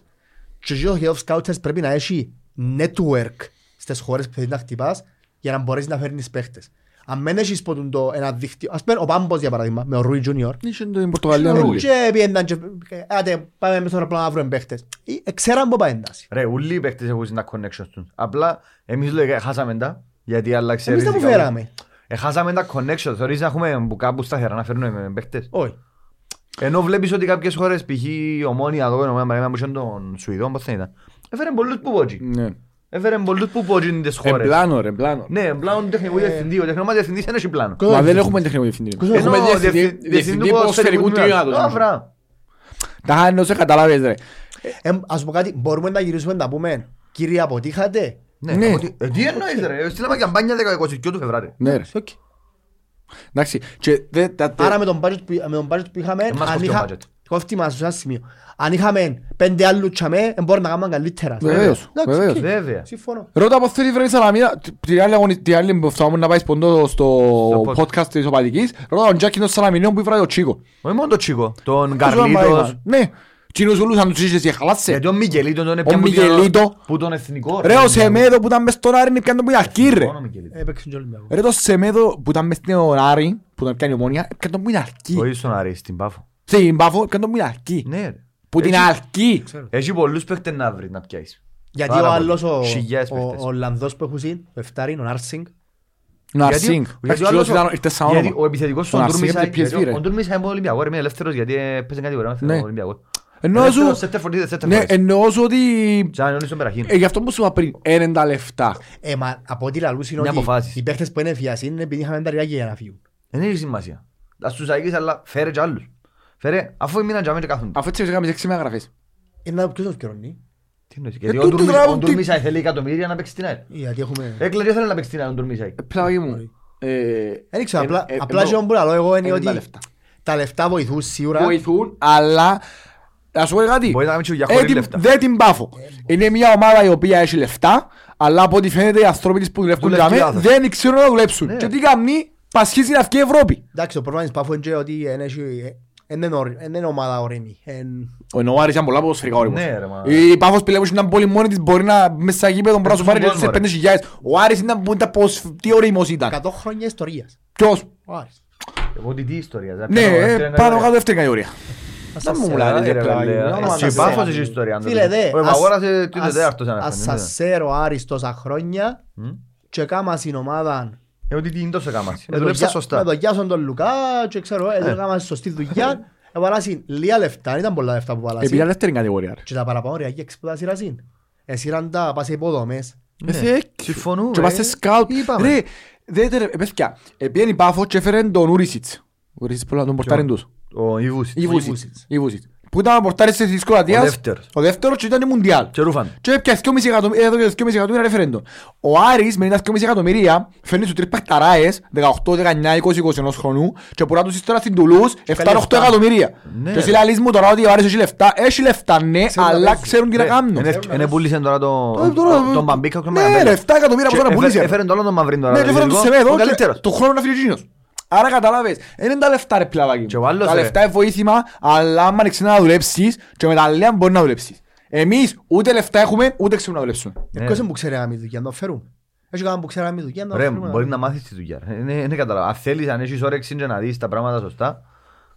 και ο head of scouters πρέπει να έχει network στις χώρες που θέλεις να χτυπάς για να μπορείς να φέρνεις παίχτες. Αν μεν έχεις ποτούν το ένα δίκτυο, ας πούμε ο Πάμπος για παράδειγμα, με ο Ρούι Τζουνιόρ, Είχε την Πορτογαλία όλοι. και πιένταν και άντε πάμε μες στο αεροπλάνο να βρούμε παίχτες. Ε, Ξέραν που πάει εντάση. Ρε, ούλοι οι παίκτες έχουν τα connections τους. Απλά εμείς λέγαμε, χάσαμε τα, γιατί άλλαξε Εμείς τα που ριζικά. φέραμε. Ε, χάσαμε τα connections. Θεωρείς να έχουμε που κάπου σταθερά να φέρνουμε παίκτες. Όχι. Ενώ βλέπεις ότι κάποιες χώρες, π.χ. η ομόνια εδώ, η ομόνια που είχε τον Σουηδόν, πώς θα ήταν; Έφερε πολλούς που πότζι. Ναι. Έφερε πολλούς που πότζι τις χώρες. Εμπλάνο ρε, εμπλάνο. Ναι, πλάνο τεχνικού διευθυντή. Ο τεχνικός διευθυντής δεν έχει πλάνο. Μα δεν έχουμε τεχνικό διευθυντή. Ποιος Έχουμε Ενώ διευθυντή- διευθυντή διευθυντή του ποδοσφαιρικού ποδοσφαιρικού τμήματος. τμήματος. Άφρα. Τα χάνει όσο καταλάβεις ρε. Ε, Ας πω κάτι, μπορούμε να γυρίσουμε να πούμε, κύριε αποτύχατε; Ναι, Ναι. ότι- ε, τι εννοείς ρε, στείλαμε καμπάνια 22 του Φεβράρι. Ναι ρε. Οκ. Εντάξει. Και δε- τα- τε- Άρα με τον budget που, με τον budget που είχαμε, Εμάς αν κόφτει είχα... ο budget. Κόφτει μας σε ένα σημείο. Αν είχαμε πέντε άλλους τσαμέ, μπορούμε να κάνουμε καλύτερα. Βεβαίως, Εντάξει, βεβαίως. οκ. Βέβαια. Συμφωνώ. Ρώτα πως θέλει βρε η Σαλαμίνα, την άλλη αγωνι- την άλλη που φτάνουμε να πάει σποντό στο podcast. podcast της Οπαδικής, ρώτα τον Τζάκη των Σαλαμινίων που ήβρε το Τσίκο. Όχι μόνο το Τσίκο, τον Σου Καρλίτος. άμα- Ναι, Τσίνος όλους αν τους είχες και χαλάσσε. Γιατί ο Μιγελίτο τον Ο έπιανε που την- Μιγελίτο. που τον εθνικό. Ρε ο Σεμέδο που ήταν μες στον Άρη είναι πιάνε τον που είναι αρκή ρε. Μόνο ο Μιγελίτο. Έπαιξε και ο Ολυμπιακός. Ρε το Σεμέδο που ήταν μες στον Άρη, που τον πιάνε η ομόνια, πιάνε τον που είναι αρκή. Όχι στον Άρη, στην Πάφο. Στην Πάφο πιάνε τον που είναι αρκή. Ναι ρε. Που την Έχει- αρκή. Έχει πολλούς παίκτες να βρεις να πιάσεις. Γιατί Πάρα ο πολύ. άλλος, ο, Χιλιάδες ο, παίχτες. ο Ολλανδός που έχουν συν, ο Εφτάριν, ο Νάρσινγκ, Ο Γιατί- Αρσίνγκ. γιατί Εντάξει, ο άλλος ήταν- ο- ήρθε σαν γιατί όνομα. ο επιθετικός Τον ο Αρσίνγκ Ντουρμίσαη- από τη PSV, ρε. ο Ντουρμίσαη είναι Ολυμπιακός, ρε, είμαι ελεύθερος γιατί παίζει κάτι ωραίο Ναι. με Ολυμπιακό. Εννοώ σου- Ελεύθερος, center for this, center Ναι, for this. εννοώ σου ότι... Και αν είναι στον Περαχήν. Ε, γι' αυτό που σου είπα πριν, είναι τα λεφτά. Ε, μα από ό,τι λαλούς είναι Είναι ότι αποφάσεις. οι παίχτες που είναι φιασί είναι επειδή είχαμε τα ριάκια για να φύγουν. Δεν έχει σημασία. Ας τους αγγίσεις, αλλά φέρε και άλλους. Φέρε, αφού μείναν και αμέσως κάθονται. Αφού έτσι έκαμε έξι μεταγραφές. Είναι να ποιος το ευκαιρώνει. Τι εννοείς, Ε, γιατί ο τούτο Ντουρμίσαη- τώρα, ο τι- Ντουρμίσαη θέλει εκατομμύρια να παίξει στην ΑΕΛ. Γιατί έχουμε... Έκλερε θέλει να παίξει στην ΑΕΛ ο Ντουρμίσαη. Ε, Πλάγι μου. ε, Δεν ξέρω, ε, απλά, ε, απλά εννοώ, και όμως που λαλώ εγώ είναι είναι ότι τα λεφτά. τα λεφτά βοηθούν σίγουρα. Βοηθούν, αλλά... Να σου πω κάτι. Μπορεί να κάνεις και για Ε, χωρίς την- λεφτά. Δεν την πάφω. Είναι μια ομάδα η οποία έχει λεφτά, αλλά από ό,τι φαίνεται οι ανθρώποι της που δουλεύουν Δουλεύει για λάθος. δεν ξέρουν να δουλέψουν. Ναι. Και τι κάνει, πασχίζει να βγει η Ευρώπη. Εντάξει, το πρόβλημα της Πάφου είναι και ότι εν έχει- εν είναι όρι- εν είναι ομάδα ορεινή. Εν- Ο Εννοάρης ήταν πολλά ποδοσφαιρικά όριμος. Ναι, ρε, μα. Η Πάφος πλέον ήταν πολύ μόνη της, μπορεί να μέσα στα γήπεδο μπορεί να σου στον πάρει κόσμο, σε ρε. 5.000. Ο Άρης ήταν που ήταν πως, τι όριμος ήταν. 100 χρόνια ιστορίας. Ποιος; Ο Άρης. Εγώ τι τι ιστορίας. δεν Ναι, ξέρω, ε, δεύτερη πάνω κατηγορία. κάτω δεύτερη κατηγορία. Ας Δεν σας μου σε- μιλάτε, Ρε, ρε, ρε, πλάγι, ρε, να ρε, μας στην σε- Πάφος σε- έχει ιστορία. Φίλε, δε, Ο ας- Μαγόρας είναι ας- τέταρτος ένα Ας φαίνεται. σας σέρω Άρης τόσα χρόνια Μμ. και κάμα στην ομάδα Ε, ότι τι είναι τόσο κάμας. Ε, με τον Δουλέψα Γιά- σωστά. με τον Γιάσον τον Λουκά και ξέρω, ε, δεν κάμα σωστή δουλειά. Έβαλασαν λίγα λεφτά, δεν ήταν πολλά λεφτά που Επειδή βάλασαν. δεύτερη κατηγορία. ρε. Και τα παραπάνω ρε, και που τα σειρασαν. Εσύραν τα πας σε υποδομές. Ναι, Ε, θε- συμφωνούμε. Και πας σε σκάουτ. Είπαμε; Ρε, δέτε ρε, ε, παιδιά, επήγαινε η Πάφος και έφερε τον Ουρισιτς. Ο Ουρισιτς πολλά τον πορτάριν τους. Ο Ιβούσης. Η Βούσιτς. Βούσιτς. Η Βούσιτς. Που ήταν ο πορτάρις της Κροατίας. Ο δεύτερος. Ο δεύτερος και ήταν η Μουντιάλ. Και Ρούφαν. Και έπια 2,5 εκατομμύρια, εδώ και 2,5 εκατομμύρια ρεφερέντον. Ο Άρης με τα 2,5 εκατομμύρια φέρνει στους τρεις παιχταράες 18, 19, 20, 21 χρονού και πουρά τους ύστερα στην Τουλούς 7-8 λεφτά. εκατομμύρια. Ναι. Και εσύ λαλείς μου τώρα ότι ο Άρης έχει λεφτά. Έχει λεφτά ναι, Ξέρουν να αλλά παίζουν. ξέρουν τι να Ρε, κάνουν. είναι- Είναι πούλησαν τώρα το- Ε, τώρα, τον- τον Μπαμπίκα. τον Ναι Μαγκαμπέλα. ρε, 7 εκατομμύρια Και από τώρα έφερε- πουλήσαν. Έφερε τον άλλον τον Μαυρίν τώρα. Ναι, και φέραν το τους δυτικό. Σεμέδο Ο και καλύτερος. το χρόνο να φύγει εκείνος. Άρα καταλάβες, δεν είναι τα λεφτά ρε πλαβάκι Και μου. ο άλλος, Τα ρε. λεφτά είναι βοήθημα, αλλά άμα δεν ξέρεις να δουλέψεις και με τα λέα μπορεί να δουλέψεις. Εμείς ούτε λεφτά έχουμε, ούτε ξέρουμε να δουλέψουμε. Ναι. Ποιος είναι που ξέρει να κάνει δουλειά, να το φέρουμε. Έχει κανέναν που ξέρει να κάνει δουλειά, να το Ρε, φέρουμε. μπορεί να μάθεις τη δουλειά. ρε. Είναι- είναι καταλάβα. Αν θέλεις, αν έχεις όρεξη και να δεις τα πράγματα σωστά,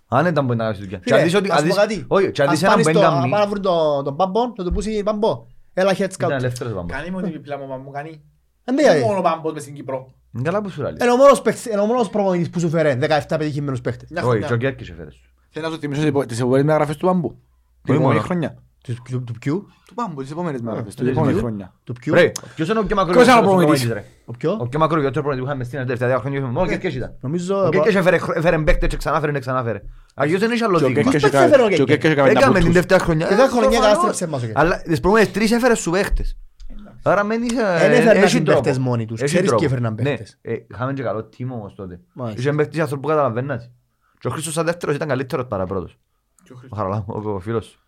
άνετα μπορείς να κάνεις τη δουλειά. Και αν δεις Φίλε, ότι- ας αν πω δεις- κάτι. Όχι, και αν Ας δεις έναν πάνε που στο- δεν αν κάνει, πάνε να βρουν τον- τον Πάμπο, να του πούσει Πάμπο. Έλα head ήταν scout. ελεύθερος Μπαμπός. Κάνει μου ότι επιπλά μου μου κάνει. Εν τέλει. Μόνο πάμπος μες στην Κύπρο. Είναι καλά που σου λέει. Είναι ο μόνος παίκτης- είναι ο μόνος προπονητής που σου φέρε 17 πετυχημένους παίκτες. Μια Όχι, χρονιά. και ο Γκέρκης έφερες σου. Θέλω να σου θυμίσω τις επο- τις επόμενες μεταγραφές του Πάμπου. Την Όχι επόμενη μόνο. χρονιά. Του- του- Του ποιου, Του Πάμπου, τις επόμενες μεταγραφές. του Την επόμενη ποιου; χρονιά. του ποιου, Ρε, ποιος είναι ο πιο Ποιος είναι ο μακροβιότερος προπονητής; προπονητής, ρε; ο ποιο; Ο πιο μακροβιότερος προπονητής που είχαμε στην τελευταία δύο χρόνια. Μόνο ο Γκέρκης ήταν. Νομίζω... Ο Γκέρκης έφερε- έφερε παίκτες και ξανάφερε και ξανάφερε. Αγιώς δεν είχε άλλο Και ο δείγμα. Γκέρκης Πώς έκανε- έφερε ο και ο Γκέρκης; Γκέρκης έκανε τα Έκαμε την πούτους. τελευταία χρονιά. Και δεν χρονιά Προφανώς. κατάστρεψε μας ο Γκέρκης. Αλλά τις προηγούμενες τρεις έφερες σου παίχτες. Άρα μεν είσαι... Εν έφερναν έχει τρόπο. παίχτες μόνοι τους. Έχει Ξέρεις τρόπο. ποιοι έφερναν Ναι, παίχτες; ε, Είχαμε και καλό team όμως τότε. Μάλιστα. Είχε παίχτες άνθρωποι που καταλαβαίνας. Και ο Χρήστος σαν δεύτερος ήταν καλύτερος παρά πρώτος. Ο Χαραλάμ, ο ο φίλος σου.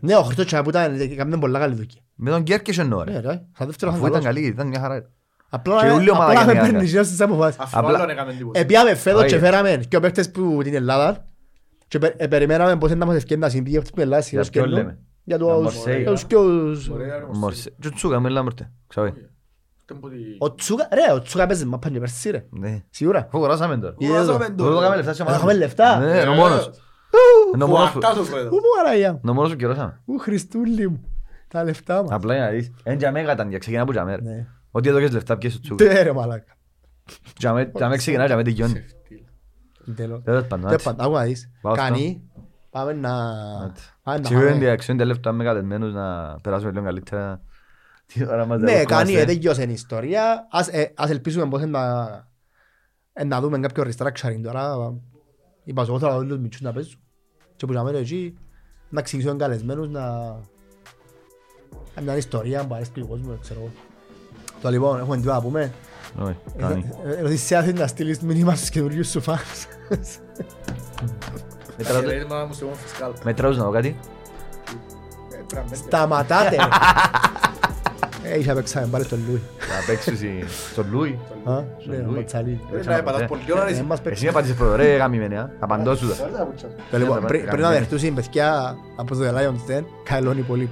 Ναι, ο Χριστός Τσάι που ήταν, έκαμε πολλά καλή δουλειά. Με τον Γκέρκης εννοώ Ναι, ρε. ρε, σαν δεύτερος Αφού ήταν ήταν καλός. καλή, ήταν μια χαρά. Απλά Και ούλη ομάδα απλά με κάνει παίρνεις άκα. γύρω στις αποφάσεις. Απλά- Επιάμε φέτος και Όχι. φέραμε και ο παίκτες που την Ελλάδα και πε- ε, περιμέναμε πώς να μας ευκαιρνεί να συμπήγει αυτούς που Ελλάδα σειράς ποιον καιρό. λέμε; Για Για τους Μορσέη. για τους πιο... Μορσε. Και τσούκα, με λάμερτε. Ξαβέ. Ο Τσούκα, ρε, ο Τσούκα παίζει μάπα και πέρσι ρε. Ναι. Σίγουρα. Αφού αγοράσαμε τον. Είδες το. Αγοράσαμε Μπορούμε να κάνουμε λεφτά σε ομάδα. Είχαμε λεφτά. Ναι, είναι ο μόνος. Είναι ο μόνος που- Πού μου αραγιά μου. είναι ο μόνος που κυρώσαμε. Ου, Χριστούλη μου. Τα λεφτά μας. Απλά για να δεις. Εν για μέ καταν, για ξεκινά που για μέ, ρε. Ναι. Ότι εδώ και λεφτά πιέσαι του τσούκου. Τε ρε μαλάκα. Για μέ- για μέ ξεκινά, για μέ τελειώνει. Τέλος. Τέλος πάντων, Τέλος έτσι. πάντων, άκου να δεις. Πάω στο. Κάνει. Πάμε να... Έτσι. πάμε να Σίγουρα φάμε. είναι αξιόν λεφτά με καλεσμένους να περάσουμε λίγο καλύτερα. Τι ώρα μας Ναι, δεν κάνει, ερχόμαστε. τέλειωσε η ιστορία. Ας, ε, ας ελπίσουμε πως να, ε, να δούμε κάποιο restructuring τώρα. Είπα σου, εγώ θέλω να δω τους μητσούς να παίζουν. Και που να μένω εκεί, να εξηγήσω καλεσμένους να... να μια ιστορία που αρέσει του κόσμου, ξέρω εγώ. Το λοιπόν, έχουμε τίποτα να πούμε. Όχι, κάνει. Ε, ε, Ότι σε άθεν να στείλεις μήνυμα στους καινούριους σου φάνς. Μετράω- Μετράω να δω κάτι. Σταματάτε! ρε. Ε, είχα παίξαμε πάλι στον Λούι. Θα παίξεις η- στον Λούι. Α, Στον ναι, ο Λούι. Ματσαλίδη. Να πατάς πολύ ώρα, ρε. Ε, μας Εσύ παίξει. με πατήσεις πρώτο, ρε γαμημένε, α. Απαντώ σου. τα. Το λοιπόν, Ναι, πριν- ναι, πριν να ναι. δεχτούσουν παιδιά από το The Lions Den, καελώνει πολύ.